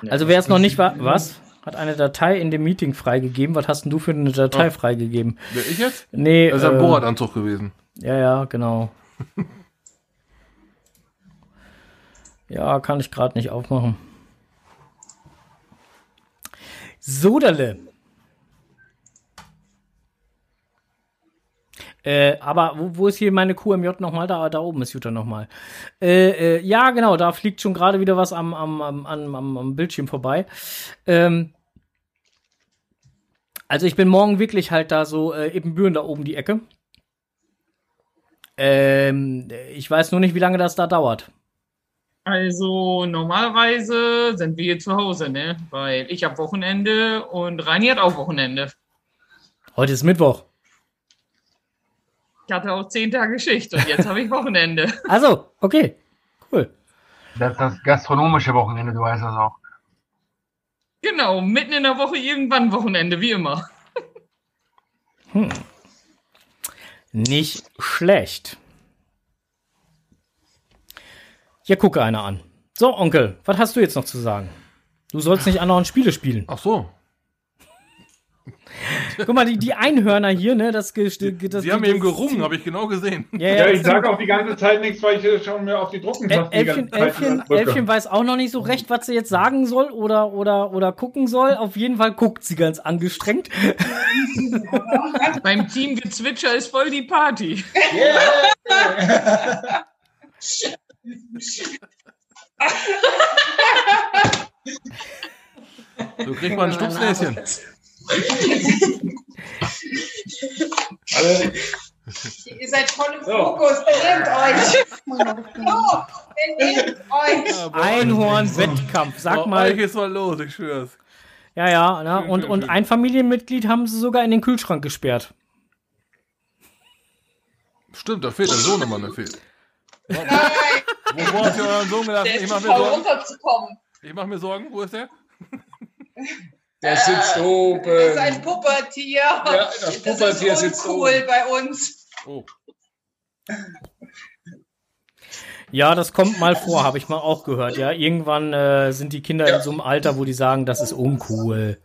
Speaker 2: also wer es noch nicht war, was? Hat eine Datei in dem Meeting freigegeben? Was hast denn du für eine Datei
Speaker 1: Oh.
Speaker 2: freigegeben?
Speaker 1: Wer, ich jetzt?
Speaker 2: Nee.
Speaker 1: Das ist ein
Speaker 2: äh,
Speaker 1: Bohrradanzug gewesen.
Speaker 2: Ja, ja, genau. ja, kann ich gerade nicht aufmachen. Soderle. Äh, aber wo, wo ist hier meine QMJ nochmal? Da, da oben ist Jutta nochmal. Äh, äh, ja, genau, da fliegt schon gerade wieder was am, am, am, am, am, am Bildschirm vorbei. Ähm, also ich bin morgen wirklich halt da so äh, Ebenbüren da oben die Ecke. Ähm, ich weiß nur nicht, wie lange das da dauert.
Speaker 17: Also normalerweise sind wir hier zu Hause, ne? Weil ich habe Wochenende und Reini hat auch Wochenende.
Speaker 2: Heute ist Mittwoch.
Speaker 17: Ich hatte auch zehn Tage Schicht und jetzt habe ich Wochenende.
Speaker 2: Also, okay. Cool.
Speaker 30: Das ist das gastronomische Wochenende, du weißt das auch.
Speaker 17: Genau, mitten in der Woche irgendwann Wochenende, wie immer.
Speaker 2: Hm. Nicht schlecht. Hier gucke einer an. So, Onkel, was hast du jetzt noch zu sagen? Du sollst nicht anderen Spiele spielen.
Speaker 1: Ach so.
Speaker 2: Guck mal, die, die Einhörner hier, ne, das, das, das
Speaker 1: Sie haben eben gerungen, habe ich genau gesehen.
Speaker 2: Ja,
Speaker 11: Ja,
Speaker 2: ja,
Speaker 11: ich sage auch die ganze Zeit nichts, weil ich äh, schon mir auf die Druckentaste die
Speaker 2: Elfchen, Elfchen. Elfchen weiß auch noch nicht so recht, was sie jetzt sagen soll oder, oder, oder gucken soll. Auf jeden Fall guckt sie ganz angestrengt.
Speaker 17: Beim Teamgezwitscher ist voll die Party.
Speaker 1: So kriegt man ein Stupsnäschen.
Speaker 14: Ihr seid voll im Fokus. Nehmt euch. Oh, euch.
Speaker 2: Einhorn-Wettkampf. Sag mal.
Speaker 1: euch ist mal los, ich schwör's.
Speaker 2: Ja, ja, ne?
Speaker 1: Schön,
Speaker 2: und, und ein Familienmitglied haben sie sogar in den Kühlschrank gesperrt.
Speaker 1: Stimmt, da fehlt der Sohnemann, der fehlt. Wo, wo habt ihr euren Sohn gelassen? Ich mach mir Sorgen. Ich mach mir Sorgen. Wo ist der?
Speaker 15: Der sitzt oben.
Speaker 14: Das ist ein Puppertier.
Speaker 15: Ja, das Puppertier
Speaker 14: ist
Speaker 15: sitzt
Speaker 14: uncool
Speaker 15: oben.
Speaker 14: bei uns.
Speaker 1: Oh.
Speaker 2: Ja, das kommt mal vor, habe ich mal auch gehört. Ja, irgendwann äh, sind die Kinder in so einem Alter, wo die sagen, das ist uncool.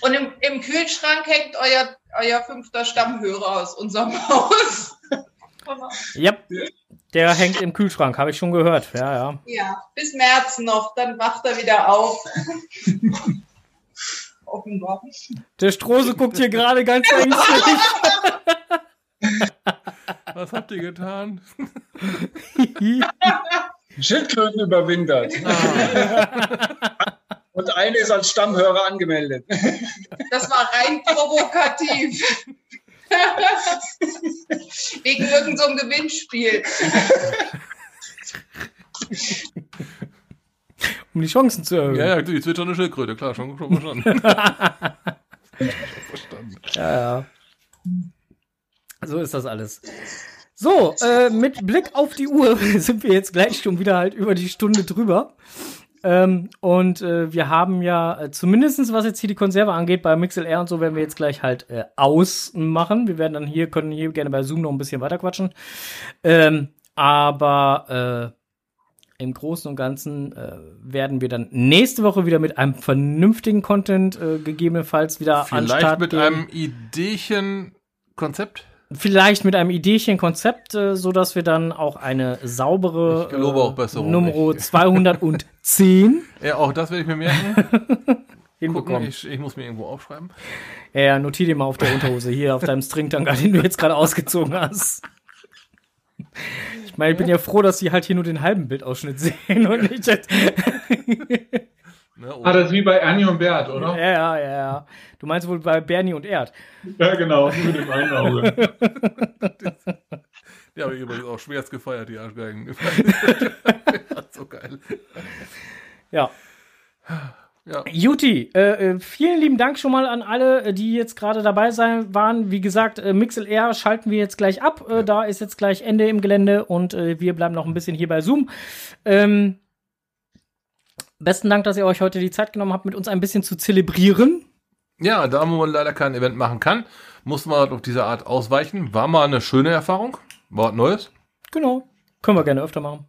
Speaker 14: Und im, im Kühlschrank hängt euer, euer fünfter Stammhörer aus unserem Haus.
Speaker 2: Ja, der hängt im Kühlschrank, habe ich schon gehört. Ja, ja.
Speaker 14: Ja, bis März noch, dann wacht er wieder auf. Offenbar.
Speaker 2: Der Strose guckt hier gerade ganz ängstlich.
Speaker 1: Was habt ihr getan?
Speaker 15: Schildkröten überwintert. Und eine ist als Stammhörer angemeldet.
Speaker 14: Das war rein provokativ. Wegen irgendeinem so einem Gewinnspiel.
Speaker 2: Um die Chancen zu erhöhen.
Speaker 1: Ja, ja, die zwitschernde Schildkröte, klar, schon, schon verstanden.
Speaker 2: Ja, ja. So ist das alles. So, äh, mit Blick auf die Uhr sind wir jetzt gleich schon wieder halt über die Stunde drüber. Ähm, und äh, wir haben ja äh, zumindestens was jetzt hier die Konserve angeht, bei MixLR und so werden wir jetzt gleich halt äh, ausmachen. Wir werden dann hier, können hier gerne bei Zoom noch ein bisschen weiter quatschen. Ähm, aber äh, im Großen und Ganzen äh, werden wir dann nächste Woche wieder mit einem vernünftigen Content äh, gegebenenfalls wieder an
Speaker 1: Vielleicht
Speaker 2: Start
Speaker 1: mit
Speaker 2: gehen.
Speaker 1: einem Ideechen-Konzept?
Speaker 2: Vielleicht mit einem Ideechen-Konzept, äh, so dass wir dann auch eine saubere
Speaker 1: Ich gelobe auch Besserung.
Speaker 2: Nummer
Speaker 1: Ich-
Speaker 2: 210
Speaker 1: Ja, auch das werde ich mir merken.
Speaker 2: hinbekommen.
Speaker 1: Ich, ich muss mir irgendwo aufschreiben.
Speaker 2: Ja, ja, notier dir mal auf der Unterhose hier, auf deinem Stringtanga, den du jetzt gerade ausgezogen hast. Ich meine, ich bin ja froh, dass sie halt hier nur den halben Bildausschnitt sehen und nicht jetzt.
Speaker 11: Ah, das ist wie bei Ernie und Bert, oder?
Speaker 2: Ja, ja, ja, ja. Du meinst wohl bei Bernie und Erd.
Speaker 11: Ja, genau, mit dem einen Auge.
Speaker 1: Die habe ich übrigens auch schwerst gefeiert, die Arschgeigen. so geil.
Speaker 2: Ja.
Speaker 1: Ja.
Speaker 2: Juti, äh, äh, vielen lieben Dank schon mal an alle, äh, die jetzt gerade dabei sein waren. Wie gesagt, äh, MixLR schalten wir jetzt gleich ab. Äh, Da ist jetzt gleich Ende im Gelände und äh, wir bleiben noch ein bisschen hier bei Zoom. Ähm, besten Dank, dass ihr euch heute die Zeit genommen habt, mit uns ein bisschen zu zelebrieren.
Speaker 1: Ja, da wo man leider kein Event machen kann, mussten wir halt auf diese Art ausweichen. War mal eine schöne Erfahrung. War was Neues.
Speaker 2: Genau. Können wir gerne öfter machen.